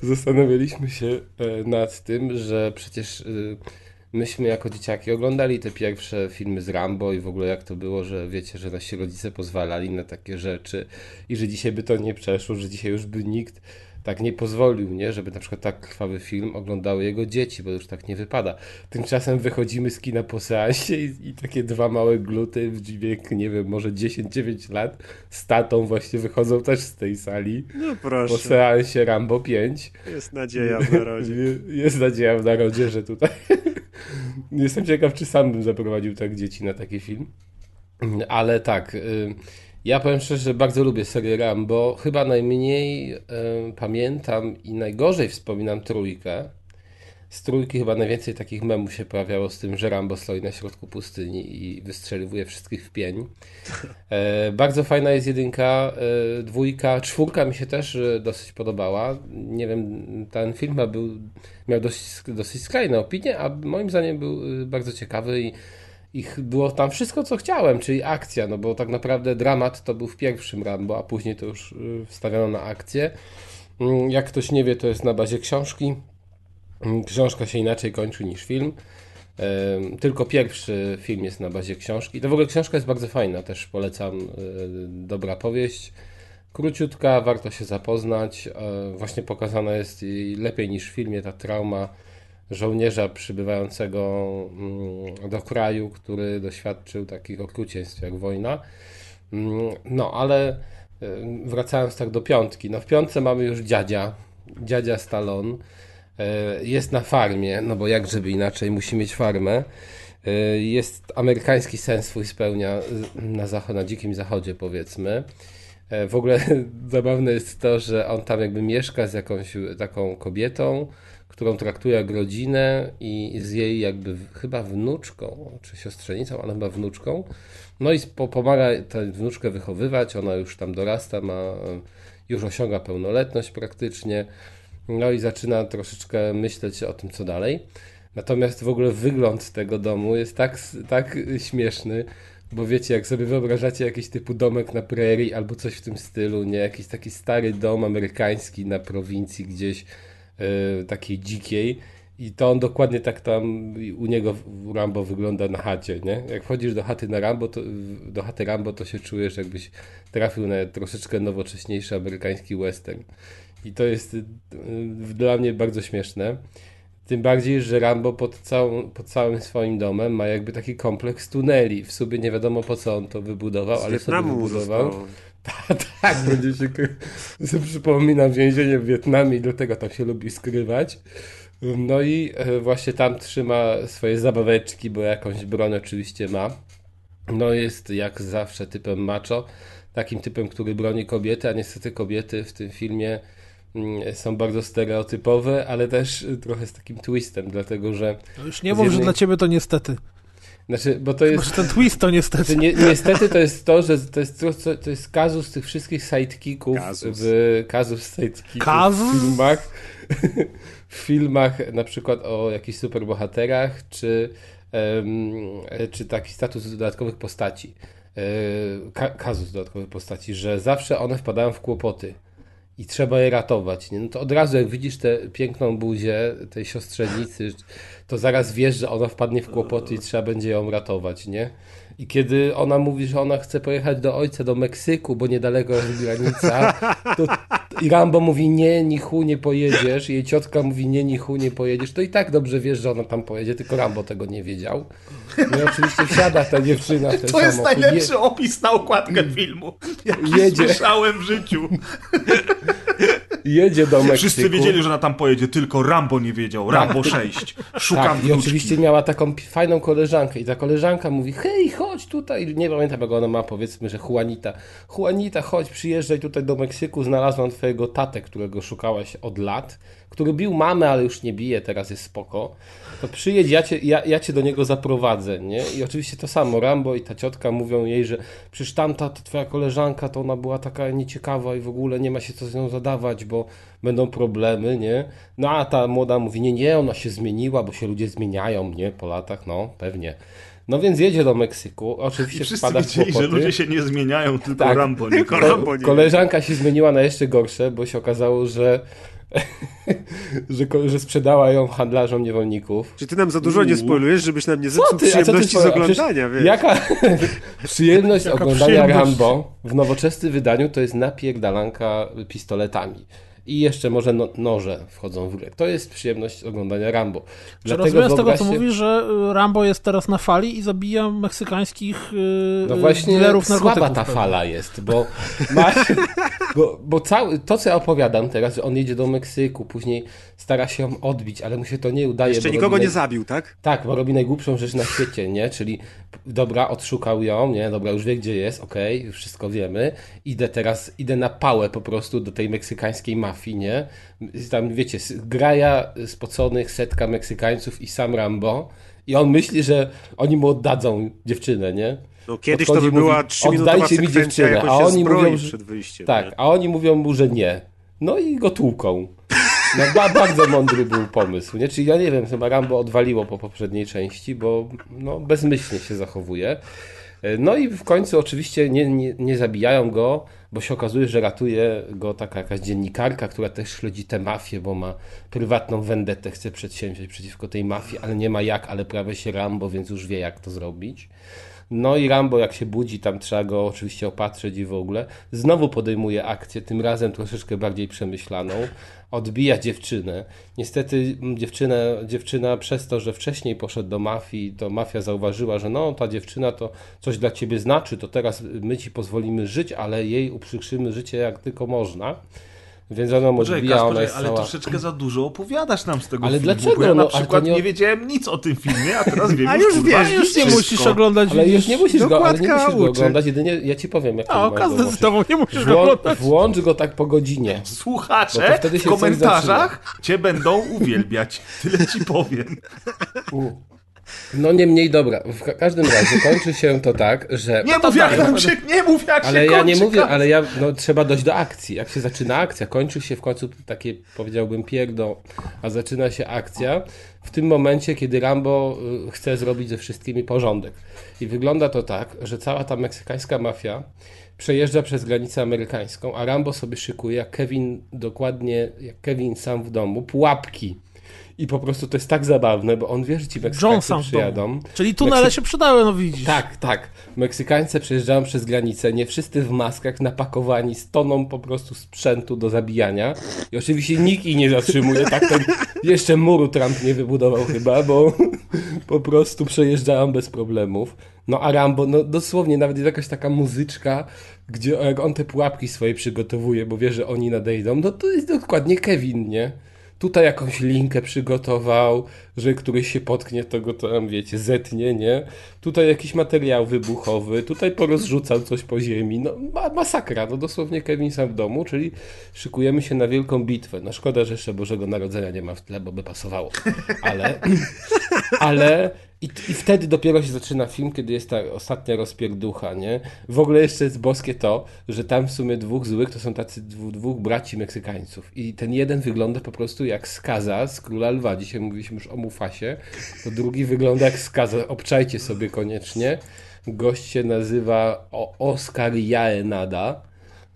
zastanawialiśmy się e, nad tym, że przecież e, myśmy jako dzieciaki oglądali te pierwsze filmy z Rambo i w ogóle jak to było, że wiecie, że nasi rodzice pozwalali na takie rzeczy i że dzisiaj by to nie przeszło, że dzisiaj już by nikt tak nie pozwolił, nie, żeby na przykład tak krwawy film oglądały jego dzieci, bo już tak nie wypada. Tymczasem wychodzimy z kina po seansie i, i takie dwa małe gluty w wiek, nie wiem, może 10-9 lat z tatą właśnie wychodzą też z tej sali No po proszę, seansie Rambo 5. jest nadzieja w narodzie. Je- Jest nadzieja w narodzie, że tutaj. Jestem ciekaw, czy sam bym zaprowadził tak dzieci na taki film. Ale tak. y, Ja powiem szczerze, że bardzo lubię serię Rambo. Chyba najmniej y, pamiętam i najgorzej wspominam trójkę. z trójki chyba najwięcej takich memów się pojawiało z tym, że Rambo stoi na środku pustyni i wystrzeliwuje wszystkich w pień. E, bardzo fajna jest jedynka, e, dwójka, czwórka mi się też e, dosyć podobała. Nie wiem, ten film był, miał dosyć, dosyć skrajne opinie, a moim zdaniem był e, bardzo ciekawy i ich było tam wszystko, co chciałem, czyli akcja, no bo tak naprawdę dramat to był w pierwszym Rambo, a później to już y, wstawiono na akcję. Mm, Jak ktoś nie wie, to jest na bazie książki. Mm, Książka się inaczej kończy niż film. Tylko pierwszy film jest na bazie książki. To w ogóle książka jest bardzo fajna, też polecam. y, Dobra powieść. Króciutka, warto się zapoznać. E, Właśnie pokazana jest lepiej niż w filmie ta trauma żołnierza przybywającego mm, do kraju, który doświadczył takich okrucieństw jak wojna. Mm, No, ale y, wracając tak do piątki. No w piątce mamy już dziadzia, dziadzia Stallone. Y, Jest na farmie, no bo jak żeby inaczej, musi mieć farmę. Y, Jest amerykański sen swój spełnia na, zachod, na dzikim zachodzie powiedzmy. W ogóle zabawne jest to, że on tam jakby mieszka z jakąś taką kobietą, którą traktuje jak rodzinę i z jej jakby chyba wnuczką, czy siostrzenicą, ale chyba wnuczką. No i po, pomaga tę wnuczkę wychowywać, ona już tam dorasta, ma, e, już osiąga pełnoletność praktycznie. No i zaczyna troszeczkę myśleć o tym, co dalej. Natomiast w ogóle wygląd tego domu jest tak, tak śmieszny, bo wiecie, jak sobie wyobrażacie jakiś typu domek na prairie albo coś w tym stylu, nie? Jakiś taki stary dom amerykański na prowincji gdzieś takiej dzikiej i to on dokładnie tak tam u niego Rambo wygląda na chacie, nie? Jak wchodzisz do chaty na Rambo, to, do chaty Rambo, to się czujesz jakbyś trafił na troszeczkę nowocześniejszy amerykański western. I to jest y, y, dla mnie bardzo śmieszne. Tym bardziej, że Rambo pod, całą, pod całym swoim domem ma jakby taki kompleks tuneli. W sumie nie wiadomo po co on to wybudował, Z ale sobie Wietnamu mu wybudował. zostało. tak, będzie się sobie przypomina więzienie w Wietnamie i dlatego tam się lubi skrywać. No i e, właśnie tam trzyma swoje zabaweczki, bo jakąś broń oczywiście ma. No jest jak zawsze typem macho, takim typem, który broni kobiety, a niestety kobiety w tym filmie mm, są bardzo stereotypowe, ale też trochę z takim twistem, dlatego że To już nie mów, że jednej- dla ciebie to niestety. Znaczy, bo to jest Może ten twist to niestety. Znaczy, nie, niestety to jest to, że to jest, to, co- to jest kazus tych wszystkich sidekicków Kazus. w kazus sidekicków Kazus? w filmach. w filmach na przykład o jakichś superbohaterach, czy, em, czy taki status dodatkowych postaci. E, Ka kazus dodatkowych postaci, że zawsze one wpadają w kłopoty i trzeba je ratować. Nie? No to od razu jak widzisz tę piękną buzię tej siostrzenicy, to zaraz wiesz, że ona wpadnie w kłopoty i trzeba będzie ją ratować, nie? I kiedy ona mówi, że ona chce pojechać do ojca do Meksyku, bo niedaleko jest granica, to i Rambo mówi nie, nichu nie pojedziesz, jej ciotka mówi nie, nichu nie pojedziesz, to i tak dobrze wiesz, że ona tam pojedzie, tylko Rambo tego nie wiedział. No i oczywiście wsiada ta dziewczyna w ten To jest najlepszy opis na okładkę filmu, jaki Jedzie. słyszałem w życiu. Je, jedzie do Meksyku. Wszyscy wiedzieli, że na tam pojedzie, tylko Rambo nie wiedział. Rambo 6. Szukam Tak, i oczywiście miała taką fajną koleżankę. I ta koleżanka mówi, hej, chodź tutaj, nie pamiętam jak ona ma, powiedzmy, że Juanita, Juanita, chodź, przyjeżdżaj tutaj do Meksyku, znalazłam twojego tatę, którego szukałaś od lat, który bił mamę, ale już nie bije, teraz jest spoko, to przyjedź, ja cię, ja, ja cię do niego zaprowadzę, nie? I oczywiście to samo, Rambo i ta ciotka mówią jej, że przecież tamta, ta twoja koleżanka, to ona była taka nieciekawa i w ogóle nie ma się co z nią zadawać, bo będą problemy, nie? No a ta młoda mówi, nie, nie, ona się zmieniła, bo się ludzie zmieniają, nie? Po latach, no, pewnie. No więc jedzie do Meksyku, oczywiście I wszyscy wpada w wiedzieli, że kłopoty. ludzie się nie zmieniają, tylko Tak. Rambo. Nie. Rambo nie. Koleżanka się zmieniła na jeszcze gorsze, bo się okazało, że, że, że sprzedała ją handlarzom niewolników. Czy ty nam za dużo nie spoilujesz, żebyś nam nie zepsuł ty? Przyjemności z oglądania, wiesz? Jaka przyjemność Jaka oglądania przyjemność. Rambo w nowoczesnym wydaniu to jest napierdalanka pistoletami. I jeszcze może no, noże wchodzą w grę. To jest przyjemność oglądania Rambo. Czy rozumiem z tego, co wyobraźcie- mówisz, że Rambo jest teraz na fali i zabija meksykańskich y, No właśnie dealerów narkotyków. słaba ta pewnie. fala jest, bo, ma, bo, bo cały, to, co ja opowiadam teraz, że on jedzie do Meksyku, później stara się ją odbić, ale mu się to nie udaje. Jeszcze bo nikogo robi nie zabił, tak? Tak, bo robi najgłupszą rzecz na świecie, nie? Czyli dobra, odszukał ją, nie? Dobra, już wie gdzie jest, okej, już wszystko wiemy. Idę teraz, idę na pałę po prostu do tej meksykańskiej mafii. nie? Tam, wiecie, graja spoconych setka Meksykańców i sam Rambo i on myśli, że oni mu oddadzą dziewczynę, nie? No kiedyś to Podchodzi by i była trzyminutowa "Oddajcie mi sekwencja, dziewczynę", a oni mówią, że- przed wyjściem. Tak, nie? a oni mówią mu, że nie. No i go tłuką. No, ba, bardzo mądry był pomysł, nie? Czyli ja nie wiem, chyba Rambo odwaliło po poprzedniej części, bo no, bezmyślnie się zachowuje. No i w końcu oczywiście nie, nie, nie zabijają go, bo się okazuje, że ratuje go taka jakaś dziennikarka, która też śledzi tę mafię, bo ma prywatną vendetę, chce przedsięwziąć przeciwko tej mafii, ale nie ma jak, ale prawie się Rambo, więc już wie jak to zrobić. No i Rambo jak się budzi, tam trzeba go oczywiście opatrzyć i w ogóle. Znowu podejmuje akcję, tym razem troszeczkę bardziej przemyślaną. Odbija dziewczynę. Niestety m, dziewczyna, dziewczyna przez to, że wcześniej poszedł do mafii, to mafia zauważyła, że no ta dziewczyna to coś dla ciebie znaczy, to teraz my ci pozwolimy żyć, ale jej uprzykrzymy życie jak tylko można. Więc ona mu odbija, ona jest ale cała... troszeczkę za dużo opowiadasz nam z tego Ale filmu, dlaczego? bo ja na No, przykład nie- nie... wiedziałem nic o tym filmie, a teraz wiem A już, już kurwa, wiesz, Już nie wszystko. musisz oglądać. Ale już nie musisz go, ale nie musisz go oglądać, jedynie ja ci powiem jak A, ma okazję zobaczyć. z tobą nie musisz go oglądać. włącz go tak po godzinie. Słuchacze wtedy w komentarzach cię będą uwielbiać. Tyle ci powiem. No niemniej dobra, w ka- każdym razie kończy się to tak, że... Nie mów jak nam się, nie mów jak Ale się ja nie mówię, ale ja, no trzeba dojść do akcji. Jak się zaczyna akcja, kończy się w końcu takie, powiedziałbym, pierdo, a zaczyna się akcja w tym momencie, kiedy Rambo y, chce zrobić ze wszystkimi porządek. I wygląda to tak, że cała ta meksykańska mafia przejeżdża przez granicę amerykańską, a Rambo sobie szykuje, jak Kevin, dokładnie jak Kevin sam w domu, pułapki. I po prostu to jest tak zabawne, bo on wie, że ci Meksykańcy przyjadą. Czyli tunele Meksy- się przydały, no widzisz. Tak, tak. Meksykańcy przejeżdżają przez granicę, nie wszyscy w maskach, napakowani z toną po prostu sprzętu do zabijania. I oczywiście nikt ich nie zatrzymuje, tak ten jeszcze muru Trump nie wybudował chyba, bo po prostu przejeżdżają bez problemów. No a Rambo, no dosłownie nawet jest jakaś taka muzyczka, gdzie jak on te pułapki swoje przygotowuje, bo wie, że oni nadejdą, no to jest dokładnie Kevin, nie? Tutaj jakąś linkę przygotował, że któryś się potknie, to go tam, wiecie, zetnie, nie? Tutaj jakiś materiał wybuchowy, tutaj porozrzucał coś po ziemi. No, ma, masakra, no dosłownie Kevin sam w domu, czyli szykujemy się na wielką bitwę. No szkoda, że jeszcze Bożego Narodzenia nie ma w tle, bo by pasowało. Ale, ale i, i wtedy dopiero się zaczyna film, kiedy jest ta ostatnia rozpierducha, nie? W ogóle jeszcze jest boskie to, że tam w sumie dwóch złych to są tacy dwóch, dwóch braci Meksykańców. I ten jeden wygląda po prostu jak skaza z Króla Lwa. Dzisiaj mówiliśmy już o Mufasie. To drugi wygląda jak skaza. Obczajcie sobie koniecznie. Gość się nazywa Oscar Jaenada.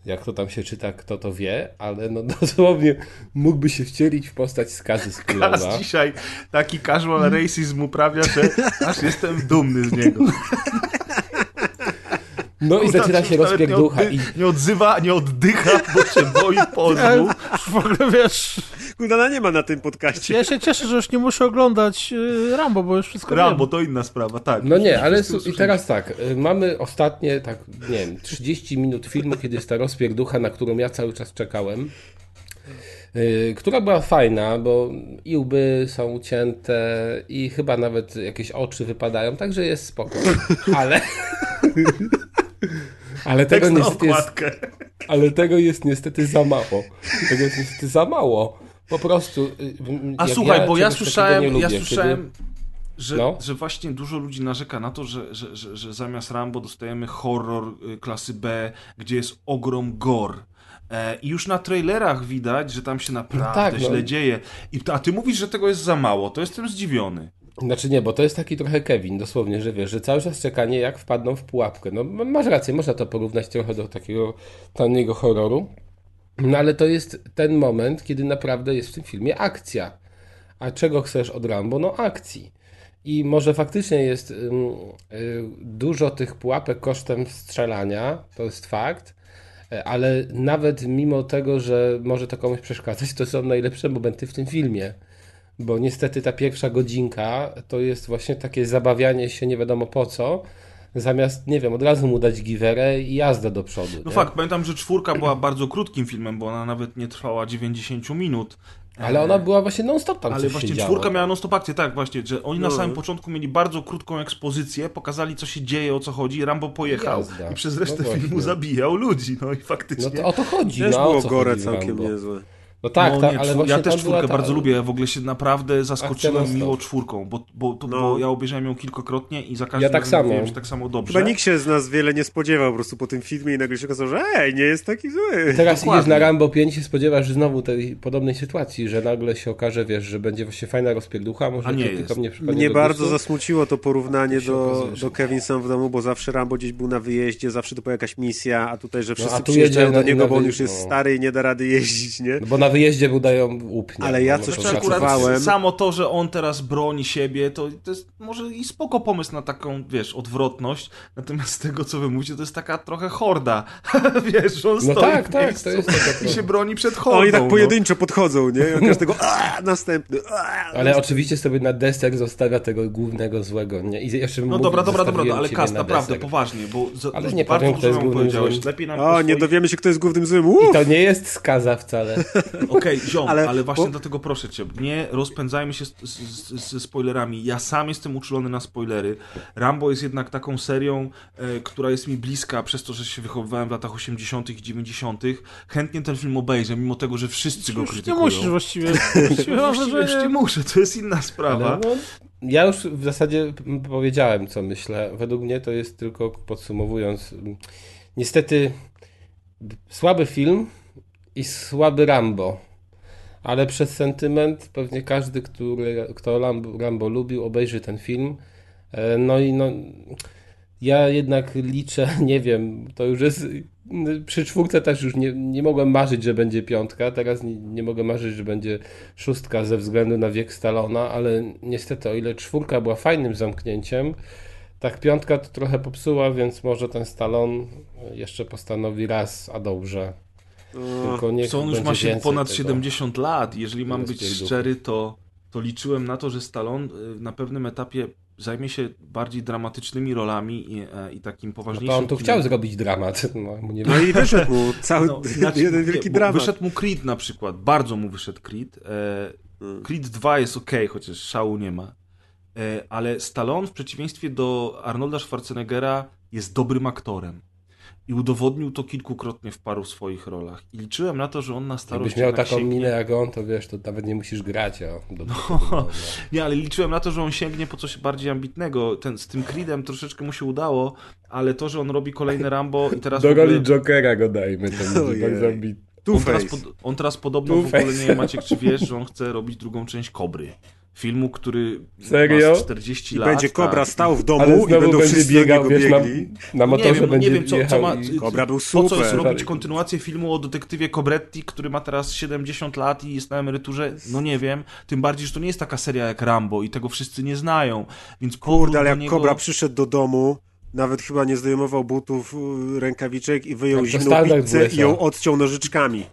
Jak to tam się czyta, kto to wie, ale no dosłownie mógłby się wcielić w postać skazy z. Teraz dzisiaj taki casual racism uprawia, że aż jestem dumny z niego. No i zaczyna czy się rozpierducha. Nie, I oddy- nie odzywa, nie oddycha, bo się boi pozwu. W ogóle wiesz, Kudana nie ma na tym podcaście. ja się cieszę, że już nie muszę oglądać y, Rambo, bo już wszystko Rambo wiem. to inna sprawa, tak. No nie, ale i teraz tak, y, mamy ostatnie, tak, nie wiem, 30 minut filmu, kiedy jest ta rozpierducha, na którą ja cały czas czekałem. y, która była fajna, bo i łby są ucięte i chyba nawet jakieś oczy wypadają, także jest spoko. Ale... Ale tego, niestety jest, ale tego jest niestety za mało. Tego jest niestety za mało. Po prostu. y, A słuchaj, bo ja czegoś takiego słyszałem, nie ja lubię, kiedy- słyszałem, że, No. że właśnie dużo ludzi narzeka na to, że, że, że, że zamiast Rambo dostajemy horror y, klasy B, gdzie jest ogrom gore. E, I już na trailerach widać, że tam się naprawdę tak, no. źle dzieje. I, a ty mówisz, że tego jest za mało, to jestem zdziwiony. Znaczy nie, bo to jest taki trochę Kevin, dosłownie, że wiesz, że cały czas czekanie, jak wpadną w pułapkę. No masz rację, można to porównać trochę do takiego taniego horroru. No ale to jest ten moment, kiedy naprawdę jest w tym filmie akcja. A czego chcesz od Rambo? No akcji. I może faktycznie jest y, dużo tych pułapek kosztem strzelania, to jest fakt, e, ale nawet mimo tego, że może to komuś przeszkadzać, to są najlepsze momenty w tym filmie. Bo niestety ta pierwsza godzinka to jest właśnie takie zabawianie się nie wiadomo po co, zamiast, nie wiem, od razu mu dać giwerę i jazda do przodu. No nie? fakt, pamiętam, że czwórka była bardzo krótkim filmem, bo ona nawet nie trwała 90 minut. Ale ona była właśnie non-stop tam Ale coś właśnie się działo. czwórka miała non-stop akcję, tak właśnie, że oni na No. samym początku mieli bardzo krótką ekspozycję, pokazali co się dzieje, o co chodzi, Rambo pojechał Jazda. i przez resztę No filmu zabijał ludzi, no i faktycznie. No to o to chodzi. Też no, o było co gore całkiem Rambo? niezłe. No tak, no, tak, nie, ale czwór- Ja też czwórkę ta- bardzo lubię, ja w ogóle się naprawdę zaskoczyłem miło czwórką, bo, bo, to, No. bo ja obejrzałem ją kilkakrotnie i za każdym Ja tak razem samo. mówiłem, że tak samo dobrze. Chyba nikt się z nas wiele nie spodziewał po prostu po tym filmie i nagle się okazało, że ej, nie jest taki zły. Teraz Dokładnie. idziesz na Rambo 5 i się spodziewasz znowu tej podobnej sytuacji, że nagle się okaże, wiesz, że będzie właśnie fajna rozpierducha, może A nie krytykom jest. nie przypadnie Mnie bardzo gustu. zasmuciło to porównanie do, okazuje, do. Kevin sam w domu, bo zawsze Rambo gdzieś był na wyjeździe, zawsze to była jakaś misja, a tutaj, że wszyscy No, a tu przyjeżdżają do niego, bo on już jest no. stary i nie da rady jeździć, nie? No bo na wyjeździe mu dają łup, nie? Ale ja No, coś to Znaczy, samo to, że on teraz broni siebie, to, to jest może i spoko pomysł na taką, wiesz, odwrotność. Natomiast z tego, co wy mówicie, to jest taka trochę horda. wiesz, on No stoi tak, w tak, miejscu to jest taka się broni przed hordą. Oni tak no. pojedynczo podchodzą, nie? I każdego, a następny, a, Ale oczywiście sobie na deser zostawia tego głównego złego, nie? I jeszcze No mówi, dobra, dobra, dobra, ale Kas, na naprawdę, poważnie, bo za, Ale nie bardzo powiem, kto dużo jest głównym powiedziałeś. złym. Lepiej nam O, nie dowiemy się, kto jest głównym złym. I to nie jest skaza wcale. Okej, ziom, ale, Ale- właśnie bo- dlatego proszę cię, nie rozpędzajmy się ze spoilerami. Ja sam jestem uczulony na spoilery. Rambo jest jednak taką serią, e, która jest mi bliska przez to, że się wychowywałem w latach 80. i 90. Chętnie ten film obejrzę, mimo tego, że wszyscy go Już nie krytykują. musisz właściwie. Właściwie już nie muszę, to jest inna sprawa. Ale no, ja już w zasadzie powiedziałem, co myślę. Według mnie to jest tylko podsumowując. Niestety słaby film i słaby Rambo. Ale przez sentyment pewnie każdy, który, kto Rambo, Rambo lubił, obejrzy ten film. E, No i no, ja jednak liczę, nie wiem, to już jest. Przy czwórce też już nie, nie mogłem marzyć, że będzie piątka. Teraz nie, nie mogę marzyć, że będzie szóstka ze względu na wiek Stalona, ale niestety, o ile czwórka była fajnym zamknięciem, tak piątka to trochę popsuła, więc może ten Stallone jeszcze postanowi raz, a dobrze. Tylko niech on już ma się ponad tego. 70 lat. Jeżeli mam być szczery, to, to liczyłem na to, że Stallone y, na pewnym etapie zajmie się bardziej dramatycznymi rolami i, e, i takim No poważniejszym to on tu chciał zrobić dramat. No, nie No i wyszedł mu cały No, inaczej, jeden nie, wielki bo dramat. Wyszedł mu Creed na przykład, bardzo mu wyszedł Creed. E, Mm. Creed 2 jest ok, chociaż szału nie ma. E, ale Stallone w przeciwieństwie do Arnolda Schwarzeneggera jest dobrym aktorem. I udowodnił to kilkukrotnie w paru swoich rolach. I liczyłem na to, że on na starość Jakbyś miał taką sięgnie... minę jak on, to wiesz, to nawet nie musisz grać. O, do, no. Nie, ale liczyłem na to, że on sięgnie po coś bardziej ambitnego. Ten, z tym Creedem troszeczkę mu się udało, ale to, że on robi kolejne Rambo i teraz... Do ogóle- roli Jokera go dajmy, to bardzo ambitny. On teraz, pod, on teraz podobno w ogóle, Two-Face. nie wiem Maciek, czy wiesz, że on chce robić drugą część Kobry. Filmu, który Serio? ma z 40 I lat. będzie Kobra tak. stał w domu Ale i będą będzie wszyscy biegał, wiesz, na, na Nie motorze wiem, no będzie nie wiem co, co ma... i... Kobra był Po co jest super. robić kontynuację filmu o detektywie Cobretti, który ma teraz 70 lat i jest na emeryturze? No nie wiem. Tym bardziej, że to nie jest taka seria jak Rambo i tego wszyscy nie znają. Więc Kurde, ale jak niego... Kobra przyszedł do domu, nawet chyba nie zdejmował butów, y, rękawiczek i wyjął to zimną pizzę i ją odciął nożyczkami.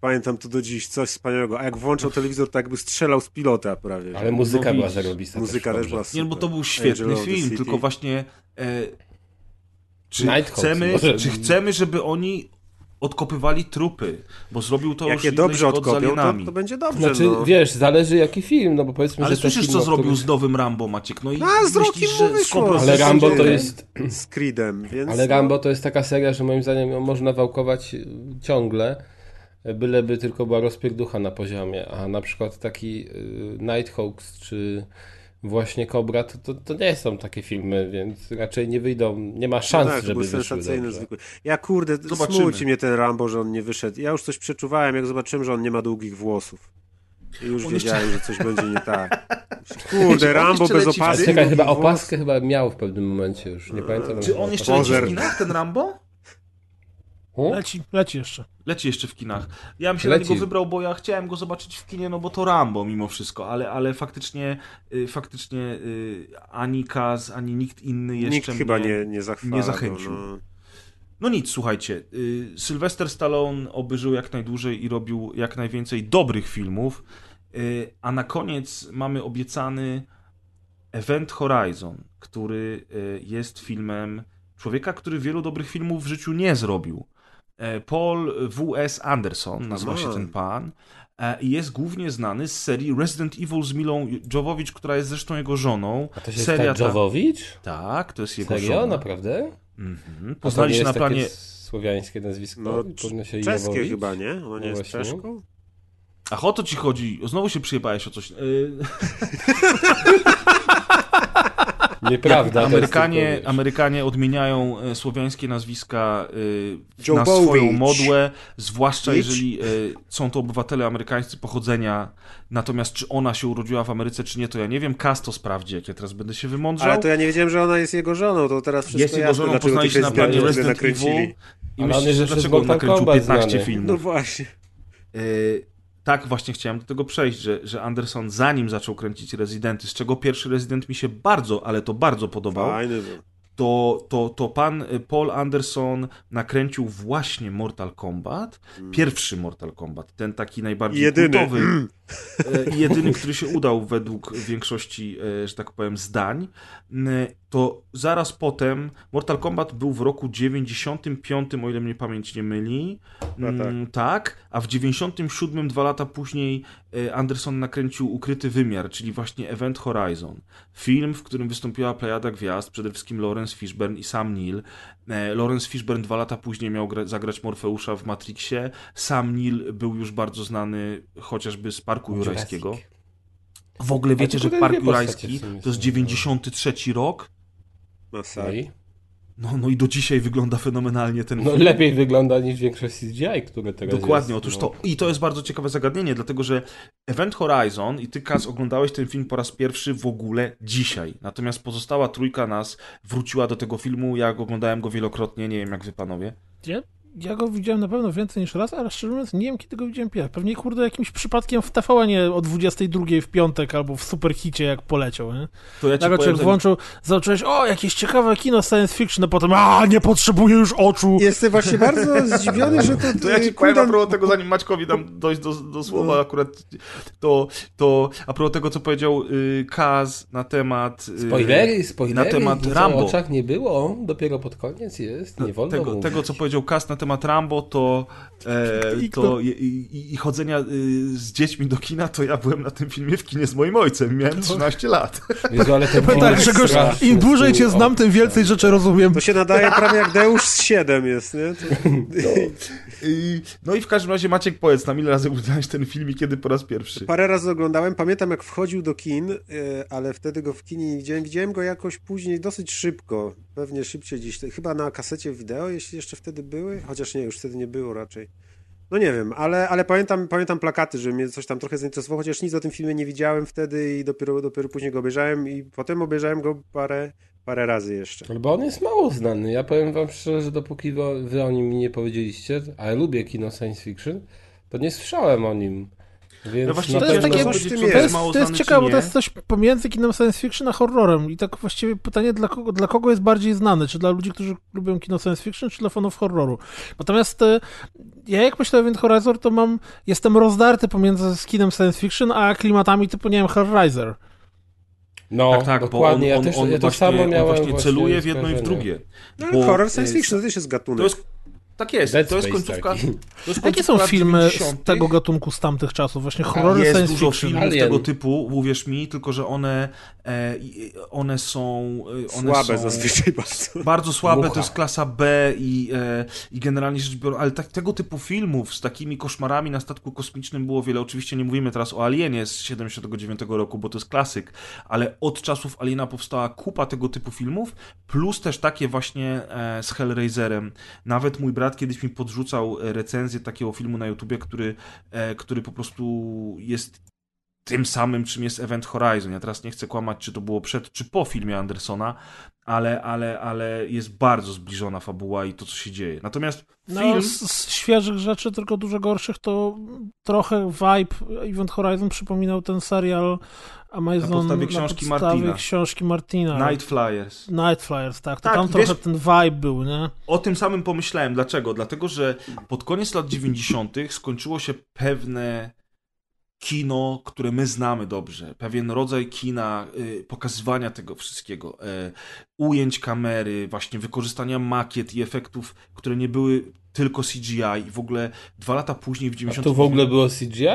Pamiętam to do dziś, coś wspaniałego. A jak włączał telewizor, to jakby strzelał z pilota prawie. Ale muzyka No była zarobista. Muzyka też też była Nie, super. no bo to był świetny Angel film, tylko właśnie e, czy, chcemy, może- czy chcemy, żeby oni odkopywali trupy, bo zrobił to Jak już je dobrze odkopią, to, to będzie dobrze. Znaczy, no. wiesz, zależy jaki film, no bo powiedzmy, Ale że słyszysz, co zrobił z nowym Rambo, Maciek? No i No, a z myślisz, że. Cobra- Ale Rambo to jest... Z Creedem, więc... Ale Rambo to jest taka seria, że moim zdaniem ją można wałkować ciągle, byleby tylko była rozpierducha na poziomie, a na przykład taki y, Nighthawks czy właśnie Cobra, to, to, to nie są takie filmy, więc raczej nie wyjdą, nie ma No szans, tak, to żeby wyszły sensacyjny, dobrze. zwykły. Ja kurde, Zobaczymy. smulci mnie ten Rambo, że on nie wyszedł. Ja już coś przeczuwałem, jak zobaczyłem, że on nie ma długich włosów. I już On wiedziałem, że coś będzie nie tak. Kurde, Rambo jeszcze bez opaski. czekaj, chyba opaskę chyba miał w pewnym momencie już, nie pamiętam. Czy on jeszcze leci w kinach, ten Rambo? Leci, leci jeszcze. Leci jeszcze w kinach. Ja bym się Leci. na niego wybrał, bo ja chciałem go zobaczyć w kinie, no bo to Rambo mimo wszystko, ale, ale faktycznie y, faktycznie y, ani Kaz, ani nikt inny jeszcze Nikt mnie... chyba nie, nie zachwala. nie zachęcił. no. No nic, słuchajcie. Y, Sylvester Stallone obyżył jak najdłużej i robił jak najwięcej dobrych filmów, y, a na koniec mamy obiecany Event Horizon, który y, jest filmem człowieka, który wielu dobrych filmów w życiu nie zrobił. E, Paul W.S. Anderson, nazywa się ten pan, e, i jest głównie znany z serii Resident Evil z Milą Jovovich, która jest zresztą jego żoną. A to się Seria jest ta- Jowowicz? Tak, to jest jego Serio? żona. Naprawdę? Mhm. Poznali się na planie... słowiańskie nazwisko? No, Powinno się Czeskie Jowowicz? chyba, nie? Ono nie No jest. Czeszką? Ach, o to ci chodzi. Znowu się przyjebałeś o coś. Yy, Nieprawda. Amerykanie. Amerykanie odmieniają e, słowiańskie nazwiska Joe na swoją modłę, zwłaszcza jeżeli e, są to obywatele amerykańscy pochodzenia. Natomiast czy ona się urodziła w Ameryce, czy nie, to ja nie wiem. Kas to sprawdzi, jak ja teraz będę się wymądrzał. Ale to ja nie wiedziałem, że ona jest jego żoną, to teraz wszystko Jest jego jasne, żoną, dlaczego poznali się tych na planie Resident. Evil. I myślisz, dlaczego on nakręcił Kombat 15 znany. filmów? No właśnie. Yy, tak, właśnie chciałem do tego przejść, że, że Anderson zanim zaczął kręcić Rezydenty, z czego pierwszy Rezydent mi się bardzo, ale to bardzo podobał, Fajny był. to, to, to pan y, Paul Anderson nakręcił właśnie Mortal Kombat, pierwszy Mortal Kombat, ten taki najbardziej Jedyny. kultowy i jedyny, który się udał według większości, e, że tak powiem, zdań, m, to zaraz potem Mortal Kombat był w roku 95, o ile mnie pamięć nie myli, No tak. Mm, tak, a w 97, dwa lata później e, Anderson nakręcił Ukryty Wymiar, czyli właśnie Event Horizon. Film, w którym wystąpiła plejada gwiazd, przede wszystkim Lawrence Fishburne i Sam Neill. E, Lawrence Fishburne dwa lata później miał gra- zagrać Morfeusza w Matrixie. Sam Neill był już bardzo znany chociażby z Parku. Jurajskiego. W ogóle wiecie, że Park Jurajski to jest są. 93 rok? No Masakra. i? No, no i do dzisiaj wygląda fenomenalnie ten No film. lepiej wygląda niż większość CGI, które teraz Dokładnie, jest. otóż no. to. I to jest bardzo ciekawe zagadnienie, dlatego że Event Horizon i ty, Kaz, oglądałeś ten film po raz pierwszy w ogóle dzisiaj. Natomiast pozostała trójka nas wróciła do tego filmu. Ja oglądałem go wielokrotnie, nie wiem jak wy panowie. Ja, ja go widziałem na pewno więcej niż raz, ale szczerze mówiąc nie wiem kiedy go widziałem pierwszy. Pewnie kurde jakimś przypadkiem w TVN nie o 22 w piątek albo w superhicie jak poleciał, nie? To ja ci Nagle powiem, że- włączył, zacząłeś, o jakieś ciekawe kino science fiction, a potem, a nie potrzebuję już oczu. Jestem właśnie bardzo zdziwiony, że to... To ja ci y, powiem a Kuldan- propos tego, zanim Maćkowi dam dojść do, do słowa akurat, to, to a propos tego, co powiedział y, Kaz na temat... Y, Spoilery, spoilery. na temat Rambo. Oczach nie było, dopiero pod koniec jest, nie wolno tego, mówić. tego, co powiedział Kas na temat Rambo, to, e, I to i, i, i chodzenia y, z dziećmi do kina, to ja byłem na tym filmie w kinie z moim ojcem, miałem 13 lat. Jezu, ale ten Tak, Grzegorz, im dłużej cię znam, tym więcej rzeczy rozumiem. To się nadaje prawie jak Deusz z 7 jest, nie? To... I, no i w każdym razie Maciek powiedz nam, ile razy oglądałeś ten film i kiedy po raz pierwszy? Parę razy oglądałem, pamiętam jak wchodził do kin, e, ale wtedy go w kinie nie widziałem. Widziałem go jakoś później dosyć szybko, pewnie szybciej dziś, chyba na kasecie wideo, jeśli jeszcze wtedy były, chociaż nie, już wtedy nie było raczej. No nie wiem, ale, ale pamiętam, pamiętam plakaty, że mnie coś tam trochę zainteresowało, chociaż nic o tym filmie nie widziałem wtedy i dopiero, dopiero później go obejrzałem i potem obejrzałem go parę, parę razy jeszcze. Bo on jest mało znany. Ja powiem wam szczerze, że dopóki wy, wy o nim mi nie powiedzieliście, a ja lubię kino science fiction, to nie słyszałem o nim. Więc No właśnie, to jest takie- To jest. to jest ciekawe, bo to jest coś pomiędzy kinem science fiction a horrorem. I tak właściwie pytanie, dla kogo, dla kogo jest bardziej znany? Czy dla ludzi, którzy lubią kino science fiction, czy dla fanów horroru? Natomiast e, ja jak myślę o Event Horizon, to mam, jestem rozdarty pomiędzy kinem science fiction, a klimatami typu, nie wiem, Hellraiser. No, tak, tak, bo on, dokładnie. on, ja też on ja to właśnie, samo on miałem właśnie celuje w jedno i w drugie. No Bo, ale horror science fiction to też jest gatunek. To jest, tak jest, Dead to jest Space końcówka. taki. To jest Jakie są lat filmy 90. z tego gatunku z tamtych czasów? Właśnie horrory jest science dużo fiction. filmów Alien. tego typu, uwierz mi, tylko że one, e, one są e, one Słabe są zazwyczaj bardzo. bardzo słabe, Mucha. to jest klasa B i, e, i generalnie rzecz biorąc, ale tak, tego typu filmów z takimi koszmarami na statku kosmicznym było wiele. Oczywiście nie mówimy teraz o Alienie z 79 roku, bo to jest klasyk, ale od czasów Aliena powstała kupa tego typu filmów, plus też takie właśnie e, z Hellraiserem. Nawet mój brat kiedyś mi podrzucał e, recenzję takiego filmu na YouTubie, który, e, który po prostu jest tym samym, czym jest Event Horizon. Ja teraz nie chcę kłamać, czy to było przed, czy po filmie Andersona, ale, ale, ale jest bardzo zbliżona fabuła i to, co się dzieje. Natomiast No, film... z, z świeżych rzeczy, tylko dużo gorszych, to trochę vibe Event Horizon przypominał ten serial Amazon Na podstawie książki na podstawie Martina. książki Martina. Night Flyers. Night Flyers, tak. To Tak, tam wiesz- trochę ten vibe był, nie? O tym samym pomyślałem. Dlaczego? Dlatego, że pod koniec lat 90. skończyło się pewne kino, które my znamy dobrze. Pewien rodzaj kina, y, pokazywania tego wszystkiego. Y, ujęć kamery, właśnie wykorzystania makiet i efektów, które nie były tylko CGI i w ogóle dwa lata później w A 90. to w ogóle było CGI?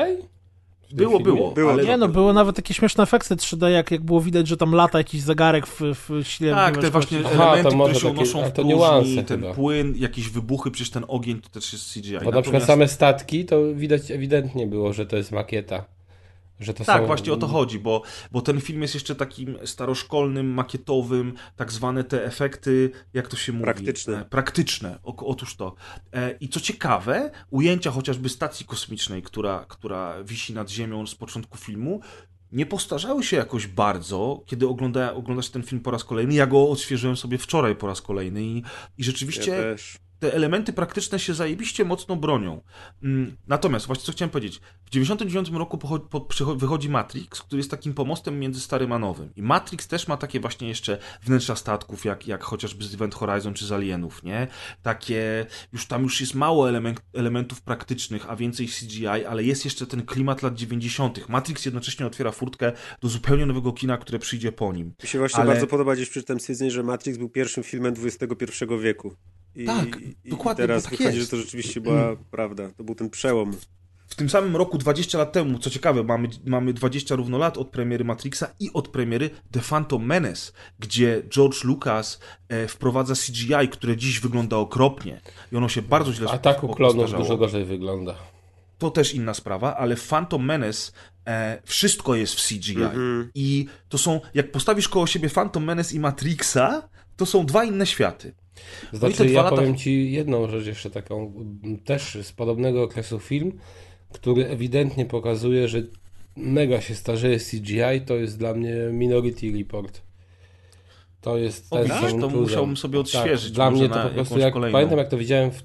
Było, filmie? było. Było, ale Nie no, były nawet takie śmieszne efekty 3D, jak, jak było widać, że tam lata jakiś zegarek w, w śle Tak, te właśnie. Aha, to elementy, może które się takie- unoszą a w to próżni, niuanse ten chyba. płyn, jakieś wybuchy, przecież ten ogień to też jest CGI. Bo na przykład Natomiast- same statki, to widać ewidentnie było, że to jest makieta. Że to Tak, są... właśnie o to chodzi, bo, bo ten film jest jeszcze takim staroszkolnym, makietowym, tak zwane te efekty, jak to się mówi? Praktyczne. E, praktyczne, o, otóż to. E, I co ciekawe, ujęcia chociażby stacji kosmicznej, która, która wisi nad Ziemią z początku filmu, nie postarzały się jakoś bardzo, kiedy ogląda, oglądasz ten film po raz kolejny. Ja go odświeżyłem sobie wczoraj po raz kolejny i, i rzeczywiście Ja też. Te elementy praktyczne się zajebiście mocno bronią. Mm, Natomiast, właśnie co chciałem powiedzieć, w 99 roku po, wychodzi Matrix, który jest takim pomostem między starym a nowym. I Matrix też ma takie właśnie jeszcze wnętrza statków, jak, jak chociażby z Event Horizon czy z Alienów, nie? Takie, już tam już jest mało element, elementów praktycznych, a więcej CGI, ale jest jeszcze ten klimat lat 90. Matrix jednocześnie otwiera furtkę do zupełnie nowego kina, które przyjdzie po nim. Mi się właśnie Ale- bardzo podoba gdzieś przeczytałem stwierdzenie, że Matrix był pierwszym filmem XXI wieku. I, Tak, i, dokładnie, I teraz tak wychodzi, jest. że to rzeczywiście była prawda. To był ten przełom. W tym samym roku, 20 lat temu, co ciekawe, mamy, mamy 20 równo lat od premiery Matrixa i od premiery The Phantom Menace, gdzie George Lucas e, wprowadza CGI, które dziś wygląda okropnie i ono się bardzo źle Ataku klonów dużo gorzej wygląda. To też inna sprawa, ale Phantom Menace e, wszystko jest w CGI Mhm. i to są, jak postawisz koło siebie Phantom Menace i Matrixa, to są dwa inne światy. No Znaczy, dwa ja lata- powiem ci jedną rzecz jeszcze taką, też z podobnego okresu film, który ewidentnie pokazuje, że mega się starzeje CGI, to jest dla mnie Minority Report. To jest ten sam to impulsem. musiałbym sobie odświeżyć, Tak, dla mnie to po prostu, jak kolejną. pamiętam jak to widziałem w,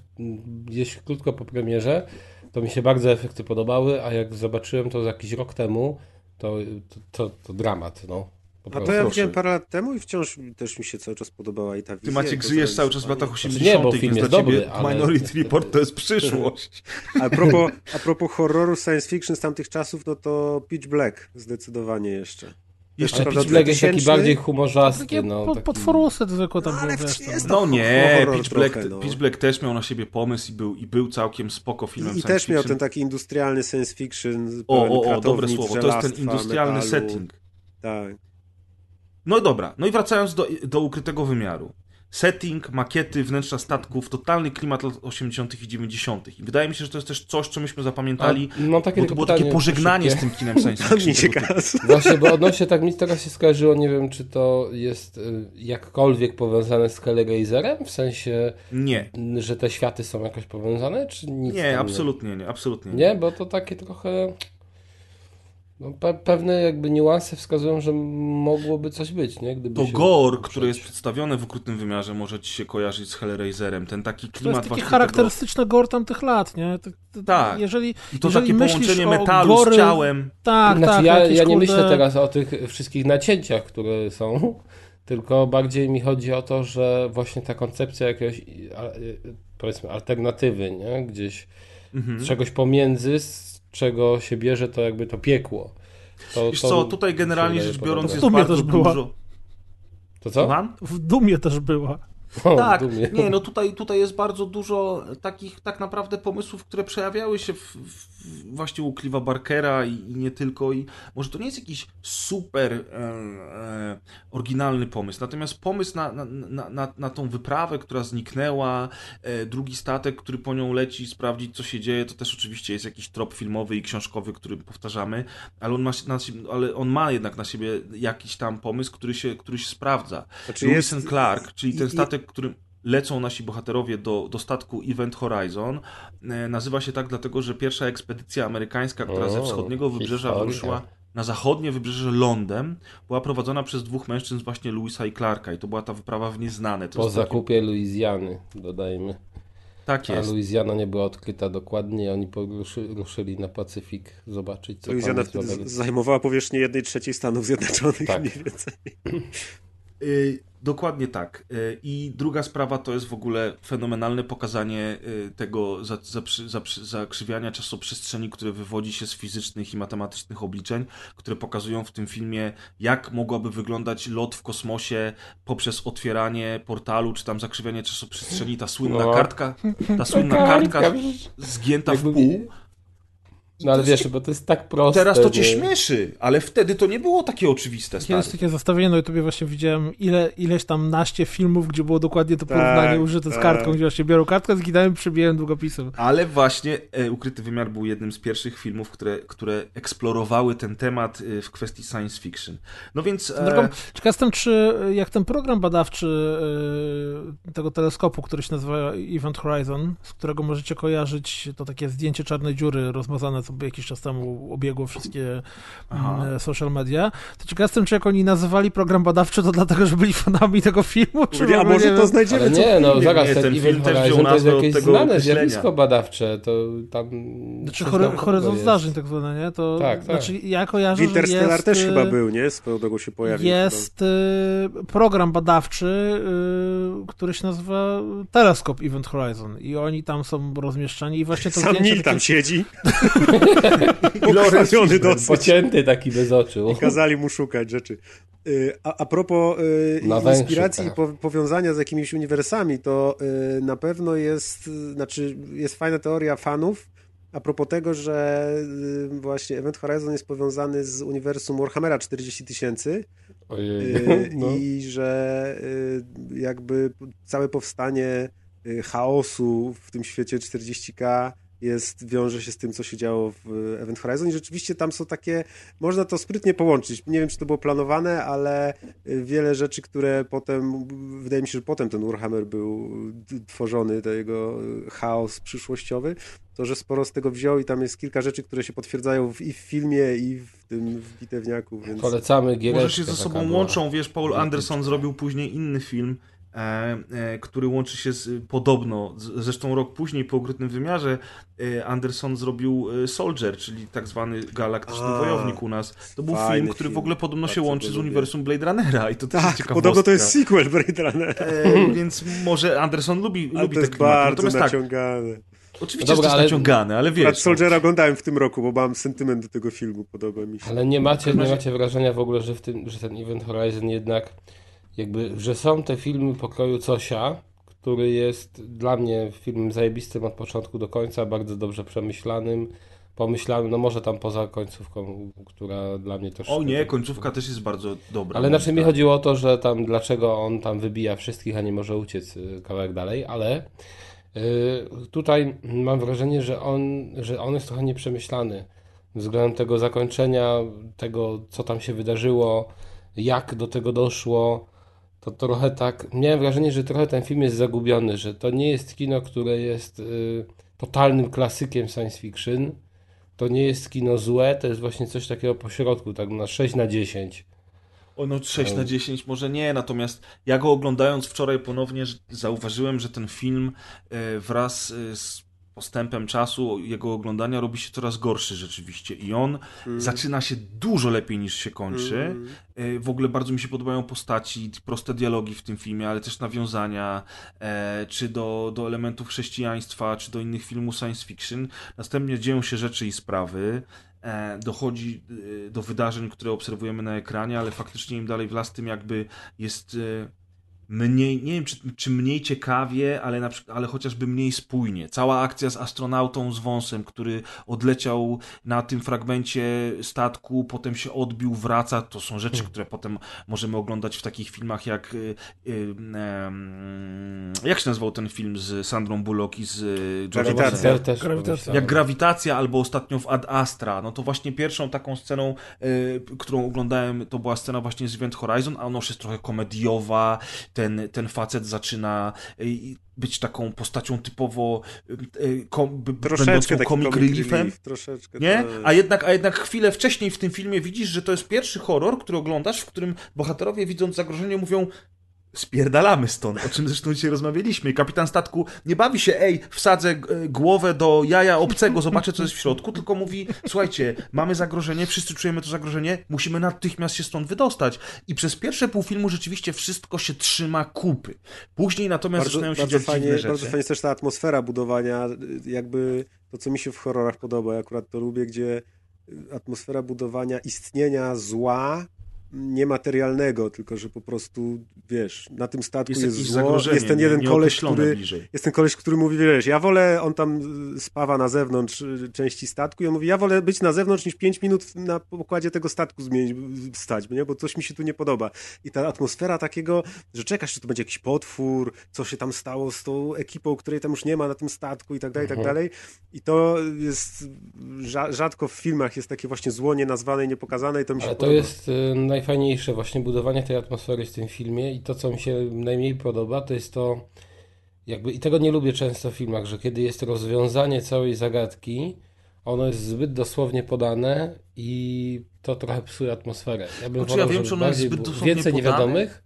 gdzieś krótko po premierze, to mi się bardzo efekty podobały, a jak zobaczyłem to jakiś rok temu, to, to, to, to dramat, no. Po A to ja widziałem parę lat temu i wciąż też mi się cały czas podobała i ta Ty wizja. Maciek i to żyjesz cały czas w latach 80., nie, bo film jest dla ciebie dobry, ale- Minority Report to jest przyszłość. A propos, a propos horroru science fiction z tamtych czasów, no to Pitch Black zdecydowanie jeszcze. Jeszcze Ale Pitch Black jest taki 2000? bardziej humorzasty, no. pod, taki... potworusy zwykłe tam No, ale No nie, Pitch Black, trochę, no. Pitch Black też miał na siebie pomysł i był, i był całkiem spoko filmem I, I science też miał fiction. ten taki industrialny science fiction. O, o, o, dobre słowo, to jest ten industrialny metalu. setting. Tak. No i dobra, no i wracając do, do ukrytego wymiaru. Setting, makiety, wnętrza statków, totalny klimat lat 80. i 90. I wydaje mi się, że to jest też coś, co myśmy zapamiętali, A, mam takie bo to było takie pożegnanie szybkie. z tym kinem science fiction. się. Właśnie, bo odnośnie tak mi teraz się skojarzyło, nie wiem, czy to jest y, jakkolwiek powiązane z Hellraiserem, w sensie, Nie, że te światy są jakoś powiązane, czy nic nie, absolutnie nie, absolutnie nie. Nie, bo to takie trochę... No, pe pewne jakby niuanse wskazują, że mogłoby coś być, nie? Gdyby To się gore, uprzeć. które jest przedstawione w okrutnym wymiarze, może ci się kojarzyć z Hellraiserem. Ten taki To klimat jest takie właśnie charakterystyczne gore tamtych lat, nie? To, to, Tak. Jeżeli, tego... I to jeżeli takie myślisz połączenie o metalu gory, z ciałem. Tak, Znaczy, tak. ja, ja nie kurde, myślę teraz o tych wszystkich nacięciach, które są, tylko bardziej mi chodzi o to, że właśnie ta koncepcja jakiegoś, powiedzmy, alternatywy, nie? Gdzieś Mhm. czegoś pomiędzy, z czego się bierze to jakby to piekło. To, Wiesz to co, tutaj generalnie rzecz biorąc jest bardzo też była. dużo... To co? W Dumie też była. O, Tak, dumie. nie, no tutaj, tutaj jest bardzo dużo takich tak naprawdę pomysłów, które przejawiały się w, w, właśnie u Clive'a Barkera i, i nie tylko. I może to nie jest jakiś super e, e, oryginalny pomysł, natomiast pomysł na, na, na, na, na tą wyprawę, która zniknęła, e, drugi statek, który po nią leci, sprawdzić co się dzieje, to też oczywiście jest jakiś trop filmowy i książkowy, który powtarzamy, ale on ma, na, ale on ma jednak na siebie jakiś tam pomysł, który się, który się sprawdza. Znaczy Lewis jest- Clark, czyli ten i- statek, którym lecą nasi bohaterowie do, do statku Event Horizon, e, nazywa się tak dlatego, że pierwsza ekspedycja amerykańska, która ze O, wschodniego wybrzeża historia. wyruszyła na zachodnie wybrzeże lądem, była prowadzona przez dwóch mężczyzn właśnie Louisa i Clarka i to była ta wyprawa w nieznane. To Po zakupie Luizjany, dodajmy. Tak A jest. Luizjana nie była odkryta dokładnie, oni poruszy, ruszyli na Pacyfik zobaczyć, co Louisiana tam jest w wtedy zajmowała powierzchnię jednej trzeciej Stanów Zjednoczonych Tak. mniej więcej. Dokładnie tak. Y, I druga sprawa to jest w ogóle fenomenalne pokazanie y, tego za, za, za, zakrzywiania czasoprzestrzeni, które wywodzi się z fizycznych i matematycznych obliczeń, które pokazują w tym filmie, jak mogłaby wyglądać lot w kosmosie poprzez otwieranie portalu, czy tam zakrzywianie czasoprzestrzeni, ta słynna No. kartka, ta słynna kartka zgięta w pół. No ale wiesz, bo to jest tak proste. Teraz to cię nie? śmieszy, ale wtedy to nie było takie oczywiste, stary. Jest takie zestawienie, no i tobie właśnie widziałem ile, ileś tam naście filmów, gdzie było dokładnie to Tak, porównanie użyte z tak. kartką, gdzie właśnie biorą kartkę, zginałem, przybijałem długopisem. Ale właśnie e, Ukryty Wymiar był jednym z pierwszych filmów, które, które eksplorowały ten temat e, w kwestii science fiction. No więc... E, Drogą, ciekaw jestem, czy jak ten program badawczy y, tego teleskopu, który się nazywa Event Horizon, z którego możecie kojarzyć to takie zdjęcie czarnej dziury rozmazane, co jakiś czas temu obiegło wszystkie Aha. mm, social media, to ciekaw jestem, czy jak oni nazywali program badawczy, to dlatego, że byli fanami tego filmu, czy A może nie to wiem. znajdziemy Ale co nie, no zaraz, ten, ten Event film też wziął to jest jakieś znane zjawisko badawcze, to tam... Znaczy tam horyzont jest. zdarzeń tak zwane, nie? To, Tak, tak. Znaczy ja kojarzę, Interstellar jest, też y, chyba był, nie? Swoją drogą się pojawił. Jest y, program badawczy, y, który się nazywa Teleskop Event Horizon i oni tam są rozmieszczani i właśnie to Sam zdjęcie Nil tam siedzi. Lorenz Pokrwawiony dosyć. Pocięty taki bez oczu. Kazali mu szukać rzeczy. Y, A, a propos y, Na inspiracji i tak. po, powiązania z jakimiś uniwersami, to y, na pewno jest, znaczy jest fajna teoria fanów a propos tego, że właśnie Event Horizon jest powiązany z uniwersum Warhammera 40 tysięcy Ojej. No. i że jakby całe powstanie chaosu w tym świecie 40k jest, wiąże się z tym, co się działo w Event Horizon i rzeczywiście tam są takie, można to sprytnie połączyć. Nie wiem, czy to było planowane, ale y, wiele rzeczy, które potem, wydaje mi się, że potem ten Warhammer był tworzony, to jego y, chaos przyszłościowy, to, że sporo z tego wziął i tam jest kilka rzeczy, które się potwirdzają w, i w filmie, i w tym w bitewniaku, więc... Polecamy. Może się ze sobą łączą, wiesz, Paul. Anderson zrobił później inny film, e, e, który łączy się z, podobno, zresztą rok później po Okrutnym Wymiarze e, Anderson zrobił e, Soldier, czyli tak zwany galaktyczny A, wojownik u nas. To był film, który w ogóle podobno się łączy z uniwersum Blade Runnera i to też jest Tak, ciekawostka. podobno to jest sequel Blade Runner. E, więc może Anderson lubi, lubi to te jest klimaty. bardzo Natomiast tak, naciągane. oczywiście No dobra, jest ale- naciągane, ale wiesz... no, Soldiera oglądałem w tym roku, bo mam sentyment do tego filmu, podoba mi się. Ale nie macie, nie macie wrażenia w ogóle, że, w tym, że ten Event Horizon jednak jakby, że są te filmy pokroju Cosia, który jest dla mnie filmem zajebistym od początku do końca, bardzo dobrze przemyślanym, pomyślanym, no może tam poza końcówką, która dla mnie też... O nie, końcówka też jest bardzo dobra. Ale znaczy mi chodziło o to, że tam dlaczego on tam wybija wszystkich, a nie może uciec y, kawałek dalej, ale y, tutaj mam wrażenie, że on, że on jest trochę nieprzemyślany względem tego zakończenia, tego co tam się wydarzyło, jak do tego doszło. To trochę tak, miałem wrażenie, że trochę ten film jest zagubiony, że to nie jest kino, które jest y, totalnym klasykiem science fiction. To nie jest kino złe, to jest właśnie coś takiego pośrodku, tak na 6 na 10. O, no 6 na 10 może nie, natomiast ja go oglądając wczoraj ponownie zauważyłem, że ten film e, wraz e, z postępem czasu jego oglądania robi się coraz gorszy rzeczywiście i on zaczyna się dużo lepiej niż się kończy. E, W ogóle bardzo mi się podobają postaci, proste dialogi w tym filmie, ale też nawiązania e, czy do, do elementów chrześcijaństwa, czy do innych filmów science fiction. Następnie dzieją się rzeczy i sprawy. E, dochodzi do wydarzeń, które obserwujemy na ekranie, ale faktycznie im dalej w las, tym jakby jest mniej, nie wiem czy, czy mniej ciekawie, ale, na przykład, ale chociażby mniej spójnie. Cała akcja z astronautą z wąsem, który odleciał na tym fragmencie statku, potem się odbił, wraca, to są rzeczy, które potem możemy oglądać w takich filmach jak y, y, em, jak się nazywał ten film z Sandrą Bullock i z y, Grawitacja. Russellem? Też, Grawitacja. Jak Grawitacja albo ostatnio w Ad Astra, no to właśnie pierwszą taką sceną, y, którą oglądałem, to była scena właśnie z Event Horizon, a ona już jest trochę komediowa, ten, ten facet zaczyna y, być taką postacią typowo y, y, kom, będącą comic reliefem. relief, troszeczkę. Nie? A jednak, a jednak chwilę wcześniej w tym filmie widzisz, że to jest pierwszy horror, który oglądasz, w którym bohaterowie widząc zagrożenie mówią spierdalamy stąd, o czym zresztą dzisiaj rozmawialiśmy. I kapitan statku nie bawi się, ej, wsadzę e, głowę do jaja obcego, zobaczę, co jest w środku, tylko mówi, słuchajcie, mamy zagrożenie, wszyscy czujemy to zagrożenie, musimy natychmiast się stąd wydostać. I przez pierwsze pół filmu rzeczywiście wszystko się trzyma kupy. Później natomiast Bardzo, zaczynają się bardzo, dziać fajnie, rzeczy. bardzo fajnie jest też ta atmosfera budowania, jakby to, co mi się w horrorach podoba, ja akurat to lubię, gdzie atmosfera budowania istnienia zła niematerialnego, tylko że po prostu, wiesz, na tym statku Jest jest, zło, jest ten nie- jeden koleś, nieokreślone który, bliżej. jest ten koleś, który mówi, wiesz, ja wolę, on tam spawa na zewnątrz y, części statku i on mówi, ja wolę być na zewnątrz niż 5 minut na pokładzie tego statku zmienić, stać, nie? bo coś mi się tu nie podoba. I ta atmosfera takiego, że czekasz, czy to będzie jakiś potwór, co się tam stało z tą ekipą, której tam już nie ma na tym statku i tak dalej, i tak dalej. I to jest, rza- rzadko w filmach jest takie właśnie zło nienazwane i niepokazane i to mi się Ale to podoba. jest y, najfajniejsze właśnie budowanie tej atmosfery w tym filmie i to, co mi się najmniej podoba, to jest to jakby, i tego nie lubię często w filmach, że kiedy jest rozwiązanie całej zagadki, ono jest zbyt dosłownie podane i to trochę psuje atmosferę. Ja bym Znaczy, wolał, ja wiem, czy ono jest zbyt dosłownie więcej podane. niewiadomych.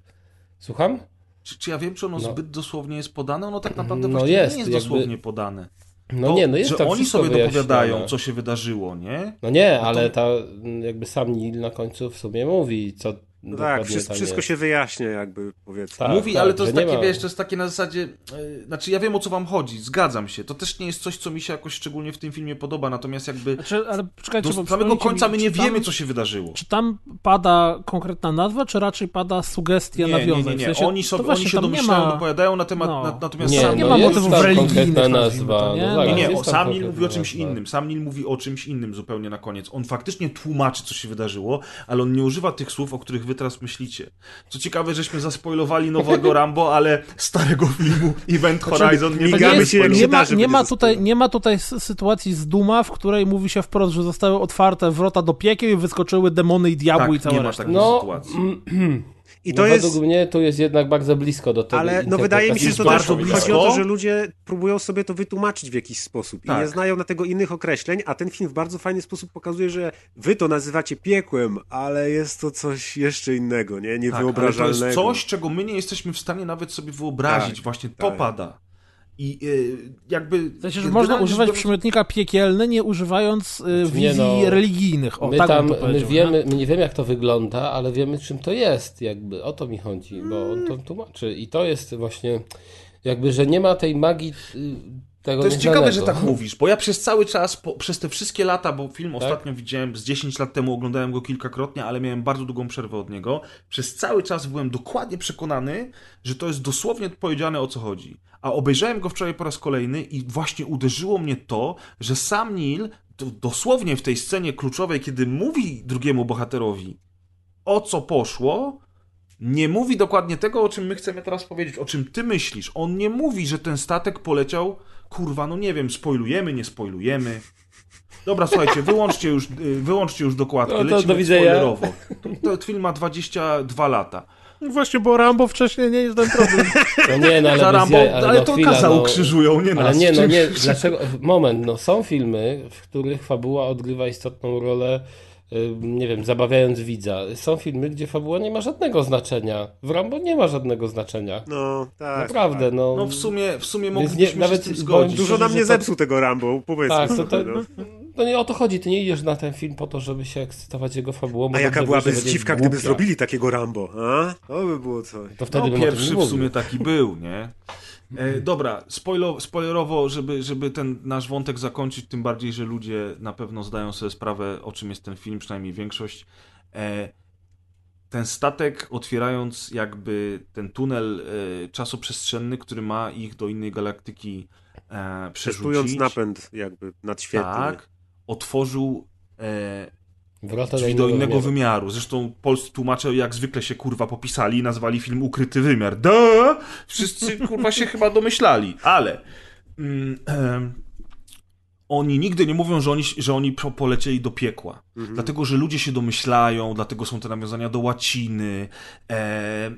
Słucham? Czy, czy ja wiem, czy ono No. zbyt dosłownie jest podane? Ono tak naprawdę No jest, nie jest jakby- dosłownie podane. No Bo, nie, no jest że tam oni sobie dopowiadają, wyjaśnione. co się wydarzyło, nie? No nie, to- ale ta, jakby sam Neil na końcu w sumie mówi, co No tak, wszystko, wszystko się wyjaśnia jakby, powiedzmy. Tak, Mówi, tak, ale to jest nie takie, ma- wiesz, to jest takie na zasadzie, yy, znaczy ja wiem o co wam chodzi, zgadzam się, to też nie jest coś, co mi się jakoś szczególnie w tym filmie podoba, natomiast jakby Znaczy, ale czekajcie, do samego końca mi, my nie tam- wiemy, co się wydarzyło. Czy tam pada konkretna nazwa, czy raczej pada sugestia Nie, nie, nawiązań? nie, nie. W sensie, oni, sobie, właśnie oni się nie domyślają, ma- opowiadają na temat, no. na, natomiast Nie, sam nie no ma motywów religijnych, nazwa. nie? No Nie, Nie, tak, nie, tam sam Nil mówi o czymś innym. Sam Nil mówi o czymś innym zupełnie na koniec. On faktycznie tłumaczy, co się wydarzyło, ale on nie używa tych słów, o których wy teraz myślicie. Co ciekawe, żeśmy zaspoilowali nowego Rambo, ale starego filmu Event Horizon nie migamy się, jak nie się ma, da, nie, ma tutaj, nie ma tutaj sytuacji z Duma, w której mówi się wprost, że zostały otwarte wrota do piekieł i wyskoczyły demony i diabły i Tak, cała nie ma reszta. takiej No, sytuacji. I no to jest... według mnie to jest jednak bardzo blisko do tego. Ale no wydaje mi się, że to bardzo też blisko. chodzi o to, że ludzie próbują sobie to wytłumaczyć w jakiś sposób i Tak. nie znają na tego innych określeń, a ten film w bardzo fajny sposób pokazuje, że wy to nazywacie piekłem, ale jest to coś jeszcze innego, nie? Tak, ale to Niewyobrażalnego. jest coś, czego my nie jesteśmy w stanie nawet sobie wyobrazić. Tak, Właśnie to tak. pada. I yy, jakby... W sensie, że można używać biorąc- przymiotnika piekielny, nie używając y, Nie wizji no, religijnych. O, My tak tam, my wiemy, my nie wiemy jak to wygląda, ale wiemy czym to jest, jakby o to mi chodzi, bo on to tłumaczy i to jest właśnie jakby, że nie ma tej magii y, tego To jest nieznanego. ciekawe, że tak mówisz, bo ja przez cały czas, po, przez te wszystkie lata, bo film Tak? ostatnio widziałem z 10 lat temu, oglądałem go kilkakrotnie, ale miałem bardzo długą przerwę od niego. Przez cały czas byłem dokładnie przekonany, że to jest dosłownie powiedziane o co chodzi. A obejrzałem go wczoraj po raz kolejny i właśnie uderzyło mnie to, że sam Neil, dosłownie w tej scenie kluczowej, kiedy mówi drugiemu bohaterowi o co poszło, nie mówi dokładnie tego, o czym my chcemy teraz powiedzieć, o czym ty myślisz. On nie mówi, że ten statek poleciał, kurwa, no nie wiem, spoilujemy, nie spoilujemy. Dobra, słuchajcie, wyłączcie już, y, wyłączcie już dokładkę, No to lecimy do widzenia. spoilerowo. To film ma 22 lata. Właśnie, bo Rambo wcześniej nie jest ten problem. No nie, no ale, Za Rambo, jaj, ale, ale, no to chwila, kazał no, krzyżują, nie nas. Ale nie, no nie, dlaczego, moment, no są filmy, w których fabuła odgrywa istotną rolę, nie wiem, zabawiając widza. Są filmy, gdzie fabuła nie ma żadnego znaczenia. W Rambo nie ma żadnego znaczenia. No, tak. Naprawdę, tak. no. No w sumie, w sumie moglibyśmy nie- się nawet z tym powiem zgodzić. Dużo nam nie to- zepsuł tego Rambo, powiedzmy Tak, to, to, no. no nie o to chodzi, ty nie idziesz na ten film po to, żeby się ekscytować jego fabułą. A jaka byłaby zdziwka, gdyby zrobili takiego Rambo, a? To by było coś. To wtedy No, pierwszy w sumie taki był, nie? E, dobra, spoilo, spoilerowo, żeby, żeby ten nasz wątek zakończyć, tym bardziej, że ludzie na pewno zdają sobie sprawę, o czym jest ten film, przynajmniej większość. E, ten statek, otwierając jakby ten tunel e, czasoprzestrzenny, który ma ich do innej galaktyki e, Testując przerzucić. napęd jakby nadświetny. Tak, otworzył e, drzwi do innego wymiaru. wymiaru. Zresztą polscy tłumacze jak zwykle się kurwa popisali i nazwali film Ukryty Wymiar. Da! Wszyscy kurwa się chyba domyślali, ale mm, em, oni nigdy nie mówią, że oni, że oni po- polecieli do piekła. Mhm. Dlatego, że ludzie się domyślają, dlatego są te nawiązania do łaciny e, e,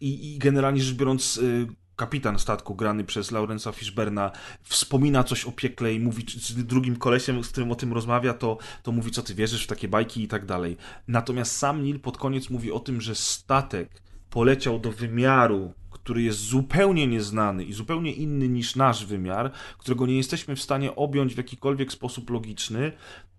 i, i generalnie rzecz biorąc e, kapitan statku grany przez Laurensa Fishberna wspomina coś o piekle i mówi z drugim kolesiem, z którym o tym rozmawia, to, to mówi, co ty wierzysz w takie bajki i tak dalej. Natomiast sam Neil pod koniec mówi o tym, że statek poleciał do wymiaru, który jest zupełnie nieznany i zupełnie inny niż nasz wymiar, którego nie jesteśmy w stanie objąć w jakikolwiek sposób logiczny,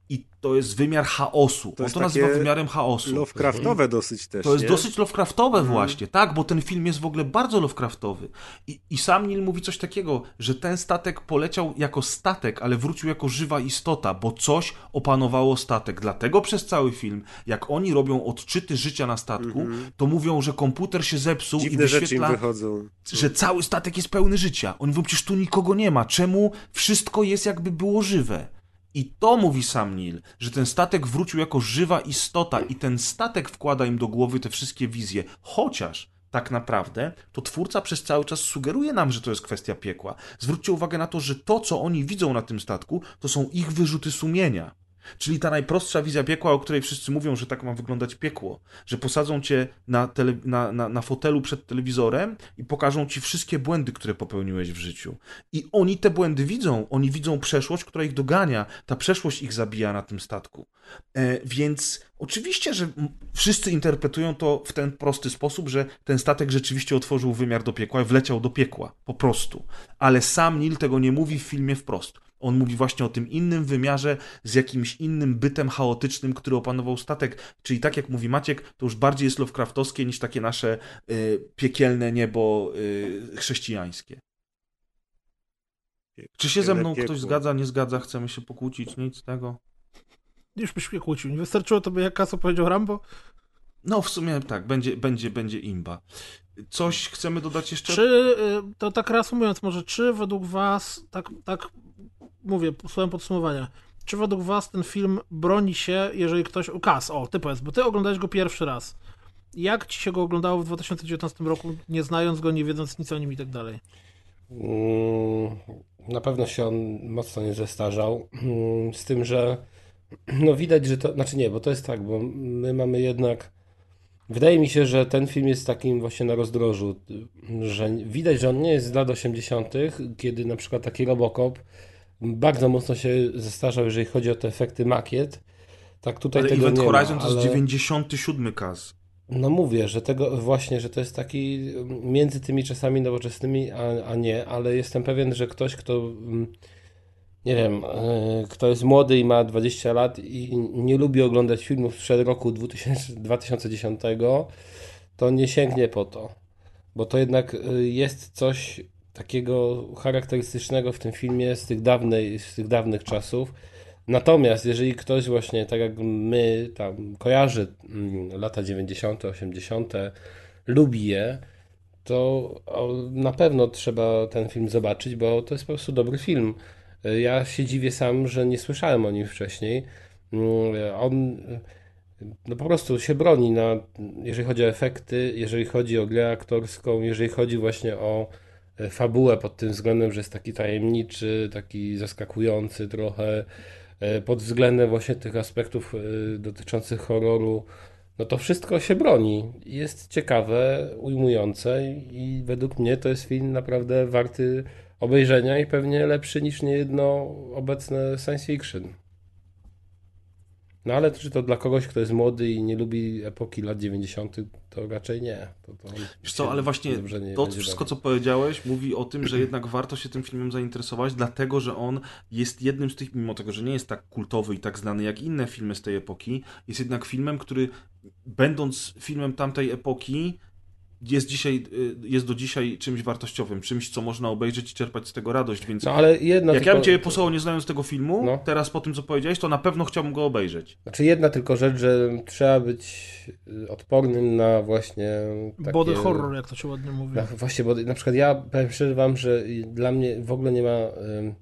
i to jest wymiar chaosu. To On jest to nazywa takie wymiarem chaosu. Lovecraftowe dosyć też, To jest nie? dosyć Lovecraftowe Mhm. właśnie, tak, bo ten film jest w ogóle bardzo Lovecraftowy. I, I sam Neil mówi coś takiego, że ten statek poleciał jako statek, ale wrócił jako żywa istota, bo coś opanowało statek. Dlatego przez cały film, jak oni robią odczyty życia na statku, to mówią, że komputer się zepsuł i Mhm. Dziwne rzeczy im wyświetla wychodzą. że cały statek jest pełny życia. Oni mówią, przecież tu nikogo nie ma. Czemu wszystko jest jakby było żywe? I to mówi sam Neil, że ten statek wrócił jako żywa istota i ten statek wkłada im do głowy te wszystkie wizje. Chociaż tak naprawdę to twórca przez cały czas sugeruje nam, że to jest kwestia piekła. Zwróćcie uwagę na to, że to, co oni widzą na tym statku, to są ich wyrzuty sumienia. Czyli ta najprostsza wizja piekła, o której wszyscy mówią, że tak ma wyglądać piekło. Że posadzą cię na, tele, na, na, na fotelu przed telewizorem i pokażą ci wszystkie błędy, które popełniłeś w życiu. I oni te błędy widzą. Oni widzą przeszłość, która ich dogania. Ta przeszłość ich zabija na tym statku. E, więc oczywiście, że wszyscy interpretują to w ten prosty sposób, że ten statek rzeczywiście otworzył wymiar do piekła i wleciał do piekła. Po prostu. Ale sam Neil tego nie mówi w filmie wprost. On mówi właśnie o tym innym wymiarze z jakimś innym bytem chaotycznym, który opanował statek. Czyli tak jak mówi Maciek, to już bardziej jest Lovecraftowskie niż takie nasze y, piekielne niebo y, chrześcijańskie. Czy się ze mną Piekło. ktoś zgadza, nie zgadza, chcemy się pokłócić, nic z tego? Już byś mnie kłócił. Nie wystarczyło tobie, jak Kaso powiedział Rambo? No w sumie tak, będzie, będzie, będzie imba. Coś chcemy dodać jeszcze? Czy, y, to tak reasumując może, czy według was, tak, tak mówię, słowem podsumowania, czy według was ten film broni się, jeżeli ktoś, Kas, o, ty powiedz, bo ty oglądałeś go pierwszy raz. Jak ci się go oglądało w 2019 roku, nie znając go, nie wiedząc nic o nim i tak dalej? Mm, Na pewno się on mocno nie zestarzał. Mm, Z tym, że no widać, że to. Znaczy nie, bo to jest tak, bo my mamy jednak. Wydaje mi się, że ten film jest takim właśnie na rozdrożu, że widać, że on nie jest z lat 80., kiedy na przykład taki Robocop bardzo mocno się zestarzał, jeżeli chodzi o te efekty makiet. Tak tutaj Ale tego Event nie Horizon ma, to jest ale- 97 kas. no mówię, że tego właśnie, że to jest taki między tymi czasami nowoczesnymi, a, a nie, ale jestem pewien, że ktoś, kto mm, nie wiem, e, kto jest młody i ma 20 lat i nie lubi oglądać filmów sprzed roku 2000, 2010, to nie sięgnie po to, bo to jednak e, jest coś takiego charakterystycznego w tym filmie z tych, dawnej, z tych dawnych czasów. Natomiast jeżeli ktoś właśnie, tak jak my, tam kojarzy mm, lata 90., 80., lubi je, to na pewno trzeba ten film zobaczyć, bo to jest po prostu dobry film. Ja się dziwię sam, że nie słyszałem o nim wcześniej. Mm, On no po prostu się broni, na, jeżeli chodzi o efekty, jeżeli chodzi o grę aktorską, jeżeli chodzi właśnie o fabułę pod tym względem, że jest taki tajemniczy, taki zaskakujący trochę, e, pod względem właśnie tych aspektów e, dotyczących horroru, no to wszystko się broni. Jest ciekawe, ujmujące i według mnie to jest film naprawdę warty obejrzenia i pewnie lepszy niż niejedno obecne science fiction. No ale czy to dla kogoś, kto jest młody i nie lubi epoki lat 90., to raczej nie. To, to Wiesz co, ale właśnie to wszystko, co powiedziałeś, mówi o tym, że jednak warto się tym filmem zainteresować, dlatego, że on jest jednym z tych, mimo tego, że nie jest tak kultowy i tak znany jak inne filmy z tej epoki, jest jednak filmem, który będąc filmem tamtej epoki, jest dzisiaj, y, jest do dzisiaj czymś wartościowym, czymś, co można obejrzeć i czerpać z tego radość, więc No ale jedna jak tylko, ja bym cię posłał nie znając tego filmu, No. teraz po tym, co powiedziałeś, to na pewno chciałbym go obejrzeć. Znaczy jedna tylko rzecz, że trzeba być y, odpornym na właśnie takie... Body horror, jak to się ładnie mówi. Na, właśnie, bo na przykład ja powiem szczerze wam, że dla mnie w ogóle nie ma... ym,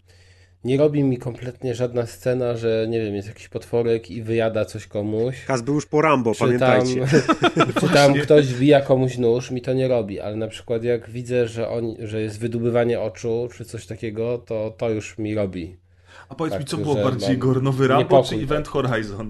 Nie robi mi kompletnie żadna scena, że nie wiem, jest jakiś potworek i wyjada coś komuś. Kaz był już po Rambo, Czy tam, pamiętajcie. czy tam ktoś wbija komuś nóż, mi to nie robi, ale na przykład jak widzę, że, on, że jest wydubywanie oczu, czy coś takiego, to to już mi robi. A powiedz Tak, mi, co że było bardziej mam gore, Nowy Rambo niepokój, czy Event tak. Horizon?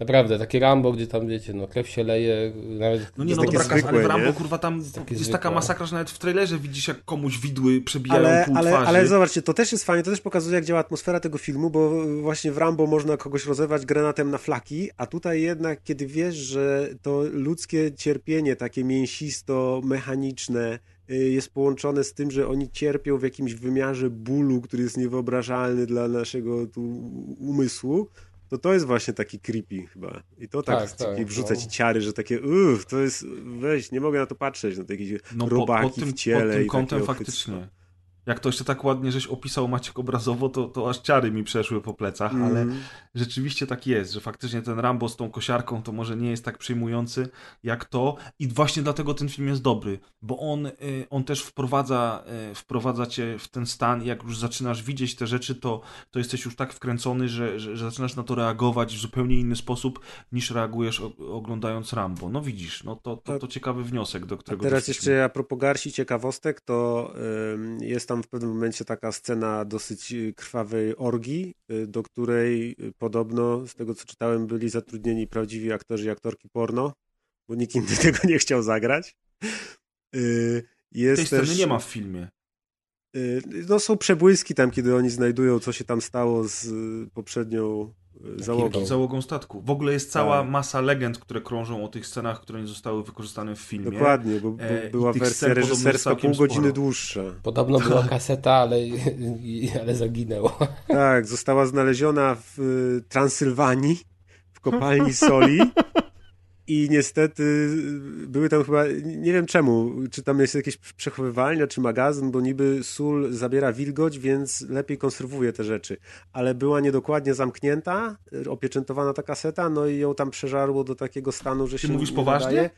Naprawdę, takie Rambo, gdzie tam wiecie, no krew się leje, nawet No nie, no dobra, Kaz, ale w zwykłe, Rambo, nie? kurwa, tam Jest jest taka zwykłe. masakra, że nawet w trailerze widzisz, jak komuś widły przebijają Ale, pół ale, twarzy. ale zobaczcie, to też jest fajnie, to też pokazuje, jak działa atmosfera tego filmu, bo właśnie w Rambo można kogoś rozerwać granatem na flaki, a tutaj jednak, kiedy wiesz, że to ludzkie cierpienie, takie mięsisto-mechaniczne, y, jest połączone z tym, że oni cierpią w jakimś wymiarze bólu, który jest niewyobrażalny dla naszego tu umysłu, to to jest właśnie taki creepy chyba. I to tak, Tak, tak, wrzuca no. ci ciary, że takie uff, to jest, weź, nie mogę na to patrzeć, na takie No po, robaki pod tym, w ciele pod tym i kątem faktycznie. Jak to jeszcze tak ładnie żeś opisał Maciek obrazowo, to, to aż ciary mi przeszły po plecach, ale Mhm. rzeczywiście tak jest, że faktycznie ten Rambo z tą kosiarką to może nie jest tak przyjmujący jak to i właśnie dlatego ten film jest dobry, bo on, y, on też wprowadza, y, wprowadza cię w ten stan i jak już zaczynasz widzieć te rzeczy, to, to jesteś już tak wkręcony, że, że, że zaczynasz na to reagować w zupełnie inny sposób niż reagujesz oglądając Rambo. No widzisz, no to, to, to ciekawy wniosek, do A którego teraz doszliśmy. jeszcze a propos garści ciekawostek, to ym, jest tam w pewnym momencie taka scena dosyć y, krwawej orgii, y, do której y, podobno, z tego co czytałem, byli zatrudnieni prawdziwi aktorzy i aktorki porno, bo nikt inny tego nie chciał zagrać. Jest Tej sceny też, nie ma w filmie. No są przebłyski tam, kiedy oni znajdują, co się tam stało z poprzednią załogą. Załogą statku. W ogóle jest cała Tak. masa legend, które krążą o tych scenach, które nie zostały wykorzystane w filmie. Dokładnie, bo, bo E, i była wersja reżyserska pół godziny sporo. dłuższa. Podobno była kaseta, ale, ale zaginęła. Tak, została znaleziona w y, Transylwanii, w kopalni soli. I niestety y, były tam chyba, nie wiem czemu, czy tam jest jakieś przechowywalnia, czy magazyn, bo niby sól zabiera wilgoć, więc lepiej konserwuje te rzeczy. Ale była niedokładnie zamknięta, opieczętowana ta kaseta, no i ją tam przeżarło do takiego stanu, że Ty się mówisz nie poważnie?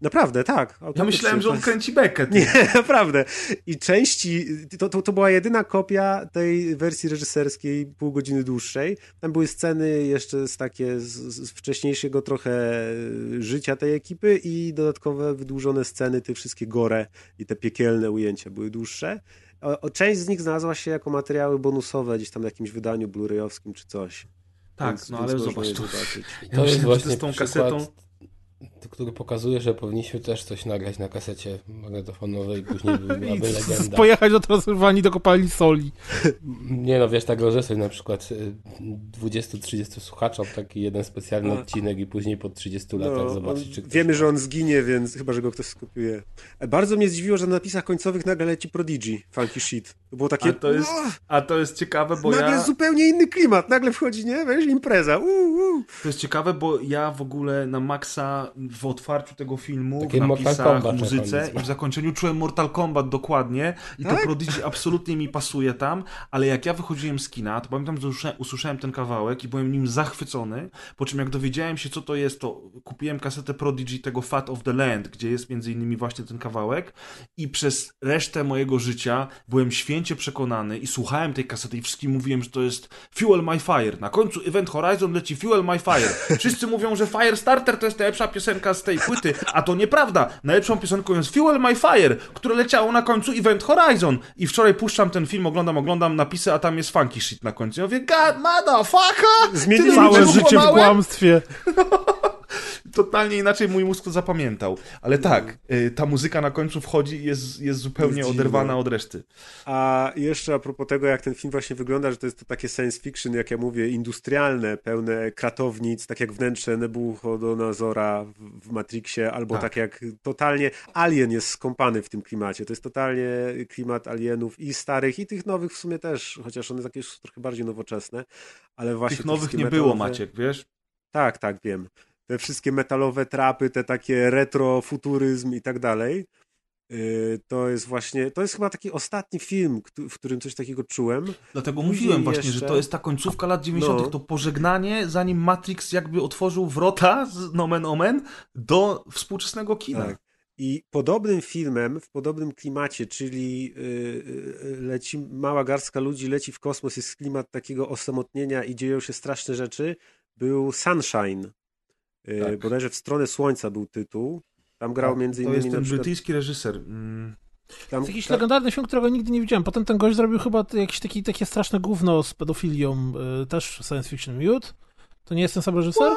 Naprawdę, tak. Ja myślałem, że on kręci bekę. ty. Nie, naprawdę. I części, to, to, to była jedyna kopia tej wersji reżyserskiej, pół godziny dłuższej. Tam były sceny jeszcze z takie z, z wcześniejszego trochę życia tej ekipy i dodatkowe wydłużone sceny, te wszystkie gore i te piekielne ujęcia były dłuższe. O, o, część z nich znalazła się jako materiały bonusowe gdzieś tam w jakimś wydaniu blu-rayowskim czy coś. Tak, Więc- no więc ale zobacz, to, zobaczyć. Ja to jest myślałem, właśnie z tą przykład, kasetą- który pokazuje, że powinniśmy też coś nagrać na kasecie magnetofonowej i później byłaby legenda. Pojechać do Transylwanii do kopalni soli. Nie no, wiesz, tak rozeslać na przykład y, 20-30 słuchaczom taki jeden specjalny A. odcinek i później po 30 latach No, zobaczyć, on- czy ktoś wiemy, że on zginie, więc chyba, że go ktoś skopiuje. Bardzo mnie zdziwiło, że na napisach końcowych nagle leci Prodigy, Funky Shit. To było takie... A to jest, "Uff, a to jest ciekawe, bo nagle ja... zupełnie inny klimat, nagle wchodzi, nie? Wiesz, impreza. Uu, uu. To jest ciekawe, bo ja w ogóle na maksa w otwarciu tego filmu, Takie w Mortal napisach, Kombat na muzyce i w zakończeniu czułem Mortal Kombat dokładnie i to Tak? Prodigy absolutnie mi pasuje tam, ale jak ja wychodziłem z kina, to pamiętam, że usłyszałem, usłyszałem ten kawałek i byłem nim zachwycony, po czym jak dowiedziałem się, co to jest, to kupiłem kasetę Prodigy tego Fat of the Land, gdzie jest między innymi właśnie ten kawałek i przez resztę mojego życia byłem święcie przekonany i słuchałem tej kasety i wszystkim mówiłem, że to jest Fuel My Fire. Na końcu Event Horizon leci Fuel My Fire. Wszyscy mówią, że Firestarter to jest najlepsza piosenka z tej płyty, a to nieprawda. Najlepszą piosenką jest Fuel My Fire, które leciało na końcu Event Horizon. I wczoraj puszczam ten film, oglądam, oglądam napisy, a tam jest funky shit na końcu. Ja mówię, god motherfucker! Zmienili Całe życie w kłamstwie. Totalnie inaczej mój mózg to zapamiętał. Ale tak, y, ta muzyka na końcu wchodzi i jest, jest zupełnie Jest oderwana od reszty. A jeszcze a propos tego, jak ten film właśnie wygląda, że to jest to takie science fiction, jak ja mówię, industrialne, pełne kratownic, tak jak wnętrze Nebuchodonozora w, w Matrixie, albo Tak. tak. jak totalnie Alien jest skąpany w tym klimacie. To jest totalnie klimat alienów i starych, i tych nowych w sumie też, chociaż one takie są trochę bardziej nowoczesne, ale właśnie Tych nowych nie było, metalowe- Maciek, wiesz? Tak, tak, wiem. Te wszystkie metalowe trapy, te takie retrofuturyzm i tak dalej. Yy, To jest właśnie, to jest chyba taki ostatni film, w którym coś takiego czułem. Dlatego Później mówiłem właśnie, że jeszcze- to jest ta końcówka lat 90., No. to pożegnanie, zanim Matrix jakby otworzył wrota z nomen omen do współczesnego kina. Tak. I podobnym filmem, w podobnym klimacie, czyli yy, yy, leci mała garstka ludzi leci w kosmos, jest klimat takiego osamotnienia i dzieją się straszne rzeczy, był Sunshine. Tak. Bodajże w stronę słońca był tytuł. Tam grał między To innymi jest na ten przykład... brytyjski reżyser. Mm, Tam, To jest jakiś ta- legendarny film, którego nigdy nie widziałem. Potem ten gość zrobił chyba jakieś taki, takie straszne gówno z pedofilią, y, też science fiction miód. To nie jest ten sam reżyser?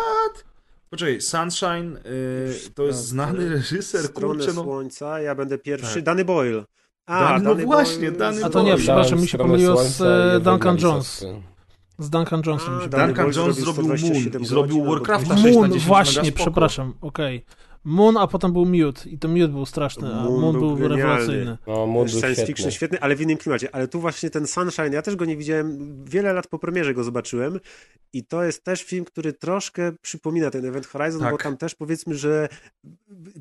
Poczekaj, Sunshine y, to jest Tak, znany reżyser, stronę kurczę, no. słońca, ja będę pierwszy. Tak. Danny Boyle. A, Danny- no Danny właśnie, Boyle Danny A to nie, Boyle. przepraszam, mi się pomyliło z e, Duncan Jones. Sosy. Z Duncan Jonesem A. Duncan Jones zrobił Moon 127 i zrobił Warcrafta 200. 6 na Moon, 10 właśnie, przepraszam, okej. Moon, a potem był Mute i to Mute był straszny, a Moon Moon był był, rewelacyjny. No, mód był Science świetny. fiction świetny, ale w innym klimacie. Ale tu właśnie ten Sunshine, ja też go nie widziałem, wiele lat po premierze go zobaczyłem i to jest też film, który troszkę przypomina ten Event Horizon, Tak. bo tam też powiedzmy, że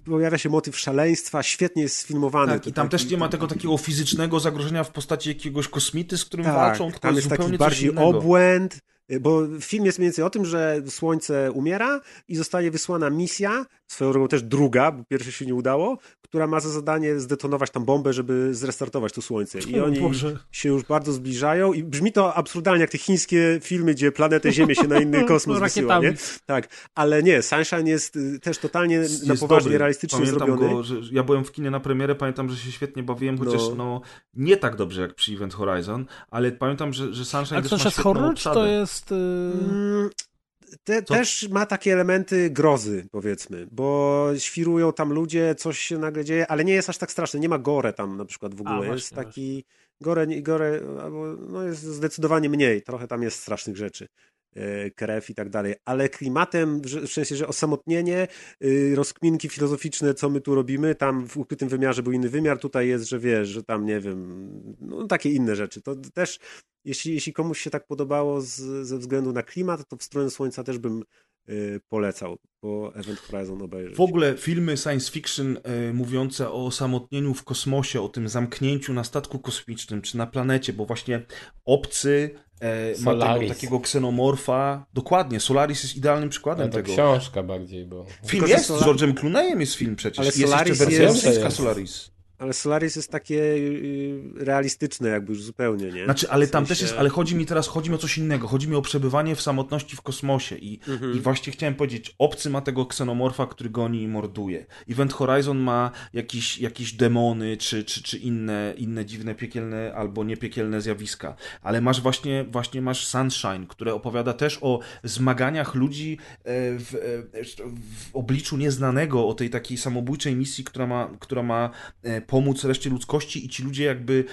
pojawia się motyw szaleństwa, świetnie jest sfilmowany. Tak, i tam taki- też nie ma tego takiego fizycznego zagrożenia w postaci jakiegoś kosmity, z którym Tak, walczą, tylko tam jest taki bardziej innego. obłęd, bo film jest mniej więcej o tym, że Słońce umiera i zostaje wysłana misja, swoją drogą też druga, bo pierwsze się nie udało, która ma za zadanie zdetonować tam bombę, żeby zrestartować to Słońce. I oni Boże. się już bardzo zbliżają i brzmi to absurdalnie jak te chińskie filmy, gdzie planetę Ziemię się na inny kosmos wysyła, nie? Tak, ale nie, Sunshine jest y, też totalnie Jest na poważnie dobry. realistycznie pamiętam zrobiony. Go, że ja byłem w kinie na premierę, pamiętam, że się świetnie bawiłem, chociaż No. no. nie tak dobrze jak przy Event Horizon, ale pamiętam, że, że Sunshine A też ma jest świetną horror, to obsadę. Jest... y, Mm, Te, też ma takie elementy grozy, powiedzmy, bo świrują tam ludzie, coś się nagle dzieje, ale nie jest aż tak straszne. Nie ma gore tam na przykład w ogóle. właśnie, jest taki gore, nie- gore albo, no jest zdecydowanie mniej. Trochę tam jest strasznych rzeczy. e, Krew i tak dalej, ale klimatem, w sensie, że osamotnienie, y, rozkminki filozoficzne, co my tu robimy, tam w ukrytym wymiarze był inny wymiar, tutaj jest, że wiesz, że tam nie wiem, no takie inne rzeczy. To też jeśli, jeśli komuś się tak podobało z, ze względu na klimat, to w stronę Słońca też bym y, polecał, bo Event Horizon obejrzeć. W ogóle filmy science fiction e, mówiące o osamotnieniu w kosmosie, o tym zamknięciu na statku kosmicznym czy na planecie, bo właśnie obcy e, ma tego takiego ksenomorfa. Dokładnie, Solaris jest idealnym przykładem Ale to tego. książka bardziej, bo... Film Tylko, jest, z George'em Clooneyem jest film przecież. Ale jest Solaris jeszcze wersja jest- rosyjska jest. Solaris. Ale Solaris jest takie y, realistyczne jakby już zupełnie, nie? Znaczy, ale W tam sensie- też jest, ale chodzi mi teraz, chodzi mi o coś innego. Chodzi mi o przebywanie w samotności w kosmosie i, Mhm. i właśnie chciałem powiedzieć, obcy ma tego ksenomorfa, który goni i morduje. Event Horizon ma jakieś, jakieś demony, czy, czy, czy inne, inne dziwne, piekielne albo niepiekielne zjawiska. Ale masz właśnie, właśnie masz Sunshine, które opowiada też o zmaganiach ludzi e, w, e, w obliczu nieznanego, o tej takiej samobójczej misji, która ma, która ma e, pomóc reszcie ludzkości i ci ludzie jakby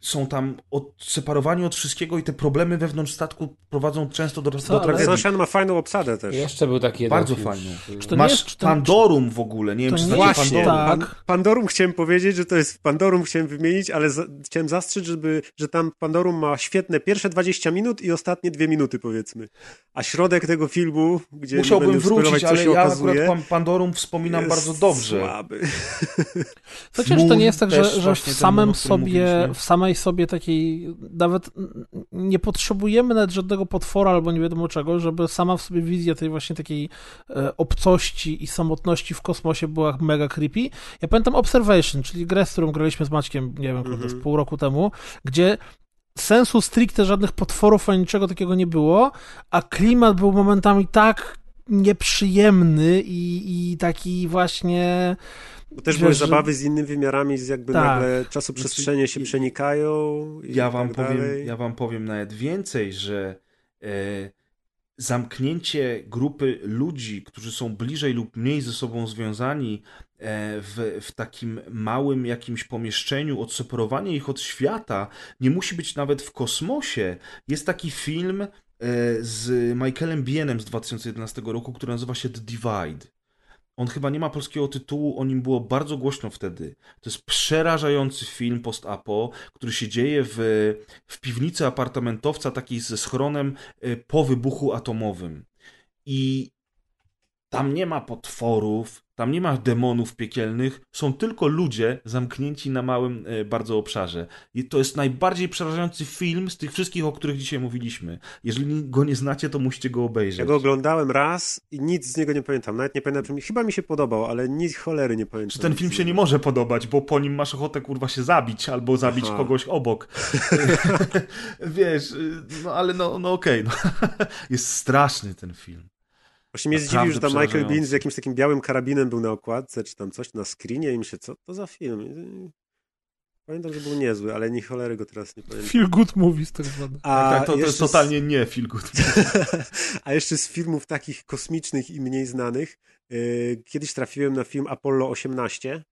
są tam odseparowani od wszystkiego i te problemy wewnątrz statku prowadzą często do, Co, do ale- tragedii. Sunshine ma fajną obsadę też. Jeszcze był taki jeden Bardzo fajny. Masz jest- to- Pandorum w ogóle, nie wiem to czy nie znacie jest Właśnie, Pandorum. tak. Pan, Pandorum chciałem powiedzieć, że to jest Pandorum chciałem wymienić, ale za, chciałem zastrzec, żeby, że tam Pandorum ma świetne pierwsze 20 minut i ostatnie dwie minuty powiedzmy. A środek tego filmu, gdzie Musiałbym wrócić, ale ja okazuje, akurat Pan- Pandorum wspominam bardzo dobrze. Słaby. Chociaż to nie jest tak, że, że w ten samym sobie, mówiliśmy. w samej sobie takiej, nawet nie potrzebujemy nawet żadnego potwora albo nie wiadomo czego, żeby sama w sobie wizja tej właśnie takiej e, obcości i samotności w kosmosie była mega creepy. Ja pamiętam Observation, czyli grę, z którą graliśmy z Maćkiem, nie wiem, mm z pół roku temu, gdzie sensu stricte żadnych potworów ani niczego takiego nie było, a klimat był momentami tak nieprzyjemny i, i taki właśnie Bo też Wiesz, były że- zabawy z innymi wymiarami, z jakby Tak. nagle czasoprzestrzenie się Znaczy, przenikają i Ja wam, tak powiem, ja wam powiem nawet więcej, że e, zamknięcie grupy ludzi, którzy są bliżej lub mniej ze sobą związani e, w, w takim małym jakimś pomieszczeniu, odseparowanie ich od świata, nie musi być nawet w kosmosie. Jest taki film e, z Michaelem Bienem z 2011 roku, który nazywa się The Divide. On chyba nie ma polskiego tytułu, o nim było bardzo głośno wtedy. To jest przerażający film post-apo, który się dzieje w, w piwnicy apartamentowca, takiej ze schronem y, po wybuchu atomowym. I tam nie ma potworów, tam nie ma demonów piekielnych, są tylko ludzie zamknięci na małym y, bardzo obszarze. I to jest najbardziej przerażający film z tych wszystkich, o których dzisiaj mówiliśmy. Jeżeli go nie znacie, to musicie go obejrzeć. Ja go oglądałem raz i nic z niego nie pamiętam. Nawet nie pamiętam, chyba mi się podobał, ale nic cholery nie pamiętam. Czy ten film się nie może podobać, bo po nim masz ochotę kurwa się zabić albo zabić Aha. kogoś obok. Wiesz, y, no ale no, no okej. no. Jest straszny ten film. Właśnie mnie zdziwił, że tam Michael. Bean z jakimś takim białym karabinem był na okładce, czy tam coś na screenie i mi się, co to za film? Pamiętam, że był niezły, ale nie cholery go teraz nie pamiętam. feel good movies tak zwane. A tak, to, to jest jeszcze z- totalnie nie feel good. A jeszcze z filmów takich kosmicznych i mniej znanych, yy, kiedyś trafiłem na film Apollo 18 Yy,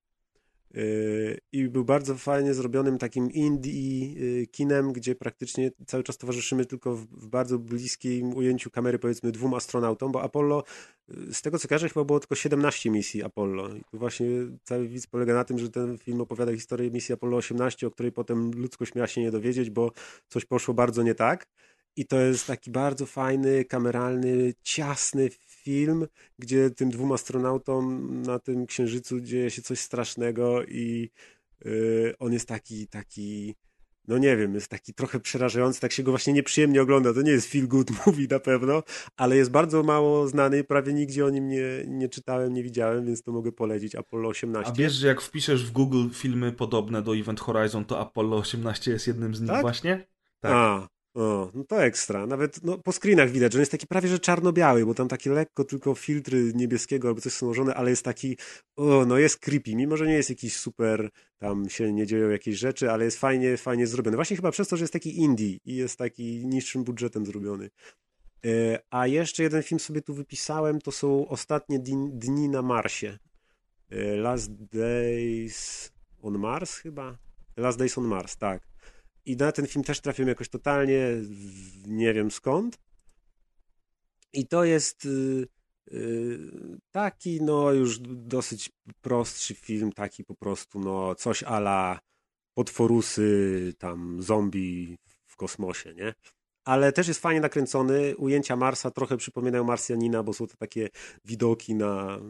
I był bardzo fajnie zrobionym takim indie yy, kinem, gdzie praktycznie cały czas towarzyszymy tylko w, bardzo bliskim ujęciu kamery, powiedzmy, dwóm astronautom, bo Apollo, yy, z tego co kojarzę, chyba było tylko 17 misji Apollo. I tu właśnie cały widz polega na tym, że ten film opowiada historię misji Apollo 18, o której potem ludzkość miała się nie dowiedzieć, bo coś poszło bardzo nie tak. I to jest taki bardzo fajny, kameralny, ciasny film, gdzie tym dwóm astronautom na tym księżycu dzieje się coś strasznego i yy, on jest taki, taki, no nie wiem, jest taki trochę przerażający, tak się go właśnie nieprzyjemnie ogląda. To nie jest feel good movie na pewno, ale jest bardzo mało znany, prawie nigdzie o nim nie, nie czytałem, nie widziałem, więc to mogę polecić. Apollo 18. A wiesz, że jak wpiszesz w Google filmy podobne do Event Horizon, to Apollo 18 jest jednym z nich Tak? właśnie? Tak. A, o, no to ekstra. Nawet no, po screenach widać, że on jest taki prawie że czarno-biały, bo tam takie lekko tylko filtry niebieskiego albo coś są nałożone, ale jest taki, o, no jest creepy, mimo że nie jest jakiś super, tam się nie dzieją jakieś rzeczy, ale jest fajnie, fajnie zrobiony. Właśnie chyba przez to, że jest taki indie i jest taki niższym budżetem zrobiony. E, A jeszcze jeden film sobie tu wypisałem, to są ostatnie dni, dni na Marsie. E, Last Days on Mars chyba? Last Days on Mars, tak. I na ten film też trafiłem jakoś totalnie, nie wiem skąd. I to jest y, y, taki, no już dosyć prostszy film, taki po prostu, no coś ala potworusy, tam zombie w kosmosie, nie? Ale też jest fajnie nakręcony. Ujęcia Marsa trochę przypominają Marsjanina, bo są to takie widoki na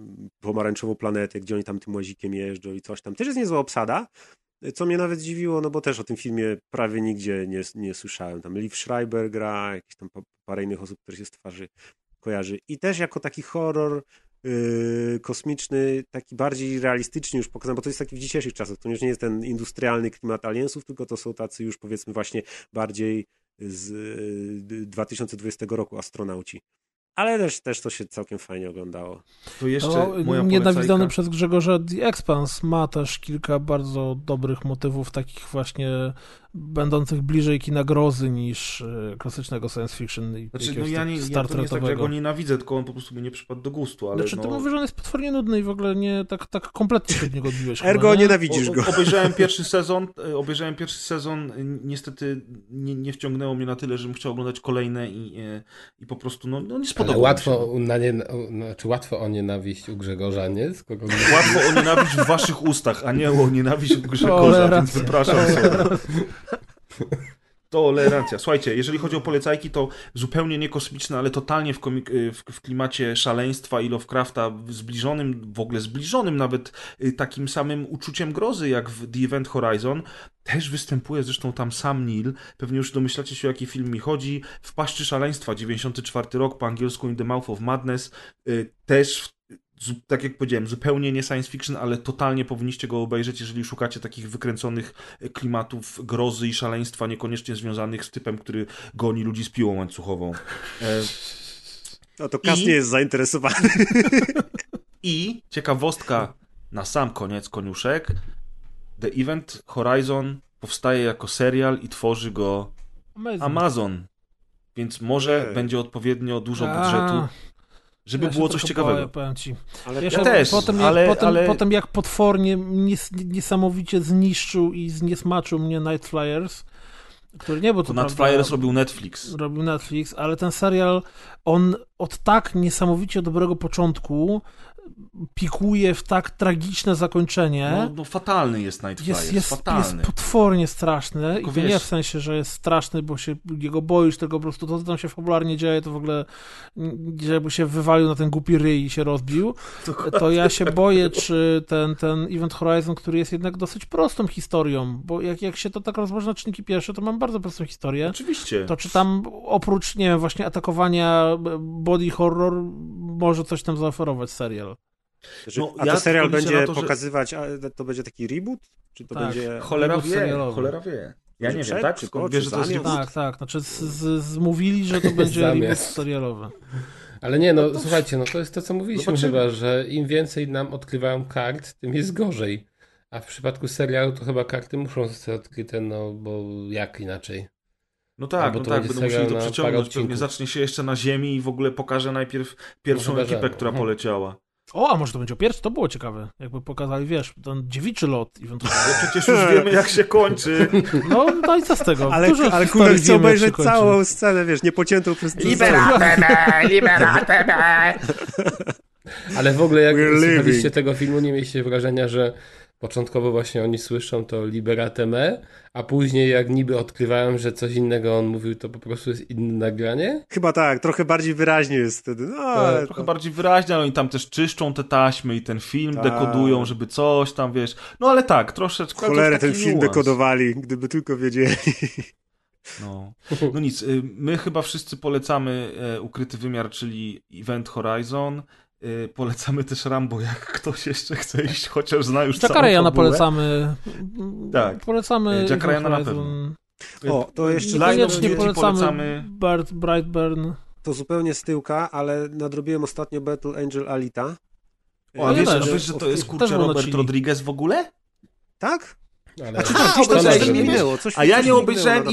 pomarańczową planetę, gdzie oni tam tym łazikiem jeżdżą i coś tam. Też jest niezła obsada, co mnie nawet dziwiło, no bo też o tym filmie prawie nigdzie nie, nie słyszałem. Tam Liv Schreiber gra, jakieś tam pa- parę innych osób, które się z twarzy kojarzy. I też jako taki horror yy, kosmiczny, taki bardziej realistyczny już pokazany, bo to jest taki w dzisiejszych czasach. To już nie jest ten industrialny klimat aliensów, tylko to są tacy już powiedzmy właśnie bardziej z yy, 2020 roku astronauci. Ale też, też to się całkiem fajnie oglądało. To jeszcze To moja nienawidzony przez Grzegorza The Expanse ma też kilka bardzo dobrych motywów, takich właśnie będących bliżej kina grozy niż e, klasycznego science fiction i Znaczy, no ja tak nie, Star ja to nie jest tak, że ja go nienawidzę, tylko on po prostu mi nie przypadł do gustu, ale Znaczy, no... ty mówisz, że on jest potwornie nudny i w ogóle nie tak, tak kompletnie się od niego odbiłeś. Ergo nie? nienawidzisz O- go. o- Obejrzałem pierwszy sezon, e, obejrzałem pierwszy sezon, e, niestety nie, nie wciągnęło mnie na tyle, żebym chciał oglądać kolejne i, e, i po prostu no, no nie spodobało Ale łatwo, się. na nie, znaczy łatwo o nienawiść u Grzegorza, nie? Skoro Łatwo o nienawiść w waszych ustach, a nie o nienawiść u Grzegorza, Tolerancja. więc wypraszam sobie. Tolerancja. Słuchajcie, jeżeli chodzi o polecajki, to zupełnie nie kosmiczne, ale totalnie w, y, w, w klimacie szaleństwa i Lovecrafta, zbliżonym, w ogóle zbliżonym nawet y, takim samym uczuciem grozy, jak w The Event Horizon. Też występuje zresztą tam sam Neil. Pewnie już domyślacie się, o jaki film mi chodzi. W Paszczy Szaleństwa, 94 rok, po angielsku In the Mouth of Madness. Y, Też w tak jak powiedziałem, zupełnie nie science fiction, ale totalnie powinniście go obejrzeć, jeżeli szukacie takich wykręconych e, klimatów grozy i szaleństwa, niekoniecznie związanych z typem, który goni ludzi z piłą łańcuchową. E, No to Kas I- nie jest zainteresowany. I ciekawostka na sam koniec, koniuszek. The Event Horizon powstaje jako serial i tworzy go Amazing. Amazon. Więc może Ej. będzie odpowiednio dużo budżetu, żeby ja było coś ciekawego. Powiem ci. Ale Ja też, potem, jak, ale- potem, ale- potem jak potwornie nies, niesamowicie zniszczył i zniesmaczył mnie Night Flyers, który nie był to To prawda, Flyers robił Netflix. robił Netflix, ale ten serial, on od tak niesamowicie dobrego początku pikuje w tak tragiczne zakończenie. No, no fatalny jest Night Flyers, jest, jest, jest fatalny. potwornie straszny Tylko i to nie wiesz- w sensie, że jest straszny, bo się jego boisz, tylko po prostu to, co tam się fabularnie dzieje, to w ogóle żeby się wywalił na ten głupi ryj i się rozbił, to ja się boję, czy ten, ten Event Horizon, który jest jednak dosyć prostą historią, bo jak, jak się to tak rozłoży na czynniki pierwsze, to mam bardzo prostą historię, Oczywiście. to czy tam oprócz, nie wiem, właśnie atakowania body horror może coś tam zaoferować serial? No, a ja to serial będzie to, że- pokazywać, a to będzie taki reboot? Czy to Tak. będzie... Cholera wie, serialowy. cholera wie. Ja nie przed, wiem, tak? czy Skąd wiesz, że to jest reboot? Tak, tak, znaczy z, z, zmówili, że to będzie reboot serialowy. Ale nie, no słuchajcie, no to jest to, co mówiliśmy Zobaczymy. chyba, że im więcej nam odkrywają kart, tym jest gorzej. A w przypadku serialu to chyba karty muszą zostać odkryte, no bo jak inaczej? No tak, no to tak, będzie będą musieli to przeciągnąć, pewnie zacznie się jeszcze na ziemi i w ogóle pokaże najpierw pierwszą No chyba, że- ekipę, która mhm. poleciała. O, a może to będzie o pierwszy? To było ciekawe. Jakby pokazali, wiesz, ten dziewiczy lot ewentualnie. Przecież już wiemy, jak się kończy. No, no i co z tego? Ale, Dużo ale wiemy, jak obejrzeć całą scenę, wiesz, niepociętą przez Liberateme, liberateme. Ale w ogóle jak We're słuchaliście living. tego filmu, nie mieliście wrażenia, że początkowo właśnie oni słyszą to Liberate Me, a później jak niby odkrywają, że coś innego on mówił, to po prostu jest inne nagranie? Chyba tak, trochę bardziej wyraźnie jest wtedy. No, ale Trochę to... bardziej wyraźnie, ale oni tam też czyszczą te taśmy i ten film Tak. dekodują, żeby coś tam, wiesz. No ale tak, troszeczkę. to Cholerę ten film niuans. dekodowali, gdyby tylko wiedzieli. No. no nic, y, my chyba wszyscy polecamy e, Ukryty Wymiar, czyli Event Horizon. Y, Polecamy też Rambo, jak ktoś jeszcze chce iść, chociaż zna już Jacka całą Ryana polecamy. Tak. Polecamy Jack Ryana na Horizon. O, to jeszcze of Niekoniecznie polecamy, polecamy. Bart Brightburn. to zupełnie z tyłka, ale nadrobiłem ostatnio Battle Angel Alita. O, a wiesz, też. a wiesz, że to jest kurczę Robert Chili. Rodriguez w ogóle? Tak? Ale A czy A, tak, coś tam coś nie mi wiesz. minęło. Coś, A ja coś nie mi obejrzałem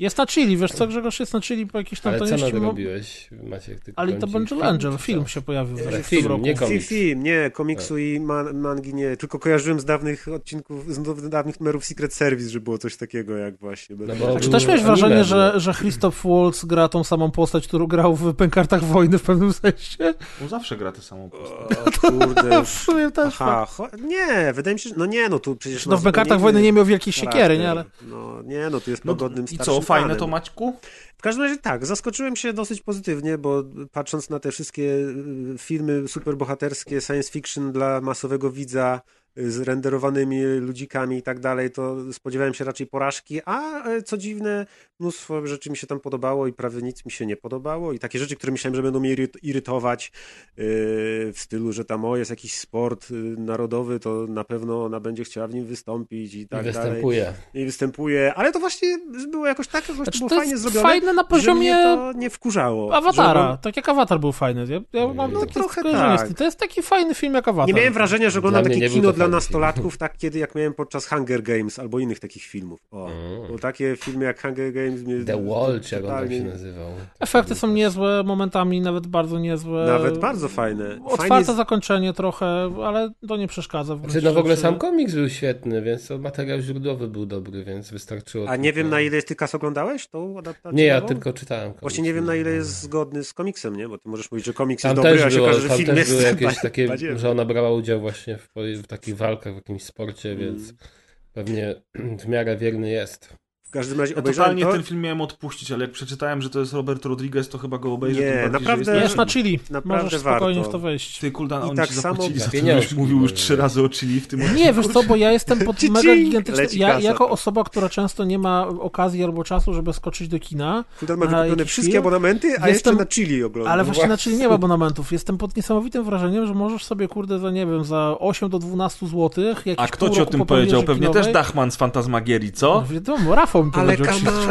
na. Jest na Chili, wiesz co, Grzegorz, jest na Chili po jakiś tam Ale to co nadrobiłeś, Maciek? Ty Ale to Angel, czy film się pojawił w Ale w tym film, roku. nie komiks. film, nie, komiksu i man, mangi nie, tylko kojarzyłem z dawnych odcinków, z dawnych numerów Secret Service, że było coś takiego jak właśnie. No bo- Angel. Czy też miałeś wrażenie, że, że Christoph Waltz gra tą samą postać, którą grał w Pękartach Wojny w pewnym sensie? On zawsze gra tę samą postać. O, kurde. W sumie też. Aha, cho- nie, wydaje mi się, że, no nie, no tu przecież... No w Pękartach zupełnie Wojny nie miał wielkiej siekiery, nie? Ale. No nie, no tu jest No pogodnym i starszym fajne to Maćku? W każdym razie tak, zaskoczyłem się dosyć pozytywnie, bo patrząc na te wszystkie y, filmy superbohaterskie, science fiction dla masowego widza y, z renderowanymi ludzikami i tak dalej, to spodziewałem się raczej porażki, a y, co dziwne, mnóstwo rzeczy mi się tam podobało i prawie nic mi się nie podobało i takie rzeczy, które myślałem, że będą mnie iry- irytować yy, w stylu, że tam o, jest jakiś sport y, narodowy, to na pewno ona będzie chciała w nim wystąpić i I tak dalej występuje. i występuje, ale to właśnie było jakoś tak, jakoś Znaczy, to było to fajnie jest zrobione, fajne na że poziomie to nie wkurzało. Awatara. Że Tak jak Awatar był fajny. Ja, ja mam No, takie trochę tak. To jest taki fajny film jak Awatar. nie miałem wrażenia, że oglądam takie kino dla nastolatków, tak kiedy jak miałem podczas Hunger Games albo innych takich filmów. O, Mm. bo takie filmy jak Hunger Games mnie The Wall, czy jak on tak totalnie- się nazywał. Efekty są niezłe, momentami nawet bardzo niezłe. Nawet bardzo fajne. Otwarte Fajnie zakończenie trochę, ale to nie przeszkadza. w Znaczy, no w ogóle sam komiks był świetny, więc materiał źródłowy był dobry, więc wystarczyło. A nie wiem na ile ty Kas oglądałeś tą adaptację? Nie, ja tylko czytałem komiks. Właśnie nie wiem na ile jest zgodny z komiksem, nie? Bo ty możesz mówić, że komiks Tam jest dobry, a się było, okaże, że tam film też jest były jakieś takie, że ona brała udział właśnie w, w takich walkach, w jakimś sporcie, Mm. więc pewnie w miarę wierny jest. W każdym razie Ja obejrzałem totalnie to. ten film miałem odpuścić, ale jak przeczytałem, że to jest Robert Rodriguez, to chyba go obejrzę. Nie, bardziej, naprawdę- jest... Jest na Chili. Naprawdę Możesz spokojnie warto. w to wejść. Ty, Kuldan, I oni tak ci samo- zapłacili za to, żebyś mówił już trzy nie? razy o Chili w tym odcinku. Nie, wiesz co, bo ja jestem pod mega gigantycznym... Ja, jako osoba, która często nie ma okazji albo czasu, żeby skoczyć do kina, Kuldan ma wykupione wszystkie film? abonamenty, a Jestem- jeszcze na Chili ogląda. ale właśnie na Chili nie ma abonamentów. Jestem pod niesamowitym wrażeniem, że możesz sobie, kurde, za nie wiem, za 8 do 12 zł A kto ci o tym po powiedział? Pewnie też Dachman z Fantasmagierii, co? No, wiadomo, Rafał mi Ale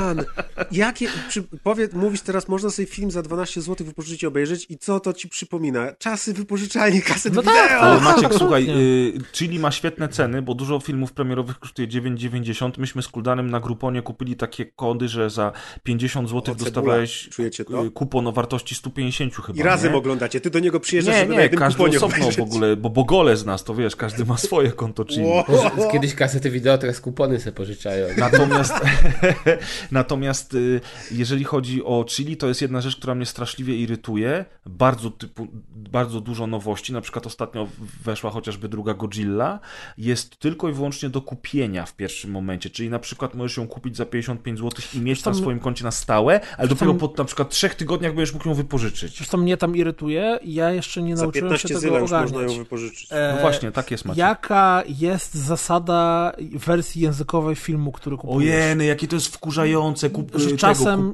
on! Jakie, przy, powiedz, mówisz teraz, można sobie film za 12 zł wypożyczyć i obejrzeć i co to ci przypomina? Czasy wypożyczalni kaset No wideo! tak, Ale Maciek, Absolutnie. słuchaj, y, Chili ma świetne ceny, bo dużo filmów premierowych kosztuje 9,90. Myśmy z Kuldanem na Gruponie kupili takie kody, że za 50 zł O, dostawałeś Czujecie to? y, kupon o wartości 150 chyba. I razem nie? oglądacie, ty do niego przyjeżdżasz, Nie, żeby na nie, jednym każdy kuponie osobno w obejrzeć. ogóle, bo Bogole z nas, to wiesz, każdy ma swoje konto Chili. Wow. Kiedyś kasety wideo, teraz kupony se pożyczają. Natomiast, natomiast y, jeżeli chodzi o Chili, to jest jedna rzecz, która mnie straszliwie irytuje. Bardzo, typu, bardzo dużo nowości. Na przykład ostatnio weszła chociażby druga Godzilla. Jest tylko i wyłącznie do kupienia w pierwszym momencie. Czyli na przykład możesz ją kupić za 55 zł i mieć na Zresztą- swoim koncie na stałe, ale dopiero Zresztą- po na przykład trzech tygodniach będziesz mógł ją wypożyczyć. Co mnie tam irytuje? Ja jeszcze nie nauczyłem 15 się tego ogarniać. można ją wypożyczyć. E, No właśnie, tak jest Maciek. Jaka jest zasada wersji językowej filmu, który kupujesz? Ojeny, jakie to jest wkurzające. Kup, tego, czasem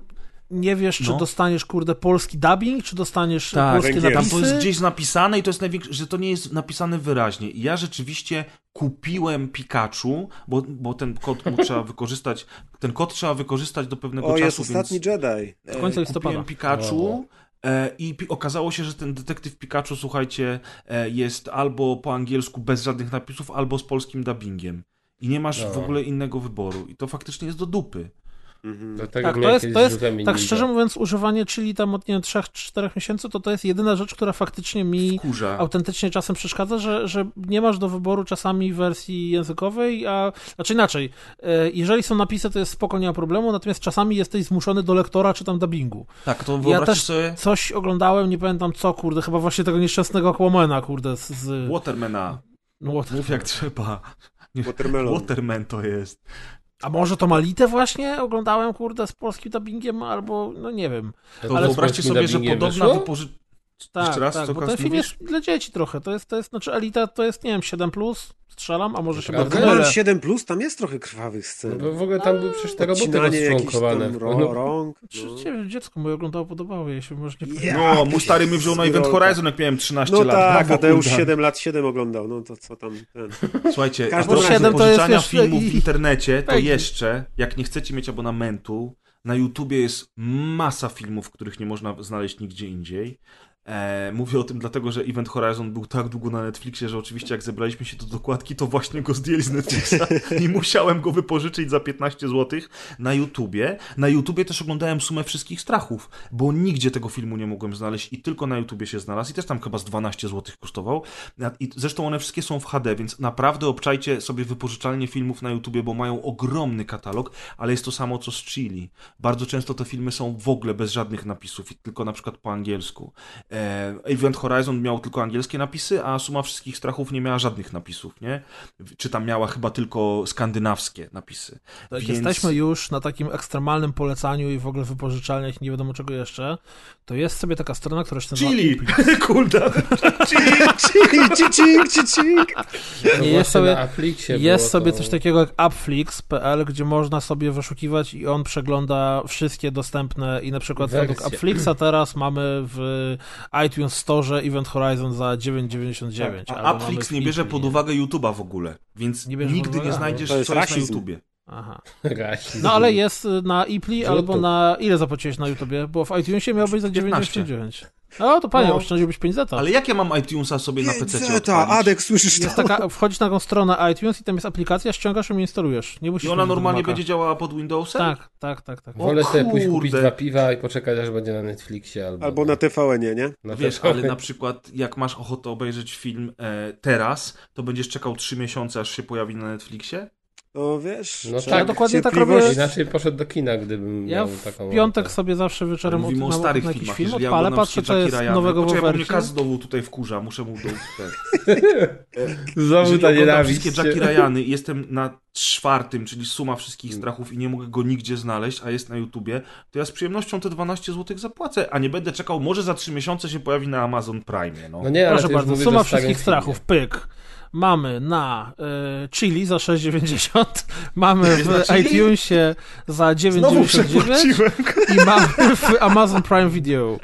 nie wiesz, czy No. dostaniesz, kurde, polski dubbing, czy dostaniesz Tak, polskie węgierski. Tam napisy. to jest gdzieś napisane i to jest największe, że to nie jest napisane wyraźnie. I ja rzeczywiście kupiłem Pikachu, bo, bo ten kod mu trzeba wykorzystać, ten kod trzeba wykorzystać do pewnego O, czasu, jest ostatni więc Jedi. Do końca e, listopada. kupiłem Pikachu e, i pi- okazało się, że ten detektyw Pikachu, słuchajcie, e, jest albo po angielsku bez żadnych napisów, albo z polskim dubbingiem. I nie masz w No. ogóle innego wyboru. I to faktycznie jest do dupy. Mhm. No tak, to jest, to z jest tak szczerze mówiąc, używanie chili tam od nie wiem, 3-4 miesięcy, to to jest jedyna rzecz, która faktycznie mi Kurza. autentycznie czasem przeszkadza, że, że nie masz do wyboru czasami wersji językowej, a znaczy inaczej, e, jeżeli są napisy, to jest spoko, nie ma problemu, natomiast czasami jesteś zmuszony do lektora czy tam dubbingu. Tak, to Ja wyobraźcie też sobie coś oglądałem, nie pamiętam co, kurde, chyba właśnie tego nieszczęsnego Aquamana, kurde, z... Watermana. no, what- Mów jak trzeba. Watermelon. Waterman to jest. a może to Malitę właśnie oglądałem, kurde, z polskim dubbingiem, albo no nie wiem. To Ale wyobraźcie sobie, że podobna wyszło? Tak, Jeszcze raz, tak, co bo ten film jest dla dzieci trochę, to jest, to jest, znaczy Elita to jest, nie wiem, 7+, plus, strzelam, a może się Prawda? bardzo mylę. Command 7 Plus, tam jest trochę krwawych No scen. bo w ogóle tam były przecież te roboty rozczłonkowane. ro- rąk. No. Przecież dziecko moje oglądało, podobało jej się, może nie Ja, No, mój stary mnie wziął na Event. Horizon, jak miałem 13 No lat. tak, Brawo, Adeusz Kuldan. 7 lat 7 oglądał, no to co tam ten. Słuchajcie, a propos pożyczania filmów i- w internecie, to jeszcze, jak nie chcecie mieć abonamentu, na YouTubie jest masa filmów, których nie można znaleźć nigdzie indziej. E, mówię o tym dlatego, że Event Horizon był tak długo na Netflixie, że oczywiście jak zebraliśmy się do dokładki, to właśnie go zdjęli z Netflixa i musiałem go wypożyczyć za 15 zł na YouTubie. Na YouTubie też oglądałem sumę wszystkich strachów, bo nigdzie tego filmu nie mogłem znaleźć i tylko na YouTubie się znalazł i też tam chyba z 12 zł kosztował. I zresztą one wszystkie są w HD, więc naprawdę obczajcie sobie wypożyczalnie filmów na YouTubie, bo mają ogromny katalog, ale jest to samo co z Chili. Bardzo często te filmy są w ogóle bez żadnych napisów i tylko na przykład po angielsku. E, Event Horizon miał tylko angielskie napisy, a Suma Wszystkich Strachów nie miała żadnych napisów, nie? Czy tam miała chyba tylko skandynawskie napisy. Tak, Więc- jesteśmy już na takim ekstremalnym polecaniu i w ogóle wypożyczalniach i nie wiadomo czego jeszcze, to jest sobie taka strona, która się nazywa Chili! Kulda! Cicing, cicing, cicing. No Nie, jest sobie- Jest sobie to... coś takiego jak upflix.pl, gdzie można sobie wyszukiwać i on przegląda wszystkie dostępne i na przykład według Wersje. Upflixa teraz mamy w iTunes Store Event Horizon za 9,99. A albo mamy Upflix w nie bierze pod uwagę YouTube'a w ogóle, więc nigdy uwagę? nie A, znajdziesz, to jest co jest na. YouTubie. Aha. Rasizm. No ale jest na Ipli albo na... Ile zapłaciłeś na YouTubie? Bo w iTunesie miał być za 15. 9,99. O, to panie, No. oszczędziłbyś 5 zeta. Ale jak ja mam iTunesa sobie na PC Zeta, Adek, słyszysz Jest to? taka, wchodzisz na taką stronę iTunes i tam jest aplikacja, ściągasz ją i instalujesz. Nie musisz I ona normalnie będzie działała pod Windowsem? Tak, tak, tak, tak. O Wolę sobie pójść kupić dwa piwa i poczekać, aż będzie na Netflixie albo, Albo na TVN-ie, nie? na Wiesz, TVN. ale na przykład jak masz ochotę obejrzeć film e, teraz, to będziesz czekał 3 miesiące, aż się pojawi na Netflixie? No wiesz, No tak, dokładnie tak robię. Inaczej poszedł do kina, gdybym Ja miał w taką piątek ochotę. sobie zawsze wieczorem od, Mówimy o na, starych na filmach. film ja odpalę, oglądam patrzę co jest Ryany. nowego w Poczekaj, bo mnie. Kaz znowu tutaj wkurza, muszę mu do... Znowu ta nienawiść. wszystkie Jackie Ryany i jestem na czwartym, czyli suma Mm. wszystkich strachów i nie mogę go nigdzie znaleźć, a jest na YouTubie, to ja z przyjemnością te 12 zł zapłacę, a nie będę czekał, może za 3 miesiące się pojawi na Amazon Prime, no. No nie, ale Proszę bardzo, mówię, suma w wszystkich strachów, pyk. Mamy na y, Chili za 6,90, mamy w iTunesie za Znowu 9,99 przepłaciłem. i mamy w Amazon Prime Video.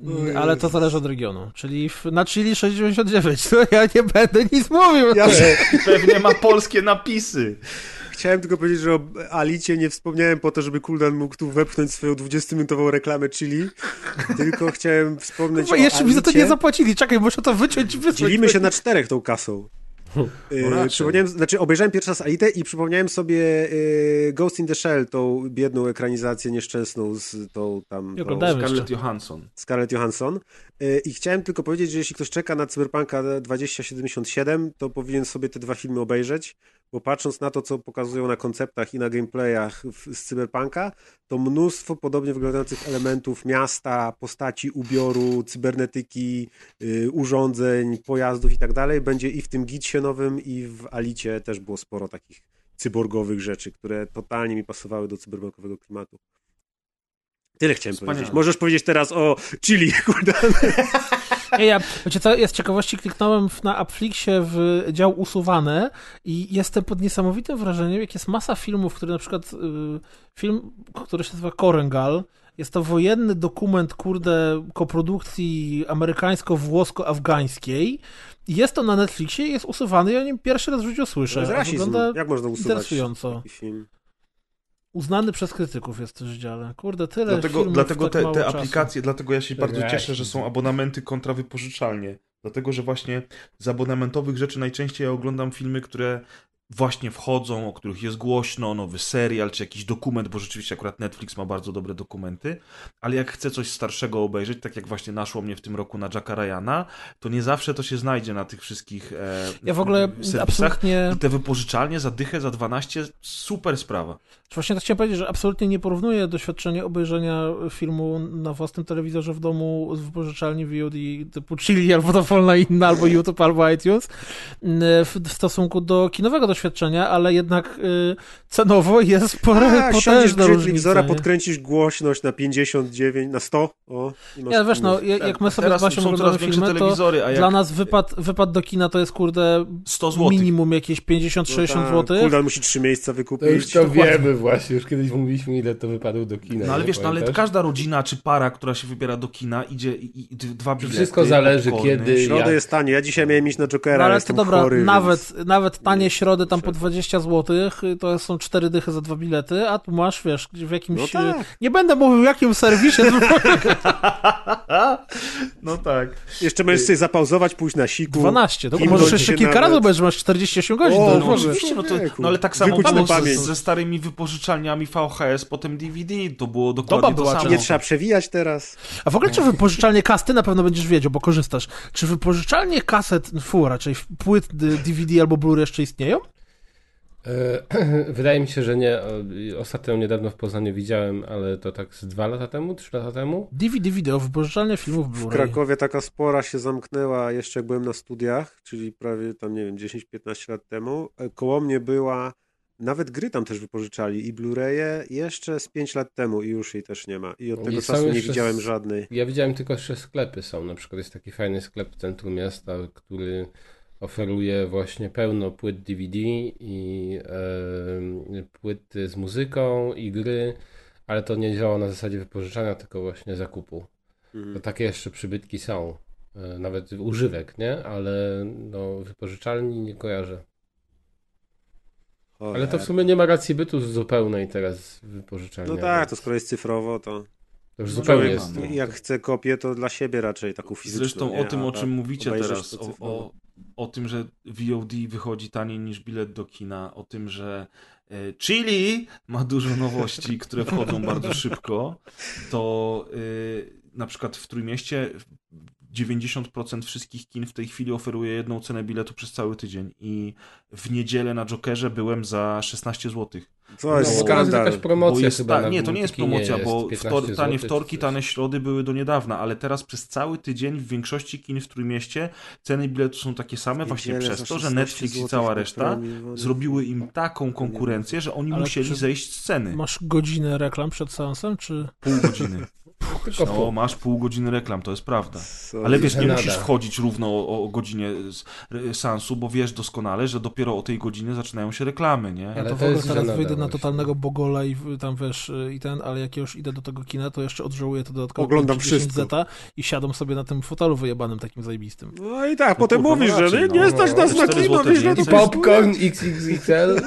Mm, Ale to zależy od regionu. Czyli w, na Chili 6,99. To ja nie będę nic mówił. Ja Pewnie ma polskie napisy. Chciałem tylko powiedzieć, że o Alicie nie wspomniałem po to, żeby Kuldan mógł tu wepchnąć swoją 20-minutową reklamę chili, tylko chciałem wspomnieć Bo o jeszcze mi za to nie zapłacili. Czekaj, muszę to wyciąć wysłać. Dzielimy się na czterech tą kasą. Yy, przypomniałem, znaczy obejrzałem pierwszy raz Alitę i przypomniałem sobie yy, Ghost in the Shell, tą biedną ekranizację nieszczęsną z tą tam tą. Scarlett Johansson. Scarlett Johansson. Yy, I chciałem tylko powiedzieć, że jeśli ktoś czeka na Cyberpunka 2077, to powinien sobie te dwa filmy obejrzeć, bo patrząc na to, co pokazują na konceptach i na gameplayach z Cyberpunka, to mnóstwo podobnie wyglądających elementów miasta, postaci, ubioru, cybernetyki, yy, urządzeń, pojazdów i tak dalej będzie i w tym Gitsie nowym i w Alicie też było sporo takich cyborgowych rzeczy, które totalnie mi pasowały do cyberpunkowego klimatu. Tyle chciałem Wspaniale. powiedzieć. Możesz powiedzieć teraz o Chili, kurde. Nie, ja, wiecie co, ja z ciekawości kliknąłem na Upflixie w dział usuwane i jestem pod niesamowitym wrażeniem, jak jest masa filmów, które na przykład y, film, który się nazywa Korengal, jest to wojenny dokument, kurde, koprodukcji amerykańsko-włosko-afgańskiej jest to na Netflixie i jest usuwany i o nim pierwszy raz w życiu To słyszę. jest A rasizm. Wygląda Jak można usuwać interesująco. taki film? Uznany przez krytyków jest też dziale. Kurde, tyle Dlatego, dlatego tak te, mało te czasu. aplikacje, dlatego ja się bardzo cieszę, że są abonamenty kontra wypożyczalnie. Dlatego, że właśnie z abonamentowych rzeczy najczęściej ja oglądam filmy, które właśnie wchodzą, o których jest głośno, nowy serial, czy jakiś dokument, bo rzeczywiście akurat Netflix ma bardzo dobre dokumenty, ale jak chcę coś starszego obejrzeć, tak jak właśnie naszło mnie w tym roku na Jacka Ryana, to nie zawsze to się znajdzie na tych wszystkich e, Ja w ogóle serwisach. absolutnie... I te wypożyczalnie za dychę, za 12, super sprawa. Właśnie tak chciałem powiedzieć, że absolutnie nie porównuję doświadczenia obejrzenia filmu na własnym telewizorze w domu z wypożyczalni VOD typu Chili albo dowolna inna, albo YouTube, albo iTunes w, w stosunku do kinowego doświadczenia, ale jednak y, cenowo jest pora, A, potężna różnica. telewizora, nie? podkręcisz głośność na 59, na 100, o, i masz Ja wiesz, no, jak jak my sobie z Basią oglądamy filmy, to telewizory, a jak dla nas wypad, wypad do kina to jest kurde 100 zł. minimum jakieś 50-60 tak, zł. Kuldan musi trzy miejsca wykupić. To już to Dokładnie. wiemy właśnie, już kiedyś mówiliśmy ile to wypadło do kina. No ale nie wiesz, no ale każda rodzina czy para, która się wybiera do kina, idzie i, i dwa bilety. Wszystko zależy, popcorny. kiedy- W środę jest tanie. Ja dzisiaj miałem iść na Jokera, No, ale to dobra, chory, nawet, więc... nawet tanie środy tam po 20 zł, to są cztery dychy za dwa bilety, a tu masz, wiesz, w jakimś... No tak. Nie będę mówił jakim serwisie, No tak. Jeszcze możesz sobie zapauzować, pójść na siku. 12, to możesz jeszcze kilka nawet. razy obejrzeć, masz 48 godzin. O, no w oczywiście, no, to, no ale tak samo było pamięć. z, ze starymi wypożyczalniami VHS, potem DVD, to było Doba dokładnie była to samo. Nie trzeba przewijać teraz. A w ogóle czy wypożyczalnie kas, ty na pewno będziesz wiedział, bo korzystasz, czy wypożyczalnie kaset, fu, raczej płyt DVD albo Blu-ray jeszcze istnieją? E, Wydaje mi się, że nie. Ostatnio niedawno w Poznaniu widziałem, ale to tak z dwa lata temu, trzy lata temu. DVD, wideo, wypożyczalnie filmów W Blu-ray. Krakowie taka spora się zamknęła jeszcze jak byłem na studiach, czyli prawie tam, nie wiem, 10-15 lat temu. E, Koło mnie była, nawet gry tam też wypożyczali i Blu-raye jeszcze z 5 lat temu i już jej też nie ma. I od I tego są czasu nie widziałem żadnej. Ja widziałem tylko, że sklepy są. Na przykład jest taki fajny sklep w centrum miasta, który oferuje właśnie pełno płyt DVD i e, płyty z muzyką i gry, ale to nie działa na zasadzie wypożyczania, tylko właśnie zakupu. To Mhm. takie jeszcze przybytki są. E, Nawet używek, nie? Ale no, wypożyczalni nie kojarzę. Ale to w sumie nie ma racji bytu zupełnej teraz wypożyczalnia. No tak, więc to skoro jest cyfrowo, to to już zupełnie jest. jak chce kopię, to dla siebie raczej taką fizyczną. Zresztą nie? o tym, o czym tak mówicie teraz, to o, o, o tym, że VOD wychodzi taniej niż bilet do kina, o tym, że e, Chili ma dużo nowości, które wchodzą bardzo szybko, to e, na przykład w Trójmieście 90% wszystkich kin w tej chwili oferuje jedną cenę biletu przez cały tydzień i w niedzielę na Jokerze byłem za 16 zł. To jest No, jest skandal. jakaś promocja jest chyba ta, nie, to nie jest promocja, jest, bo 15 wtor, tanie złotych wtorki, tane środy były do niedawna, ale teraz przez cały tydzień w większości kin w Trójmieście ceny biletu są takie same właśnie przez to, że 16 Netflix i cała reszta zrobiły im taką konkurencję, że oni Ale musieli czy- zejść z ceny. Masz godzinę reklam przed seansem, czy... Pół godziny. Tylko No, masz pół godziny reklam, to jest prawda. Ale wiesz, nie musisz wchodzić równo o, o godzinie z seansu, bo wiesz doskonale, że dopiero o tej godzinie zaczynają się reklamy, nie? Ja to to w ogóle jest teraz wyjdę na totalnego bogola i tam wiesz, y, i ten, ale jak już idę do tego kina, to jeszcze odżałuję to dodatkowo Oglądam 10 wszystko. zeta i siadam sobie na tym fotelu wyjebanym takim zajebistym. No i tak, potem kurwa, mówisz, no że raczej, nie, no. nie stać nas na 4 kino, wiesz, no to popcorn XXXL.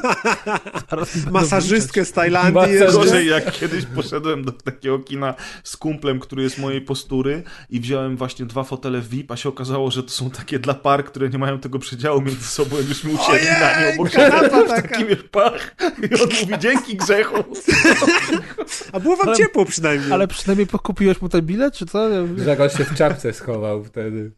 Masażystkę z Tajlandii. Gorzej jak kiedyś poszedłem do takiego kina z kumplem, który jest mojej postury i wziąłem właśnie dwa fotele VIP, a się okazało, że to są takie dla par, które nie mają tego przedziału między sobą, jakbyśmy usiedli na nie obok siebie w takim wiesz, pach. I on mówi, dzięki grzechu. A było wam Ale- ciepło przynajmniej. Ale przynajmniej kupiłeś mu ten bilet, czy co? Ja- Grzegorz się w czapce schował wtedy.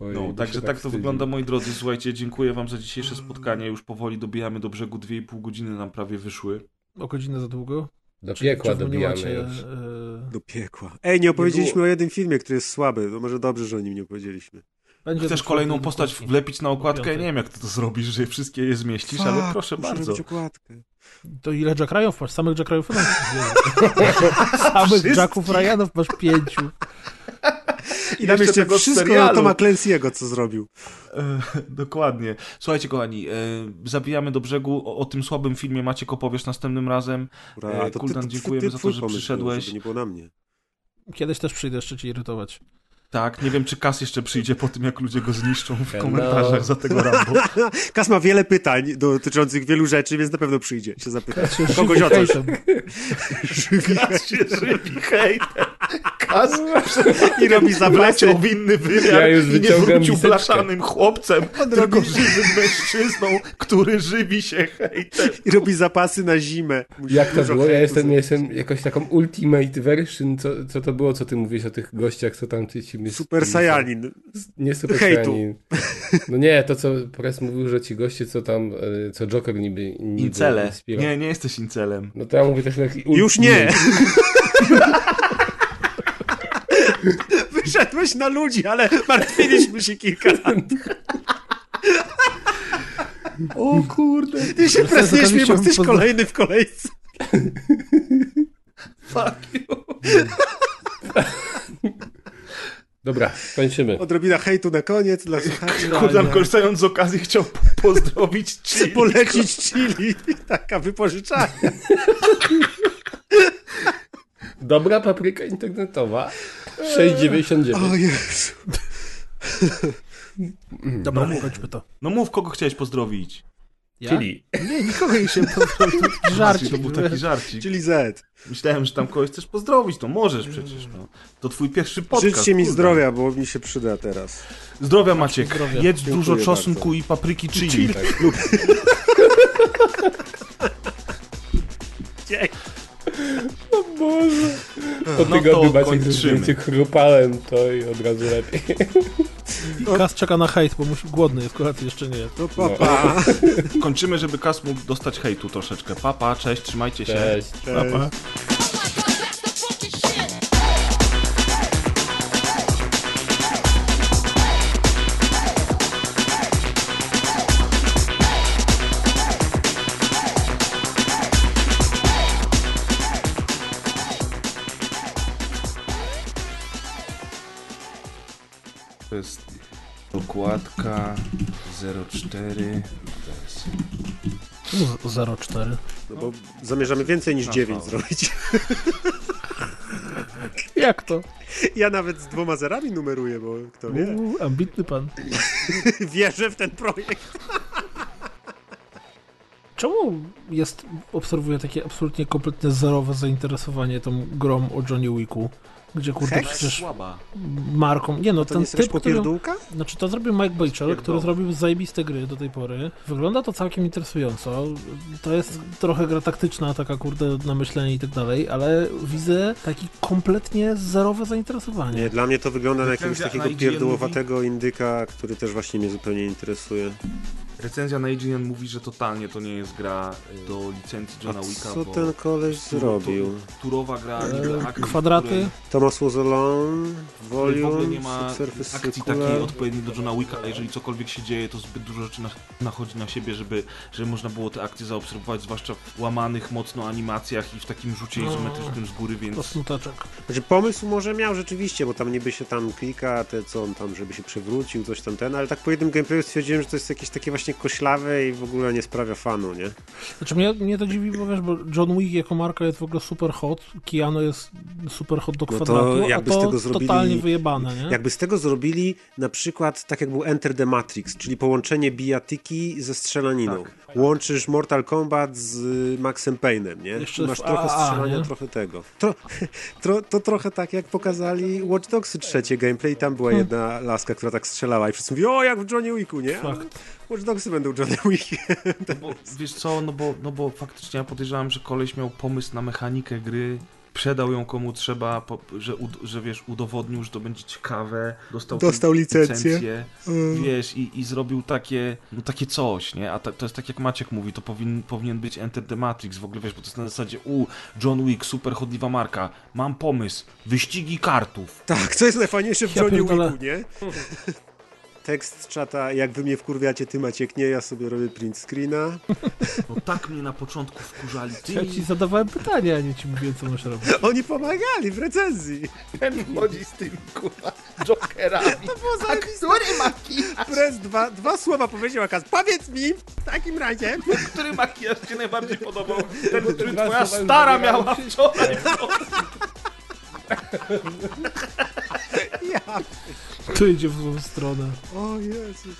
No, także się tak to wygląda, moi drodzy. Słuchajcie, dziękuję wam za dzisiejsze spotkanie. Już powoli dobijamy do brzegu, dwie i pół godziny nam prawie wyszły. O godzinę za długo? Do Czy- piekła czy nie dobijamy macie, już. e, Do piekła. Ej, nie opowiedzieliśmy było- o jednym filmie, który jest słaby. To może dobrze, że o nim nie opowiedzieliśmy. Będzie Chcesz kolejną postać wlepić na okładkę? Nie wiem, jak ty to zrobisz, że wszystkie je zmieścisz, ale Fuck, proszę muszę bardzo. To ile Jack Ryanów masz? Samych Jack Ryanów masz? Samych. Jacków Ryanów masz pięciu. I tam Jeszcze wszystko serialu. na Toma Clancy'ego, co zrobił. E, dokładnie. Słuchajcie, kochani, e, zabijamy do brzegu. O, o tym słabym filmie Maciek opowiesz następnym razem. Ura, E, to Kuldan, ty- ty- dziękujemy ty- za to, że przyszedłeś. Nie było na mnie. Kiedyś też przyjdę jeszcze cię irytować. Tak, nie wiem, czy Kas jeszcze przyjdzie po tym, jak ludzie go zniszczą w No. komentarzach za tego Rambo. Kas ma wiele pytań dotyczących wielu rzeczy, więc na pewno przyjdzie się zapytać. Kogoś żywi o coś. hejtem. Kas się żywi hejtem. Kas I robi zapasy. wleciał w inny wymiar Ja już i nie wrócił blaszanym chłopcem, tylko żywym mężczyzną, który żywi się hejtem. I robi zapasy na zimę. Musi Jak to było? Ja jestem, zrobić. jestem jakoś taką ultimate version. Co, co to było? Co ty mówisz o tych gościach, co tam ci ci Super Saiyanin. Nie Super Hejtu. Saiyanin. No nie, to co Press mówił, że ci goście, co tam, e, co Joker niby, niby Incele. inspirował. Nie, nie jesteś incelem. No to ja mówię też taki Już nie. Wyszedłeś na ludzi, ale martwiliśmy się kilka lat. O kurde. Ty się mnie, bo jesteś pozna- kolejny w kolejce. Fuck you. Dobra, kończymy. Odrobina hejtu na koniec dla słuchaczy. Kuzan korzystając z okazji chciał pozdrowić Chili. Polecić chili. Taka wypożyczalnia. Dobra papryka internetowa 6,99. O Jezu. Dobra, kończmy to. No mów, kogo chciałeś pozdrowić. Ja? Czyli Nie, nikogo nie się pozdrowił. Żarcik. To był taki żarcik. Czyli Z. Myślałem, że tam kogoś chcesz pozdrowić, to możesz przecież. No. To twój pierwszy podcast. Życzcie mi kurde. zdrowia, bo mi się przyda teraz. Zdrowia Maciek. Zdrowia. Jedz Dziękuję dużo czosnku bardzo. i papryki chili. po No tygodniu to Maciek kończymy. zdjęcie chrupałem, to i od razu lepiej. Kas czeka na hejt, bo musi, głodny jest, kolacji jeszcze nie. No papa. Kończymy, żeby Kas mógł dostać hejtu troszeczkę. Papa, cześć, trzymajcie się. Cześć. Papa. To jest dokładka 04. To jest Czemu 04? No bo zamierzamy więcej niż 9 Aha. zrobić. Jak to? Ja nawet z dwoma zerami numeruję, bo kto wie. Uuu, ambitny pan. Wierzę w ten projekt. Czemu jest, obserwuję takie absolutnie kompletnie zerowe zainteresowanie tą grą o Johnny Wicku? Gdzie kurde Hex? przecież słaba. marką... Nie no, To ten nie jest typ, który... Znaczy to zrobił Mike Batchel, który zrobił zajebiste gry do tej pory. Wygląda to całkiem interesująco. To jest trochę gra taktyczna, taka kurde na myślenie i tak dalej, ale widzę taki kompletnie zerowe zainteresowanie. Nie, dla mnie to wygląda na jakiegoś takiego pierdłowatego indyka, który też właśnie mnie zupełnie interesuje. Recenzja na IGN mówi, że totalnie to nie jest gra y, do licencji Johna Wicka, co bo ten koleś tu- zrobił? tu- Turowa gra, niby E, akcji, kwadraty. której- Thomas Was Alone, której w ogóle Volume, nie ma akcji takiej odpowiedniej do Johna Wicka, a jeżeli cokolwiek się dzieje, to zbyt dużo rzeczy na, nachodzi na siebie, żeby, żeby można było te akcje zaobserwować, zwłaszcza w łamanych mocno animacjach i w takim rzucie No. izometrycznym z góry, To więc smuteczek. Znaczy pomysł może miał rzeczywiście, bo tam niby się tam klika, te co on tam, żeby się przewrócił, coś tam ten, ale tak po jednym gameplayu stwierdziłem, że to jest jakieś takie właśnie koślawe i w ogóle nie sprawia fanu, nie? Znaczy mnie, mnie to dziwi, bo wiesz, bo John Wick jako marka jest w ogóle super hot, Keanu jest super hot do No to kwadratu, jakby a z to tego zrobili- totalnie wyjebane, nie? Jakby z tego zrobili na przykład tak jak był Enter the Matrix, czyli połączenie bijatyki ze strzelaniną. Tak. Łączysz Mortal Kombat z y, Maxem Payne'em, nie? Jeszcze I Masz trochę strzelania, nie? trochę tego. Tro, tro, to trochę tak jak pokazali Watch Dogsy trzecie gameplay, tam była jedna laska, która tak strzelała i wszyscy mówili, o jak w Johnny Wicku, nie? Fakt. Watch Dogsy będą Johnny Wickiem. No bo, wiesz co, no bo, no bo faktycznie ja podejrzewam, że koleś miał pomysł na mechanikę gry, sprzedał ją komu trzeba, po, że, ud, że wiesz, udowodnił, że to będzie ciekawe, dostał, Dostał tę licencję. wiesz, i, i zrobił takie, no takie coś, nie? A ta, to jest tak jak Maciek mówi, to powin, powinien być Enter the Matrix w ogóle, wiesz, bo to jest na zasadzie, u, John Wick, super chodliwa marka, mam pomysł, wyścigi kartów. Tak, co jest najfajniejsze w Ja Johnny pierdolę. Wicku, nie? Tekst z czata, jak wy mnie wkurwiacie, ty Maciek nie, ja sobie robię print screena. No tak mnie na początku wkurzali, ty, Ja ci zadawałem pytanie, a nie ci mówiłem, co masz robić. Oni pomagali w recenzji. ten chodzi z tymi, kurwa, jokerami. A który makijaż? Prez dwa, dwa słowa powiedział, a Kaz, powiedz mi w takim razie. Który makijaż ci najbardziej podobał? Ten, który twoja stara miała wczoraj. Ja. To idzie w złą stronę. O Jezus.